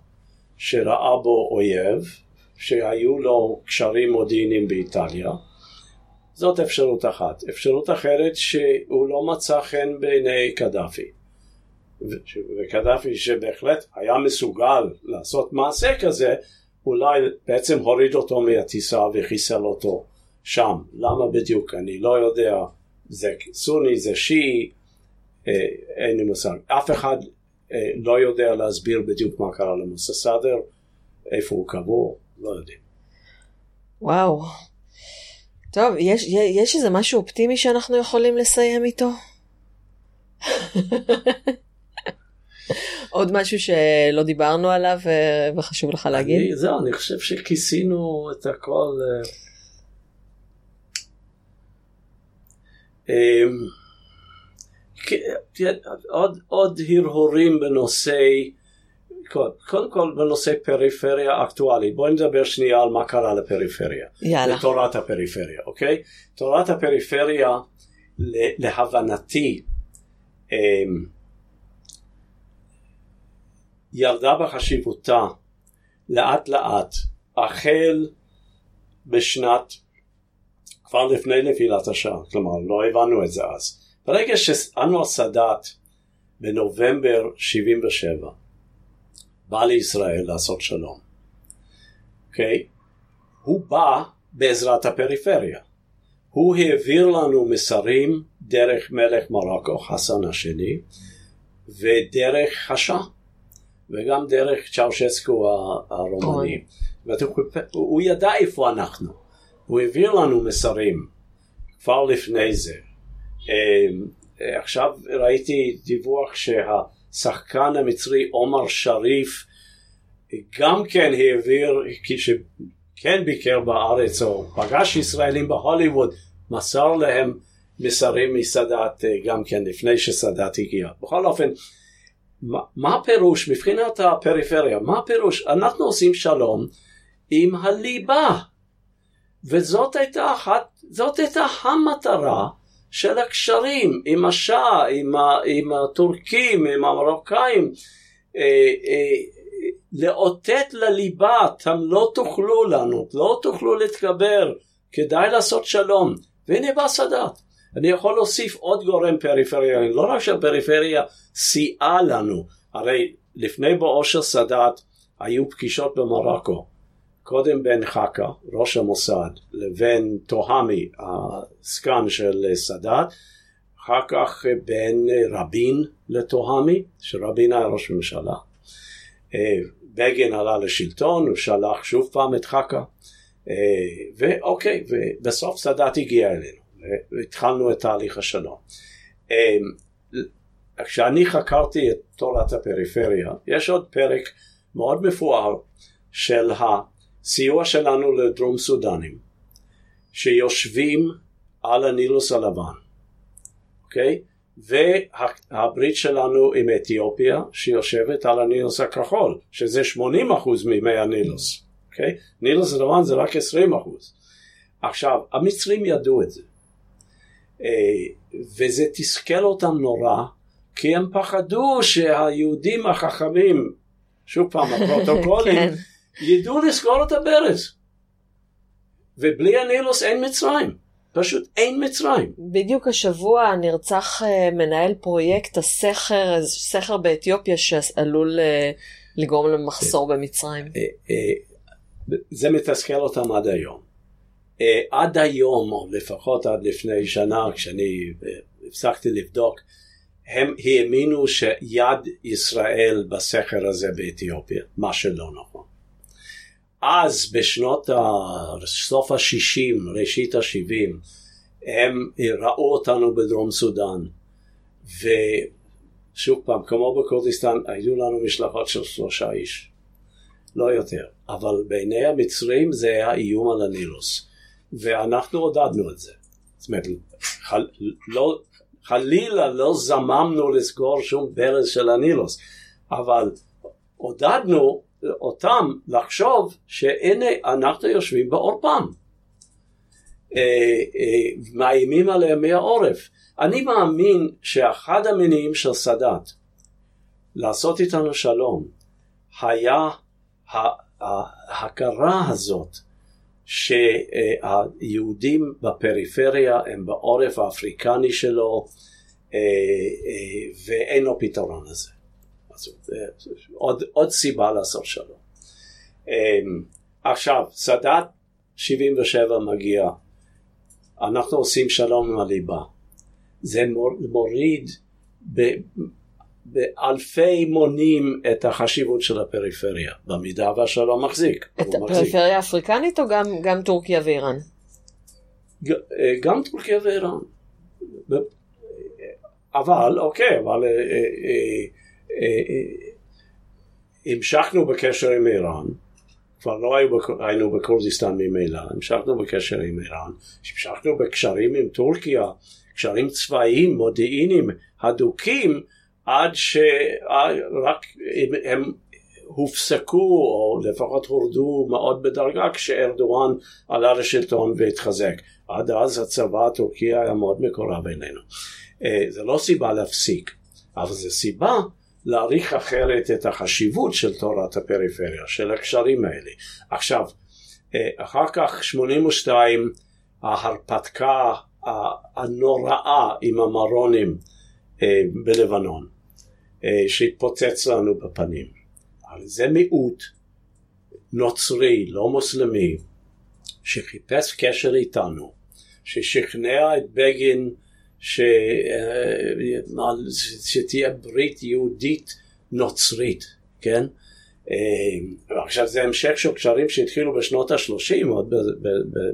Speaker 1: שראה בו אויב, שהיו לו קשרים מודיעיניים באיטליה. זאת אפשרות אחת. אפשרות אחרת שהוא לא מצא חן בעיני קדאפי. וקדאפי שבהחלט היה מסוגל לעשות מעשה כזה, אולי בעצם הוריד אותו מהטיסה וחיסל אותו שם. למה בדיוק? אני לא יודע זה סוני, זה שיעי, אה, אין לי מושג. אף אחד אה, לא יודע להסביר בדיוק מה קרה למוסא סאדר, איפה הוא קבור, לא יודעים.
Speaker 3: וואו. טוב, יש, יש איזה משהו אופטימי שאנחנו יכולים לסיים איתו? *laughs* עוד משהו שלא דיברנו עליו אה, וחשוב לך להגיד?
Speaker 1: אני, זהו, אני חושב שכיסינו את הכל. אה. אמ, עוד, עוד הרהורים בנושא, קודם כל בנושא פריפריה אקטואלית. בואי נדבר שנייה על מה קרה לפריפריה.
Speaker 3: יאללה.
Speaker 1: לתורת הפריפריה, אוקיי? תורת הפריפריה, להבנתי, אמ, ירדה בחשיבותה לאט לאט, החל בשנת, כבר לפני נפילת השער, כלומר לא הבנו את זה אז. ברגע שאנואר סאדאת בנובמבר 77 בא לישראל לעשות שלום, אוקיי? Okay? הוא בא בעזרת הפריפריה. הוא העביר לנו מסרים דרך מלך מרוקו, חסן השני, ודרך חשא. וגם דרך צ'אושסקו הרומני. הוא ידע איפה אנחנו, הוא העביר לנו מסרים כבר לפני זה. אמ, עכשיו ראיתי דיווח שהשחקן המצרי עומר שריף גם כן העביר, כשכן ביקר בארץ או פגש ישראלים בהוליווד, מסר להם מסרים מסאדאת גם כן לפני שסאדאת הגיע. בכל אופן, מה, הפירוש מבחינת הפריפריה? מה הפירוש? אנחנו עושים שלום עם הליבה. וזאת הייתה אחת, זאת הייתה המטרה של הקשרים עם השאה, עם, עם הטורקים, עם המרוקאים. אה, אה, לאותת לליבה, אתם לא תוכלו לנו, לא תוכלו להתגבר, כדאי לעשות שלום. והנה בא סאדאת. אני יכול להוסיף עוד גורם פריפריאלי, לא רק שהפריפריה סייעה לנו, הרי לפני בואו של סאדאת היו פגישות במרוקו, קודם בין חכה, ראש המוסד, לבין תוהמי, הסגן של סאדאת, אחר כך בין רבין לתוהמי, שרבין היה ראש ממשלה. אה, בגין עלה לשלטון, הוא שלח שוב פעם את חכה, אה, ואוקיי, ובסוף סאדאת הגיע אלינו. והתחלנו את תהליך השלום. אמ, כשאני חקרתי את תורת הפריפריה, יש עוד פרק מאוד מפואר של הסיוע שלנו לדרום סודנים, שיושבים על הנילוס הלבן, אוקיי? והברית שלנו עם אתיופיה שיושבת על הנילוס הכחול, שזה 80% ממי הנילוס, אוקיי? נילוס הלבן זה רק 20%. עכשיו, המצרים ידעו את זה. אה, וזה תסכל אותם נורא, כי הם פחדו שהיהודים החכמים, שוב פעם הפרוטוקולים, *laughs* כן. ידעו לסגור את הברז. ובלי הנילוס אין מצרים. פשוט אין מצרים.
Speaker 3: בדיוק השבוע נרצח אה, מנהל פרויקט הסכר, סכר באתיופיה שעלול אה, לגרום למחסור במצרים.
Speaker 1: זה מתסכל אותם עד היום. Uh, עד היום, או לפחות עד לפני שנה, כשאני uh, הפסקתי לבדוק, הם האמינו שיד ישראל בסכר הזה באתיופיה, מה שלא נכון. אז בשנות ה... סוף ה-60, ראשית ה-70, הם ראו אותנו בדרום סודאן, ושוב פעם, כמו בכורדיסטן, היו לנו משלחות של שלושה איש, לא יותר, אבל בעיני המצרים זה היה איום על הנילוס. ואנחנו עודדנו את זה. זאת אומרת, חל, לא, חלילה לא זממנו לסגור שום ברז של הנילוס, אבל עודדנו אותם לחשוב שהנה אנחנו יושבים בעורפם. אה, אה, מאיימים עליהם מהעורף. אני מאמין שאחד המניעים של סאדאת לעשות איתנו שלום היה ההכרה הזאת שהיהודים בפריפריה הם בעורף האפריקני שלו אה, אה, ואין לו פתרון לזה. אז עוד, עוד סיבה לעשות שלום. אה, עכשיו, סאדאת 77 מגיע, אנחנו עושים שלום עם הליבה. זה מוריד באלפי מונים את החשיבות של הפריפריה, במידה והשלום מחזיק.
Speaker 3: את הפריפריה האפריקנית או גם, גם טורקיה ואיראן?
Speaker 1: אה, גם טורקיה ואיראן. אבל, אוקיי, אבל אה, אה, המשכנו בקשר עם איראן, כבר לא היינו בכורדיסטן ממילא, המשכנו בקשר עם איראן, המשכנו בקשרים עם טורקיה, קשרים צבאיים, מודיעיניים, הדוקים, עד שרק הם הופסקו או לפחות הורדו מאוד בדרגה כשארדואן עלה לשלטון והתחזק. עד אז הצבא הטורקי היה מאוד מקורב אלינו. אה, זה לא סיבה להפסיק, אבל זו סיבה להעריך אחרת את החשיבות של תורת הפריפריה, של הקשרים האלה. עכשיו, אה, אחר כך 82 ההרפתקה הנוראה עם המרונים אה, בלבנון. אה, שהתפוצץ לנו בפנים. אבל זה מיעוט נוצרי, לא מוסלמי, שחיפש קשר איתנו, ששכנע את בגין ש... אה, שתהיה ברית יהודית נוצרית, כן? אה, עכשיו זה המשך של קשרים שהתחילו בשנות ה-30, עוד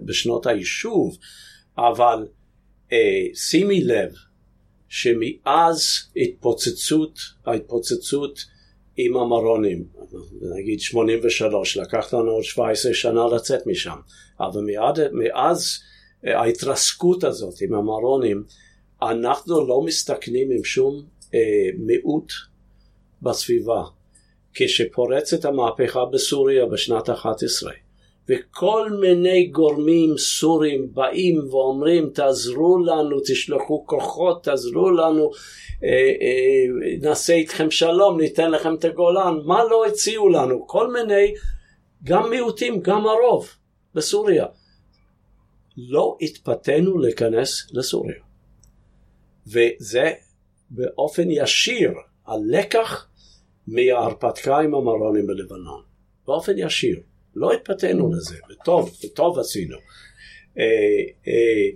Speaker 1: בשנות היישוב, אבל שימי לב, שמאז התפוצצות, ההתפוצצות עם המרונים, נגיד 83, לקח לנו עוד 17 שנה לצאת משם, אבל מיד, מאז ההתרסקות הזאת עם המרונים, אנחנו לא מסתכנים עם שום אה, מיעוט בסביבה. כשפורצת המהפכה בסוריה בשנת 11, וכל מיני גורמים סורים באים ואומרים תעזרו לנו, תשלחו כוחות, תעזרו לנו, אה, אה, נעשה איתכם שלום, ניתן לכם את הגולן, מה לא הציעו לנו? כל מיני, גם מיעוטים, גם הרוב בסוריה. לא התפתינו להיכנס לסוריה. וזה באופן ישיר הלקח מההרפתקה עם המרונים בלבנון. באופן ישיר. לא התפתינו לזה, וטוב, וטוב עשינו. אה, אה,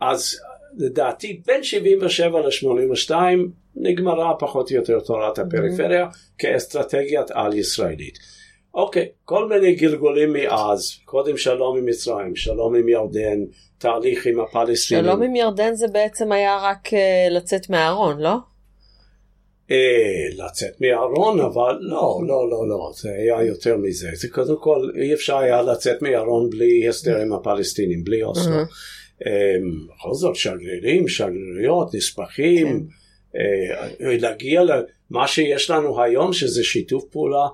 Speaker 1: אז לדעתי בין 77 ל-82 נגמרה פחות או יותר תורת הפריפריה כאסטרטגיית על ישראלית. אוקיי, כל מיני גלגולים מאז, קודם שלום עם מצרים, שלום עם ירדן, תהליך עם הפלסטינים.
Speaker 3: שלום עם ירדן זה בעצם היה רק uh, לצאת מהארון, לא?
Speaker 1: אה, לצאת מהארון, אבל לא, לא, לא, לא, זה היה יותר מזה. זה קודם כל, אי אפשר היה לצאת מהארון בלי הסדר עם הפלסטינים, בלי אוסלו. אמ, בכל זאת, שגרירים, שגריריות, נספחים, כן. אה, להגיע למה שיש לנו היום, שזה שיתוף פעולה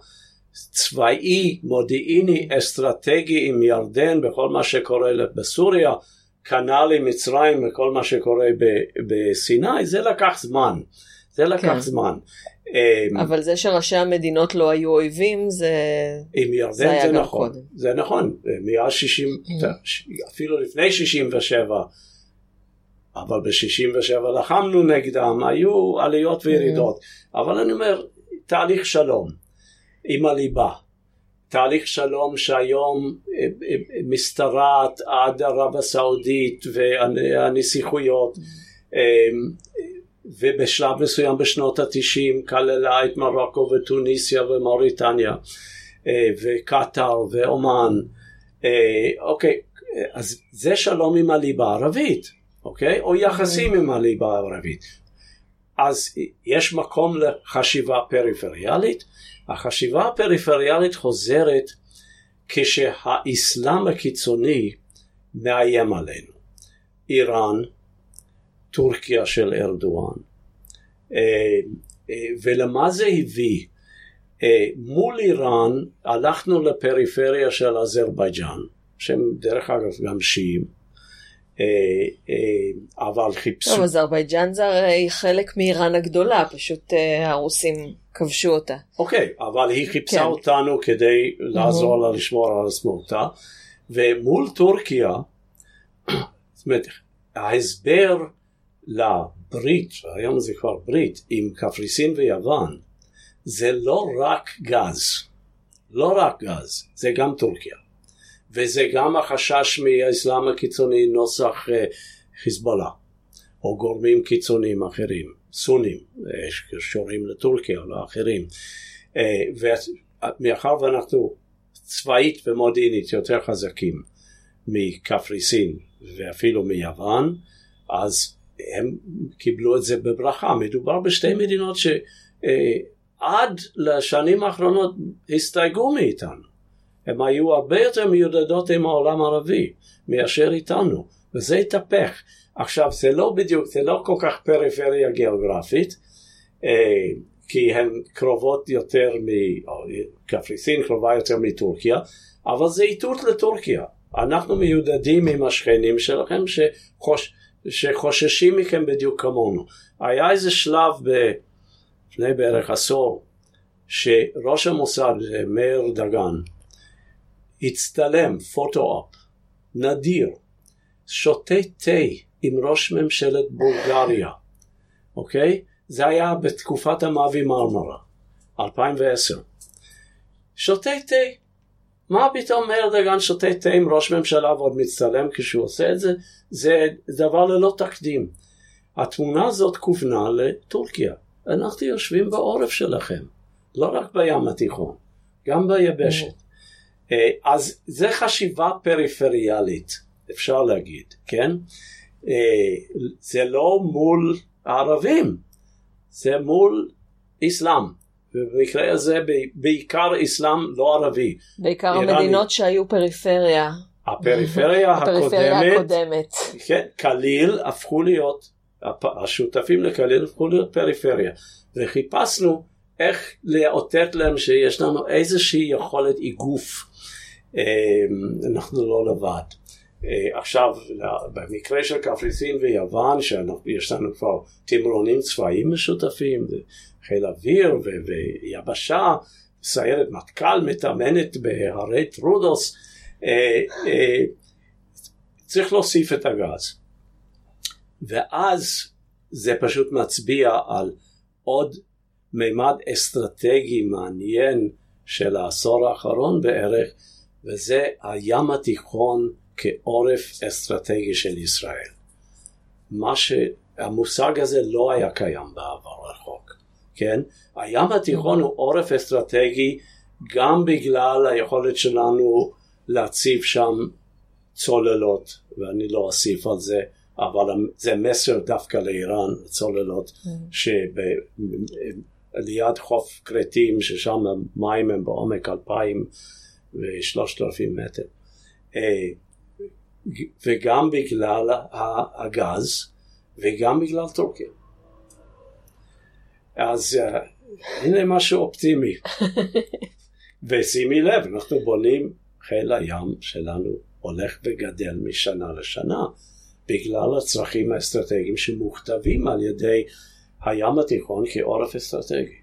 Speaker 1: צבאי, מודיעיני, אסטרטגי עם ירדן בכל מה שקורה בסוריה, כנ"ל עם מצרים וכל מה שקורה בסיני, זה לקח זמן. זה לקח כן. זמן.
Speaker 3: אמ, אבל זה שראשי המדינות לא היו אויבים זה,
Speaker 1: עם ירדן זה, זה נכון, קודם. זה נכון, מאז 60, mm. אפילו לפני 67, אבל ב-67 לחמנו נגדם, היו עליות וירידות, mm. אבל אני אומר, תהליך שלום עם הליבה, תהליך שלום שהיום אה, אה, משתרעת עד ערב הסעודית והנסיכויות, mm. ובשלב מסוים בשנות התשעים כללה את מרוקו וטוניסיה ומוריטניה אה, וקטאר ואומן. אה, אוקיי, אז זה שלום עם הליבה הערבית, אוקיי? או יחסים עם הליבה הערבית. אז יש מקום לחשיבה פריפריאלית. החשיבה הפריפריאלית חוזרת כשהאסלאם הקיצוני מאיים עלינו. איראן, טורקיה של ארדואן. אה, אה, ולמה זה הביא? אה, מול איראן הלכנו לפריפריה של אזרבייג'אן, שהם דרך אגב גם שיעים, אבל חיפשו...
Speaker 3: טוב, אזרבייג'אן זה הרי חלק מאיראן הגדולה, פשוט הרוסים כבשו אותה.
Speaker 1: אוקיי, אבל היא חיפשה כן. אותנו כדי לעזור לה לשמור על עצמאותה, ומול טורקיה, זאת אומרת, ההסבר לברית, היום זה כבר ברית, עם קפריסין ויוון, זה לא רק גז, לא רק גז, זה גם טורקיה. וזה גם החשש מהאסלאם הקיצוני נוסח uh, חיזבאללה, או גורמים קיצוניים אחרים, סונים, שקשורים לטורקיה או לאחרים. ומאחר ואנחנו צבאית ומודיעינית יותר חזקים מקפריסין ואפילו מיוון, אז הם קיבלו את זה בברכה. מדובר בשתי מדינות שעד לשנים האחרונות הסתייגו מאיתנו. הם היו הרבה יותר מיודדות עם העולם הערבי מאשר איתנו, וזה התהפך. עכשיו זה לא בדיוק, זה לא כל כך פריפריה גיאוגרפית, אה, כי הן קרובות יותר, קפריסין קרובה יותר מטורקיה, אבל זה איתות לטורקיה. אנחנו מיודדים עם השכנים שלכם שחוש, שחוששים מכם בדיוק כמונו. היה איזה שלב לפני בערך עשור, שראש המוסד, מאיר דגן, הצטלם, פוטו-אפ, נדיר, שותה תה עם ראש ממשלת בולגריה, אוקיי? זה היה בתקופת המאבי מרמרה, 2010. שותה תה. מה פתאום מאיר דגן שותה תה עם ראש ממשלה ועוד מצטלם כשהוא עושה את זה? זה דבר ללא תקדים. התמונה הזאת כוונה לטורקיה. אנחנו יושבים בעורף שלכם, לא רק בים התיכון, גם ביבשת. אה, אז זה חשיבה פריפריאלית, אפשר להגיד, כן? אה, זה לא מול הערבים, זה מול אסלאם. ובמקרה הזה בעיקר אסלאם לא ערבי.
Speaker 3: בעיקר איראני. המדינות שהיו פריפריה.
Speaker 1: הפריפריה *laughs*
Speaker 3: הפריפריה
Speaker 1: הקודמת,
Speaker 3: הקודמת.
Speaker 1: כן, כליל הפכו להיות, השותפים לכליל הפכו להיות פריפריה. וחיפשנו איך לאותת להם שיש לנו איזושהי יכולת איגוף. אמ, אנחנו לא לבד. אה, עכשיו, במקרה של קפריסין ויוון, שיש לנו כבר תמרונים צבאיים משותפים, חיל אוויר ויבשה, סיירת מטכ"ל מתאמנת בהרי טרודוס, אה, אה, צריך להוסיף את הגז. ואז זה פשוט מצביע על עוד מימד אסטרטגי מעניין של העשור האחרון בערך, וזה הים התיכון כעורף אסטרטגי של ישראל. מה שהמושג הזה לא היה קיים בעבר כן? הים התיכון הוא עורף אסטרטגי גם בגלל היכולת שלנו להציב שם צוללות, ואני לא אוסיף על זה, אבל זה מסר דווקא לאיראן, צוללות, mm. שליד חוף כרתים, ששם המים הם בעומק אלפיים ושלושת אלפים מטר. אה, וגם בגלל הגז וגם בגלל טורקיה. אז uh, הנה משהו אופטימי. *laughs* ושימי לב, אנחנו בונים, חיל הים שלנו הולך וגדל משנה לשנה בגלל הצרכים האסטרטגיים שמוכתבים על ידי הים התיכון כעורף אסטרטגי.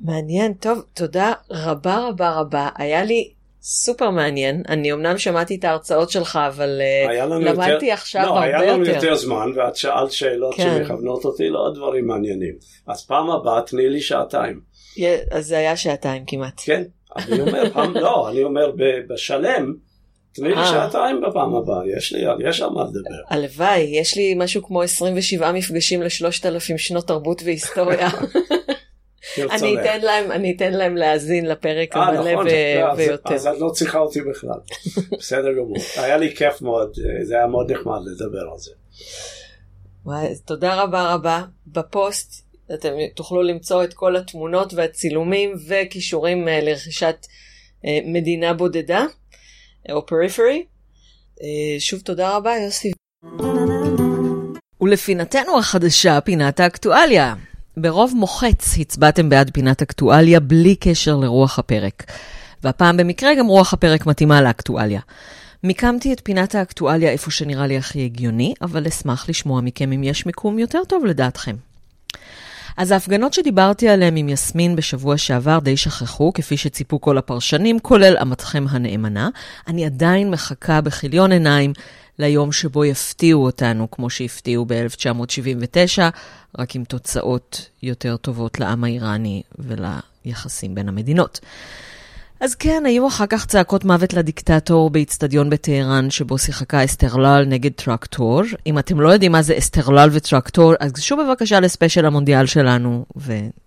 Speaker 3: מעניין, טוב, תודה רבה רבה רבה. היה לי סופר מעניין. אני אמנם שמעתי את ההרצאות שלך, אבל אה, למדתי יותר, עכשיו
Speaker 1: לא,
Speaker 3: הרבה יותר.
Speaker 1: לא, היה לנו יותר זמן, ואת שאלת שאלות כן. שמכוונות אותי לעוד דברים מעניינים. אז פעם הבאה תני לי שעתיים.
Speaker 3: אז זה היה שעתיים כמעט.
Speaker 1: כן, אני אומר, פעם, לא, אני אומר בשלם. תני לי אה. שעתיים בפעם הבאה, יש לי, יש על מה לדבר.
Speaker 3: הלוואי, יש לי משהו כמו 27 מפגשים לשלושת אלפים שנות תרבות והיסטוריה. *laughs* אני אתן להם, אני אתן להם להאזין לפרק
Speaker 1: אה,
Speaker 3: המלא
Speaker 1: נכון,
Speaker 3: ויותר.
Speaker 1: אז את לא צריכה אותי בכלל. *laughs* בסדר גמור. היה לי כיף מאוד, זה היה מאוד נחמד לדבר על זה.
Speaker 3: וואי, תודה רבה רבה. בפוסט אתם תוכלו למצוא את כל התמונות והצילומים וכישורים אה, לרכישת אה, מדינה בודדה או פריפרי. שוב תודה רבה יוסי. ולפינתנו החדשה, פינת האקטואליה. ברוב מוחץ הצבעתם בעד פינת אקטואליה בלי קשר לרוח הפרק. והפעם במקרה גם רוח הפרק מתאימה לאקטואליה. מיקמתי את פינת האקטואליה איפה שנראה לי הכי הגיוני, אבל אשמח לשמוע מכם אם יש מיקום יותר טוב לדעתכם. אז ההפגנות שדיברתי עליהן עם יסמין בשבוע שעבר די שכחו, כפי שציפו כל הפרשנים, כולל אמתכם הנאמנה. אני עדיין מחכה בכיליון עיניים ליום שבו יפתיעו אותנו, כמו שהפתיעו ב-1979, רק עם תוצאות יותר טובות לעם האיראני וליחסים בין המדינות. אז כן, היו אחר כך צעקות מוות לדיקטטור באיצטדיון בטהרן, שבו שיחקה אסתרלל נגד טרקטור. אם אתם לא יודעים מה זה אסתרלל וטרקטור, אז גשו בבקשה לספיישל המונדיאל שלנו ותתעדכנו.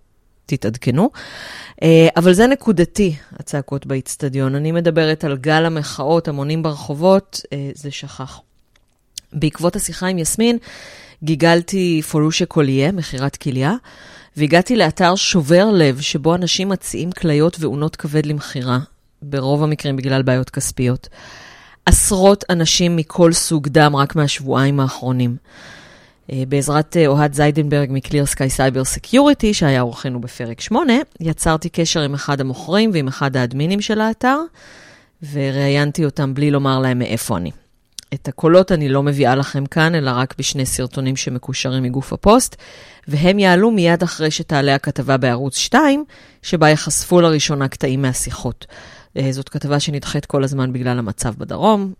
Speaker 3: אה, אבל זה נקודתי, הצעקות באיצטדיון. אני מדברת על גל המחאות, המונים ברחובות, אה, זה שכח. בעקבות השיחה עם יסמין, גיגלתי פורושה קוליה, מכירת כליה. והגעתי לאתר שובר לב, שבו אנשים מציעים כליות ואונות כבד למכירה, ברוב המקרים בגלל בעיות כספיות. עשרות אנשים מכל סוג דם רק מהשבועיים האחרונים. אה, בעזרת אה, אוהד זיידנברג מ ClearSky Cyber Security, שהיה אורחנו בפרק 8, יצרתי קשר עם אחד המוכרים ועם אחד האדמינים של האתר, וראיינתי אותם בלי לומר להם מאיפה אני. את הקולות אני לא מביאה לכם כאן, אלא רק בשני סרטונים שמקושרים מגוף הפוסט, והם יעלו מיד אחרי שתעלה הכתבה בערוץ 2, שבה ייחשפו לראשונה קטעים מהשיחות. אה, זאת כתבה שנדחית כל הזמן בגלל המצב בדרום,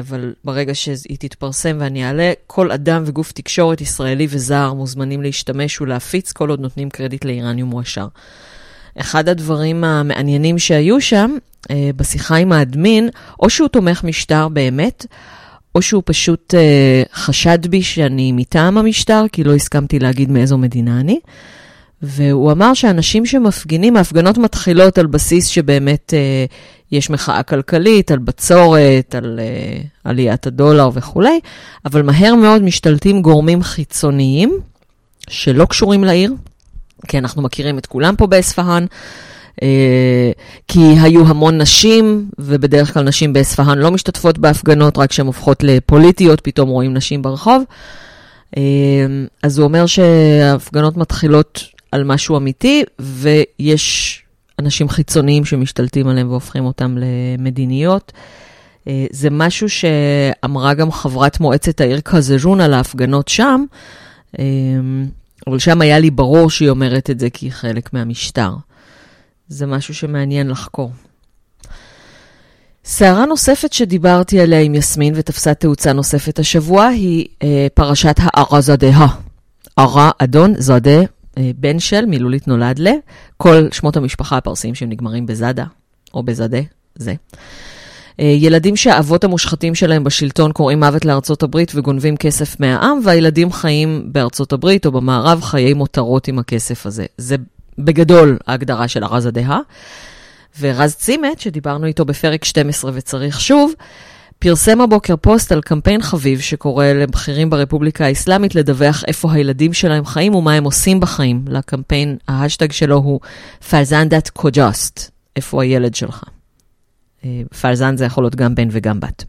Speaker 3: אבל ברגע שהיא תתפרסם ואני אעלה, כל אדם וגוף תקשורת ישראלי וזר מוזמנים להשתמש ולהפיץ כל עוד נותנים קרדיט לאיראניום מועשר. אחד הדברים המעניינים שהיו שם, אה, בשיחה עם האדמין, או שהוא תומך משטר באמת, או שהוא פשוט אה, חשד בי שאני מטעם המשטר, כי לא הסכמתי להגיד מאיזו מדינה אני. והוא אמר שאנשים שמפגינים, ההפגנות מתחילות על בסיס שבאמת אה, יש מחאה כלכלית, על בצורת, על אה, עליית הדולר וכולי, אבל מהר מאוד משתלטים גורמים חיצוניים שלא קשורים לעיר, כי אנחנו מכירים את כולם פה באספהאן. אה, כי היו המון נשים, ובדרך כלל נשים באספהאן לא משתתפות בהפגנות, רק כשהן הופכות לפוליטיות, פתאום רואים נשים ברחוב. אה, אז הוא אומר שההפגנות מתחילות על משהו אמיתי, ויש אנשים חיצוניים שמשתלטים עליהם והופכים אותם למדיניות. אה, זה משהו שאמרה גם חברת מועצת העיר קזרון על ההפגנות שם, אבל שם היה לי ברור שהיא אומרת את זה כי היא חלק מהמשטר. זה משהו שמעניין לחקור. סערה נוספת שדיברתי עליה עם יסמין ותפסה תאוצה נוספת השבוע היא אה, פרשת הארה זדה. آقا אדון زاده, אה, בן של, מילולית נולד ל, כל שמות המשפחה הפרסיים שהם נגמרים בזאדה או בזדה, זה. אה, ילדים שהאבות המושחתים שלהם בשלטון קוראים מוות לארצות הברית וגונבים כסף מהעם, והילדים חיים בארצות הברית או במערב חיי מותרות עם הכסף הזה. זה בגדול ההגדרה של ה آقازاده. ורז צימת, שדיברנו איתו בפרק 12 וצריך שוב, פרסם הבוקר פוסט על קמפיין חביב שקורא לבכירים ברפובליקה האסלאמית לדווח איפה הילדים שלהם חיים ומה הם עושים בחיים. לקמפיין, ההאשטאג שלו הוא פלזנדת קוג'אסט, איפה הילד שלך. אה, פלזן זה יכול להיות גם בן וגם בת.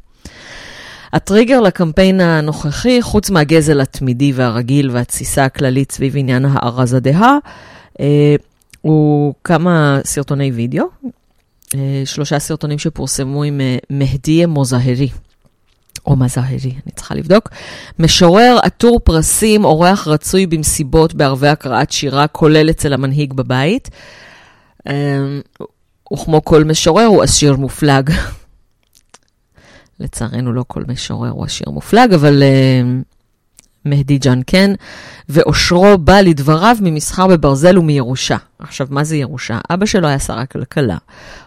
Speaker 3: הטריגר לקמפיין הנוכחי, חוץ מהגזל התמידי והרגיל והתסיסה הכללית סביב עניין הארז הדהה, אה, הוא כמה סרטוני וידאו, שלושה סרטונים שפורסמו עם אה, מהדיה מוזהרי. או מזהרי, אני צריכה לבדוק. משורר עטור פרסים, אורח רצוי במסיבות בערבי הקראת שירה, כולל אצל המנהיג בבית. וכמו כל משורר, הוא עשיר מופלג. *laughs* לצערנו, לא כל משורר הוא עשיר מופלג, אבל מהדי ג'אן כן, ואושרו בא לדבריו ממסחר בברזל ומירושה. עכשיו, מה זה ירושה? אבא שלו היה שר הכלכלה,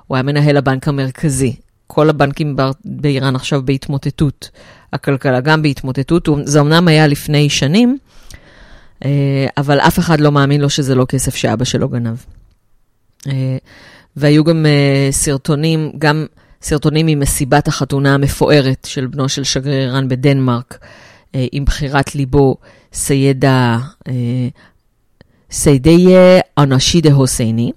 Speaker 3: הוא היה מנהל הבנק המרכזי. כל הבנקים באיראן עכשיו בהתמוטטות. הכלכלה גם בהתמוטטות, זה אמנם היה לפני שנים, אה, אבל אף אחד לא מאמין לו שזה לא כסף שאבא שלו גנב. אה, והיו גם אה, סרטונים, גם סרטונים ממסיבת החתונה המפוארת של בנו של שגריר איראן בדנמרק. אה, עם בחירת ליבו סיידה, אה, סיידיה אנשידה הוסייני.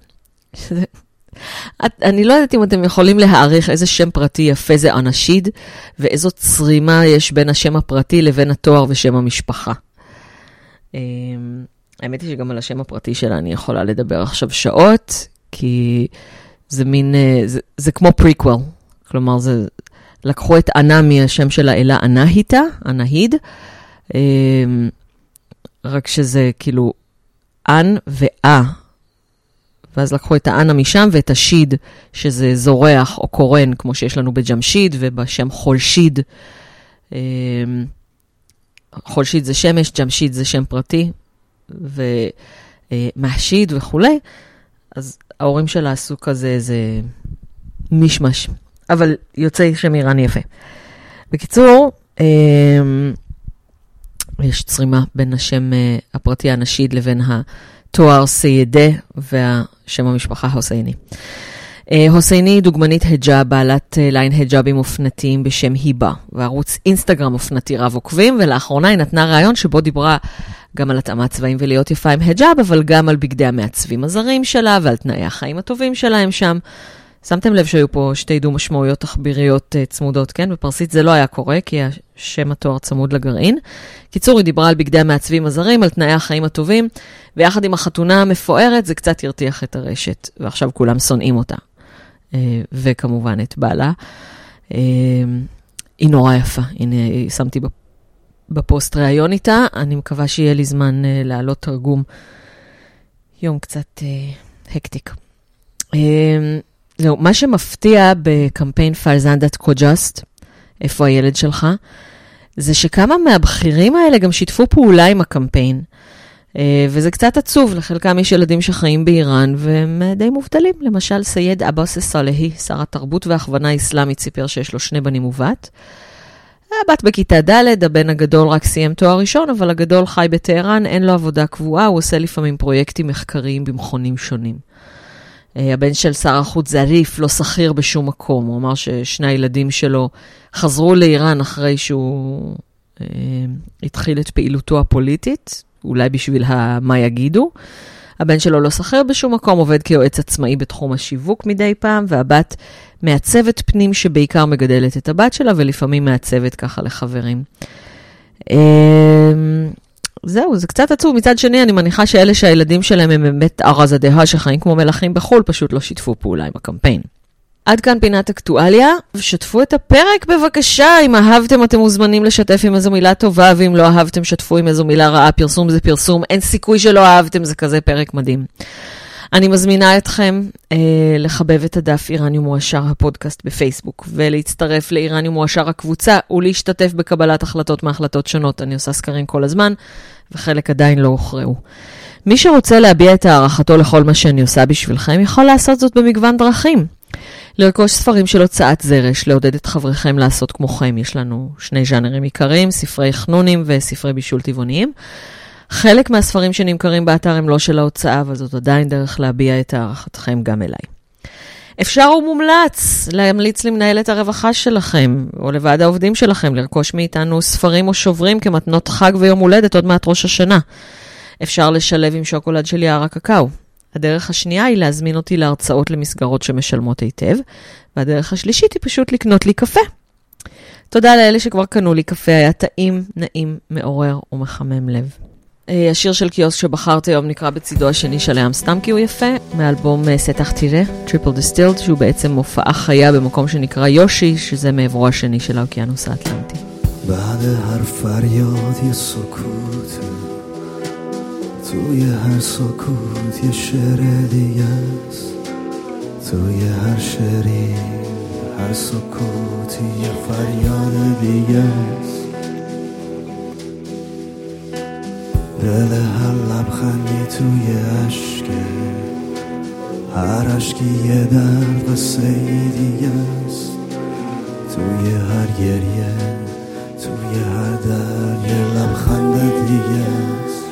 Speaker 3: אני לא יודעת אם אתם יכולים להעריך איזה שם פרטי יפה זה אנשיד, ואיזו צרימה יש בין השם הפרטי לבין התואר ושם המשפחה. אה, האמת היא שגם על השם הפרטי שלה אני יכולה לדבר עכשיו שעות, כי זה מין, זה, זה כמו פריקוול. כלומר, זה, לקחו את אנה מהשם של האלה אנהיטה, אנהיד, אמ, רק שזה כאילו אן ואה. ואז לקחו את האנה משם ואת השיד, שזה זורח או קורן, כמו שיש לנו בג'משיד ובשם חולשיד. אמ, חורשיד זה שמש, ג'משיד זה שם פרטי, ומהשיד וכולי. אז ההורים שלה עשו כזה איזה מישמש, אבל יוצא שם איראני יפה. בקיצור, אה, יש צרימה בין השם אה, הפרטי אנשיד לבין התואר סיידה והשם המשפחה הוסייני. אה, הוסייני דוגמנית היג'אב, בעלת אה, ליין היג'אבים אופנתיים בשם היבה, וערוץ אינסטגרם אופנתי רב עוקבים, ולאחרונה היא נתנה ראיון שבו דיברה גם על התאמת צבעים ולהיות יפה עם היג'אב, אבל גם על בגדי המעצבים הזרים שלה ועל תנאי החיים הטובים שלהם שם. שמתם לב שהיו פה שתי דו-משמעויות תחביריות uh, צמודות, כן? בפרסית זה לא היה קורה, כי השם התואר צמוד לגרעין. קיצור, היא דיברה על בגדי המעצבים הזרים, על תנאי החיים הטובים, ויחד עם החתונה המפוארת, זה קצת הרתיח את הרשת, ועכשיו כולם שונאים אותה. Uh, וכמובן את בעלה. Uh, היא נורא יפה, הנה, שמתי בפוסט ראיון איתה, אני מקווה שיהיה לי זמן להעלות תרגום. יום קצת hectic. אה, זהו, מה שמפתיע בקמפיין فرزندت کجاست, איפה הילד שלך, זה שכמה מהבכירים האלה גם שיתפו פעולה עם הקמפיין. אה, וזה קצת עצוב, לחלקם יש ילדים שחיים באיראן והם די מובטלים. למשל, סייד אבאס סלהי, שר התרבות וההכוונה האסלאמית, סיפר שיש לו שני בנים ובת. הבת בכיתה ד', הבן הגדול רק סיים תואר ראשון, אבל הגדול חי בטהרן, אין לו עבודה קבועה, הוא עושה לפעמים פרויקטים מחקריים במכונים שונים. אה, הבן של שר החוץ זריף, לא שכיר בשום מקום. הוא אמר ששני הילדים שלו חזרו לאיראן אחרי שהוא אה, התחיל את פעילותו הפוליטית, אולי בשביל מה יגידו. הבן שלו לא שכיר בשום מקום, עובד כיועץ עצמאי בתחום השיווק מדי פעם, והבת מעצבת פנים שבעיקר מגדלת את הבת שלה, ולפעמים מעצבת ככה לחברים. אה, זהו, זה קצת עצוב. מצד שני, אני מניחה שאלה שהילדים שלהם הם באמת ארז הדעה שחיים כמו מלכים בחו"ל, פשוט לא שיתפו פעולה עם הקמפיין. עד כאן פינת אקטואליה, ושתפו את הפרק בבקשה. אם אהבתם, אתם מוזמנים לשתף עם איזו מילה טובה, ואם לא אהבתם, שתפו עם איזו מילה רעה. פרסום זה פרסום, אין סיכוי שלא אהבתם, זה כזה פרק מדהים. אני מזמינה אתכם אה, לחבב את הדף איראניום מועשר הפודקאסט בפייסבוק, ולהצטרף לאיראניום מועשר הקבוצה, ולהשתתף בקבלת החלטות מהחלטות שונות. אני עושה סקרים כל הזמן, וחלק עדיין לא הוכרעו. מי שרוצה להביע את הערכתו לכל מה שאני עושה בשבילכם, יכול לעשות זאת במגוון דרכים. לרכוש ספרים של הוצאת זרש, לעודד את חבריכם לעשות כמוכם. יש לנו שני ז'אנרים עיקריים, ספרי חנונים וספרי בישול טבעוניים. חלק מהספרים שנמכרים באתר הם לא של ההוצאה, אבל זאת עדיין דרך להביע את הערכתכם גם אליי. אפשר ומומלץ להמליץ למנהלת הרווחה שלכם, או לוועד העובדים שלכם, לרכוש מאיתנו ספרים או שוברים כמתנות חג ויום הולדת עוד מעט ראש השנה. אפשר לשלב עם שוקולד של יער הקקאו. הדרך השנייה היא להזמין אותי להרצאות למסגרות שמשלמות היטב, והדרך השלישית היא פשוט לקנות לי קפה. תודה לאלה שכבר קנו לי קפה, היה טעים, נעים, מעורר ומחמם לב. אה, השיר של קיוסק שבחרת היום נקרא בצידו השני של הים סתם כי הוא יפה, מאלבום אה, סטח תירה, טריפל דיסטילד, שהוא בעצם מופעה חיה במקום שנקרא יושי, שזה מעברו השני של האוקיינוס האטלנטי. بعد هر فریاد یه سکوت توی هر سکوت یه شعر دیگه است توی هر شعری هر سکوتی یه فریاد دیگه است دل هر لبخندی توی عشقه هر عشقی یه در قصه دیگه است. توی هر گریه توی هر در یه لبخند دیگه است.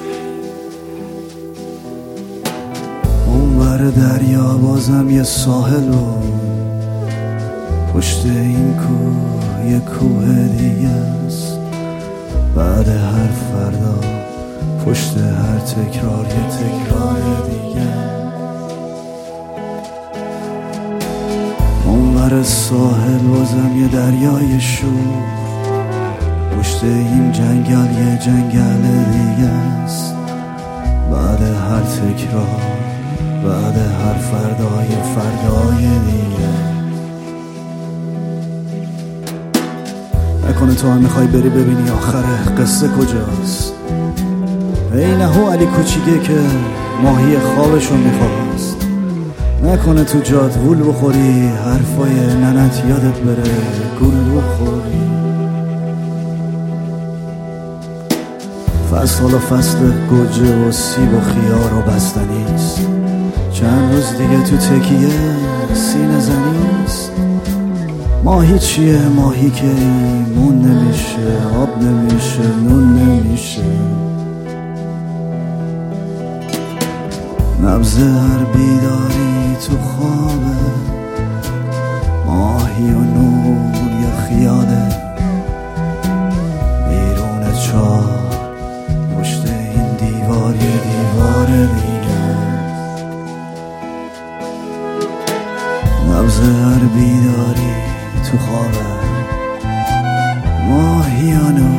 Speaker 3: اون دریا بازم یه ساحل و پشت این کوه یه کوه دیگه است. بعد هر فردا پشت هر تکرار یه تکرار دیگه. اونور ساحل بازم یه دریای شور. پشت این جنگل یه جنگل دیگه است. بعد هر تکرار بعد هر فردای فردای دیگه. نکنه تو هم می‌خوای بری ببینی آخر قصه کجاست. ای نهو علی کوچیکه که ماهی خوابشو می‌خواست. نکنه تو جاد گول بخوری حرفای ننت یادت بره گول بخوری.
Speaker 4: فصل و فصل گوجه و سیب و خیار و بستنیست چند روز دیگه تو تکیه سینه زنیست ماهی چیه؟ ماهی که مون نمیشه آب نمیشه نون نمیشه. نبز هر بیداری تو خوابه ماهی و نور یا خیاله. بیرون چاه پشت این دیوار یه دیوار دیگه. نبز هر بیداری تو خوابه ماهی و نور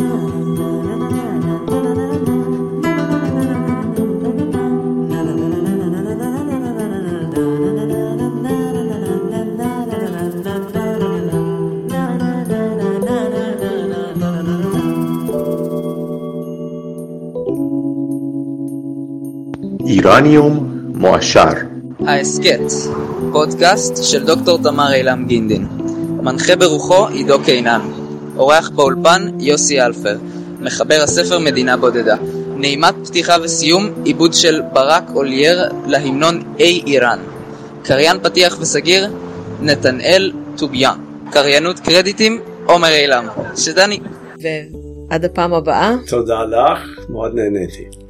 Speaker 2: איראניום מועשר
Speaker 5: ההסכת, פודקאסט של דוקטור תמר אילם גינדין. מנחה ברוחו עידו קינן. אורח באולפן יוסי אלפר. מחבר הספר מדינה בודדה. נעימת פתיחה וסיום, עיבוד של ברק אולייר להמנון אי איראן. קריין פתיח וסגיר, נתנאל טוביאן. קריינות קרדיטים עומר אילם. שדני.
Speaker 3: ועד הפעם הבאה,
Speaker 1: תודה לך, מאוד נהניתי.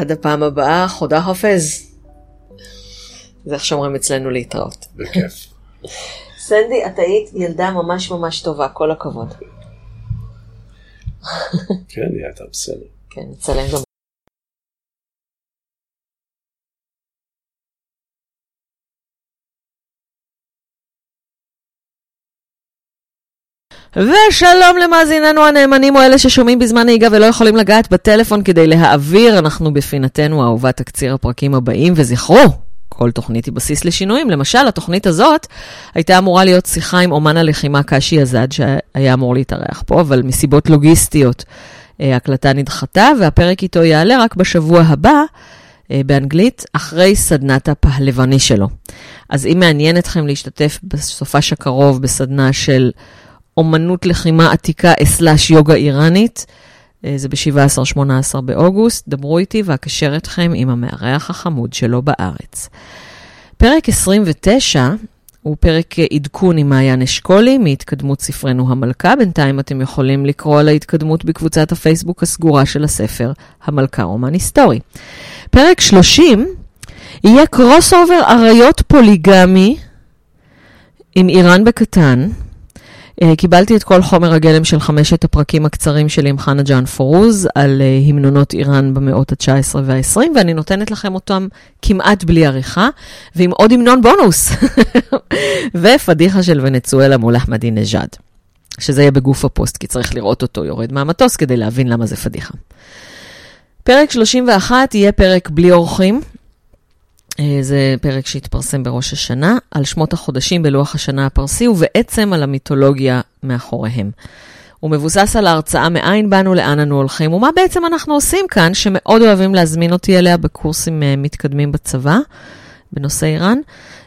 Speaker 3: עד הפעם הבאה, חודה חופז. זה איך שאומרים אצלנו להתראות.
Speaker 1: בכיף.
Speaker 3: סנדי, את היית ילדה ממש ממש טובה, כל הכבוד.
Speaker 1: כן, היא הייתה בסדר.
Speaker 3: כן, נצלם גם. ושלום למאזיננו הנאמנים או אלה ששומעים בזמן נהיגה ולא יכולים לגעת בטלפון כדי להעביר, אנחנו בפינתנו האהובה תקציר הפרקים הבאים, וזכרו, כל תוכנית היא בסיס לשינויים. למשל, התוכנית הזאת הייתה אמורה להיות שיחה עם אומן הלחימה קשי אזד, שהיה אמור להתארח פה, אבל מסיבות לוגיסטיות אה, הקלטה נדחתה, והפרק איתו יעלה רק בשבוע הבא. אה, באנגלית, אחרי סדנת הפהלבני שלו. אז אם מעניין אתכם להשתתף בסופש הקרוב בסדנה של אומנות לחימה עתיקה אסלאש יוגה איראנית, אה, זה ב-17-18 באוגוסט, דברו איתי ואקשר אתכם עם המארח החמוד שלו בארץ. פרק 29 הוא פרק עדכון עם מעיין אשכולי מהתקדמות ספרנו המלכה. בינתיים אתם יכולים לקרוא על ההתקדמות בקבוצת הפייסבוק הסגורה של הספר המלכה רומן היסטורי. פרק 30 יהיה crossover אריות פוליגמי עם איראן בקטן. אה, קיבלתי את כל חומר הגלם של חמשת הפרקים הקצרים שלי עם חנה ג'אן פורוז על אה, המנונות איראן במאות ה-19 וה-20, ואני נותנת לכם אותם כמעט בלי עריכה, ועם עוד המנון בונוס. *laughs* ופדיחה של ונצואלה מול אחמדינג'אד, שזה יהיה בגוף הפוסט, כי צריך לראות אותו יורד מהמטוס כדי להבין למה זה פדיחה. פרק 31 יהיה פרק בלי אורחים, זה פרק שהתפרסם בראש השנה, על שמות החודשים בלוח השנה הפרסי, ובעצם על המיתולוגיה מאחוריהם. הוא מבוסס על ההרצאה מאין באנו, לאן אנו הולכים, ומה בעצם אנחנו עושים כאן, שמאוד אוהבים להזמין אותי אליה בקורסים אה, מתקדמים בצבא, בנושא איראן.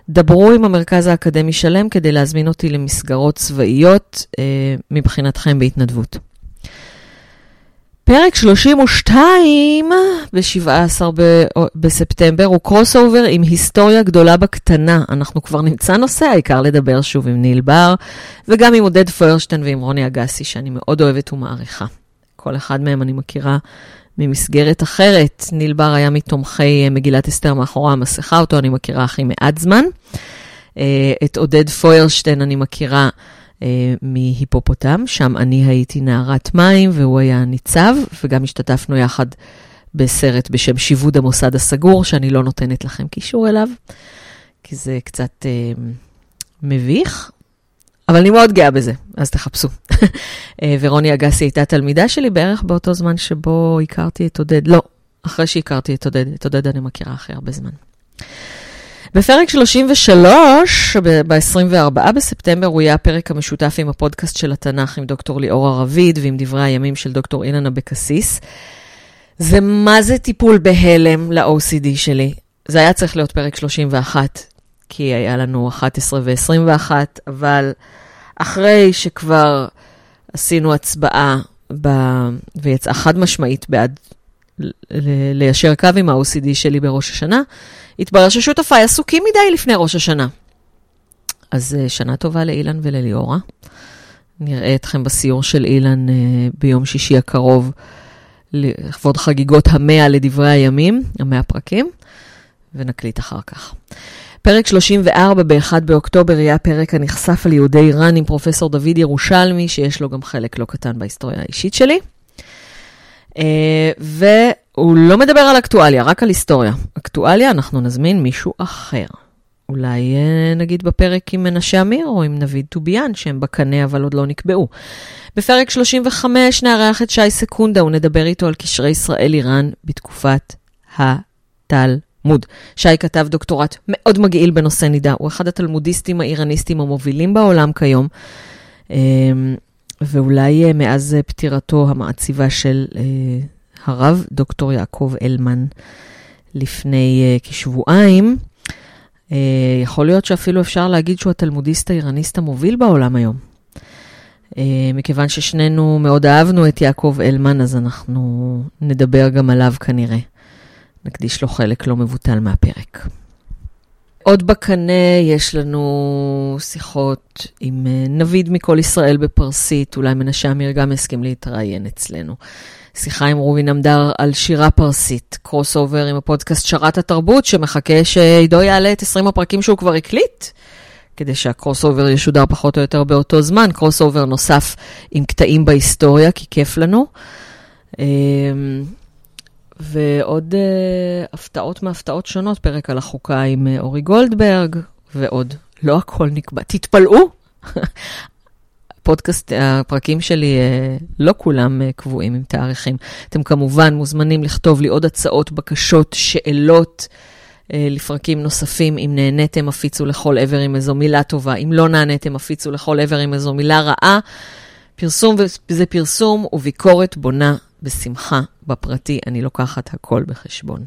Speaker 3: דברו עם המרכז האקדמי שלם כדי להזמין אותי למסגרות צבאיות אה, מבחינתכם בהתנדבות. פרק 32 ב-17 בספטמבר הוא crossover עם היסטוריה גדולה בקטנה. אנחנו כבר נמצא נושא, העיקר לדבר שוב עם ניל בר, וגם עם עודד פוירשטיין ועם רוני אגסי, שאני מאוד אוהבת ומעריכה. כל אחד מהם אני מכירה ממסגרת אחרת. ניל בר היה מתומכי מגילת אסתר מאחורי המסכה, אותו אני מכירה הכי מעט זמן. אה, את עודד פוירשטיין אני מכירה אה, מהיפופוטם, שם אני הייתי נערת מים והוא היה ניצב, וגם השתתפנו יחד בסרט בשם שיבוד המוסד הסגור, שאני לא נותנת לכם קישור אליו, כי זה קצת אה, מביך, אבל אני מאוד גאה בזה, אז תחפשו. *laughs* אה, ורוני אגסי הייתה תלמידה שלי בערך באותו זמן שבו הכרתי את עודד, לא, אחרי שהכרתי את עודד, את עודד אני מכירה אחרי הרבה זמן. בפרק 33, ב-24 בספטמבר, הוא יהיה הפרק המשותף עם הפודקאסט של התנ"ך עם דוקטור ליאורה רביד ועם דברי הימים של דוקטור אילן אבקסיס. זה מה זה טיפול בהלם ל-OCD שלי. זה היה צריך להיות פרק 31, כי היה לנו 11 ו-21, אבל אחרי שכבר עשינו הצבעה ב... ויצאה חד משמעית בעד ליישר קו עם ה-OCD שלי בראש השנה, התברר ששותפיי עסוקים מדי לפני ראש השנה. אז uh, שנה טובה לאילן ולליאורה. נראה אתכם בסיור של אילן uh, ביום שישי הקרוב, לכבוד חגיגות המאה לדברי הימים, המאה פרקים, ונקליט אחר כך. פרק 34 ב-1 באוקטובר יהיה הפרק הנחשף על יהודי איראן עם פרופסור דוד ירושלמי, שיש לו גם חלק לא קטן בהיסטוריה האישית שלי. Uh, והוא לא מדבר על אקטואליה, רק על היסטוריה. אקטואליה, אנחנו נזמין מישהו אחר. אולי uh, נגיד בפרק עם מנשה אמיר או עם נביד טוביאן, שהם בקנה אבל עוד לא נקבעו. בפרק 35 נארח את שי סקונדה ונדבר איתו על קשרי ישראל-איראן בתקופת התלמוד. שי כתב דוקטורט מאוד מגעיל בנושא נידה, הוא אחד התלמודיסטים האיראניסטים המובילים בעולם כיום. Uh, ואולי uh, מאז uh, פטירתו המעציבה של הרב דוקטור יעקב אלמן לפני uh, כשבועיים, uh, יכול להיות שאפילו אפשר להגיד שהוא התלמודיסט האיראניסט המוביל בעולם היום. Uh, מכיוון ששנינו מאוד אהבנו את יעקב אלמן, אז אנחנו נדבר גם עליו כנראה. נקדיש לו חלק לא מבוטל מהפרק. עוד בקנה יש לנו שיחות עם נביד מכל ישראל בפרסית, אולי מנשה אמיר גם הסכים להתראיין אצלנו. שיחה עם רובי נמדר על שירה פרסית, crossover עם הפודקאסט שרת התרבות, שמחכה שעידו יעלה את 20 הפרקים שהוא כבר הקליט, כדי שה crossover ישודר פחות או יותר באותו זמן, crossover נוסף עם קטעים בהיסטוריה, כי כיף לנו. אמ, ועוד uh, הפתעות מהפתעות שונות, פרק על החוקה עם uh, אורי גולדברג, ועוד. לא הכל נקבע. תתפלאו, פודקאסט, הפרקים שלי, uh, לא כולם uh, קבועים עם תאריכים. אתם כמובן מוזמנים לכתוב לי עוד הצעות, בקשות, שאלות. uh, לפרקים נוספים, אם נהניתם, הפיצו לכל עבר עם איזו מילה טובה, אם לא נהניתם, הפיצו לכל עבר עם איזו מילה רעה. פרסום זה פרסום וביקורת בונה בשמחה בפרטי, אני לוקחת הכל בחשבון.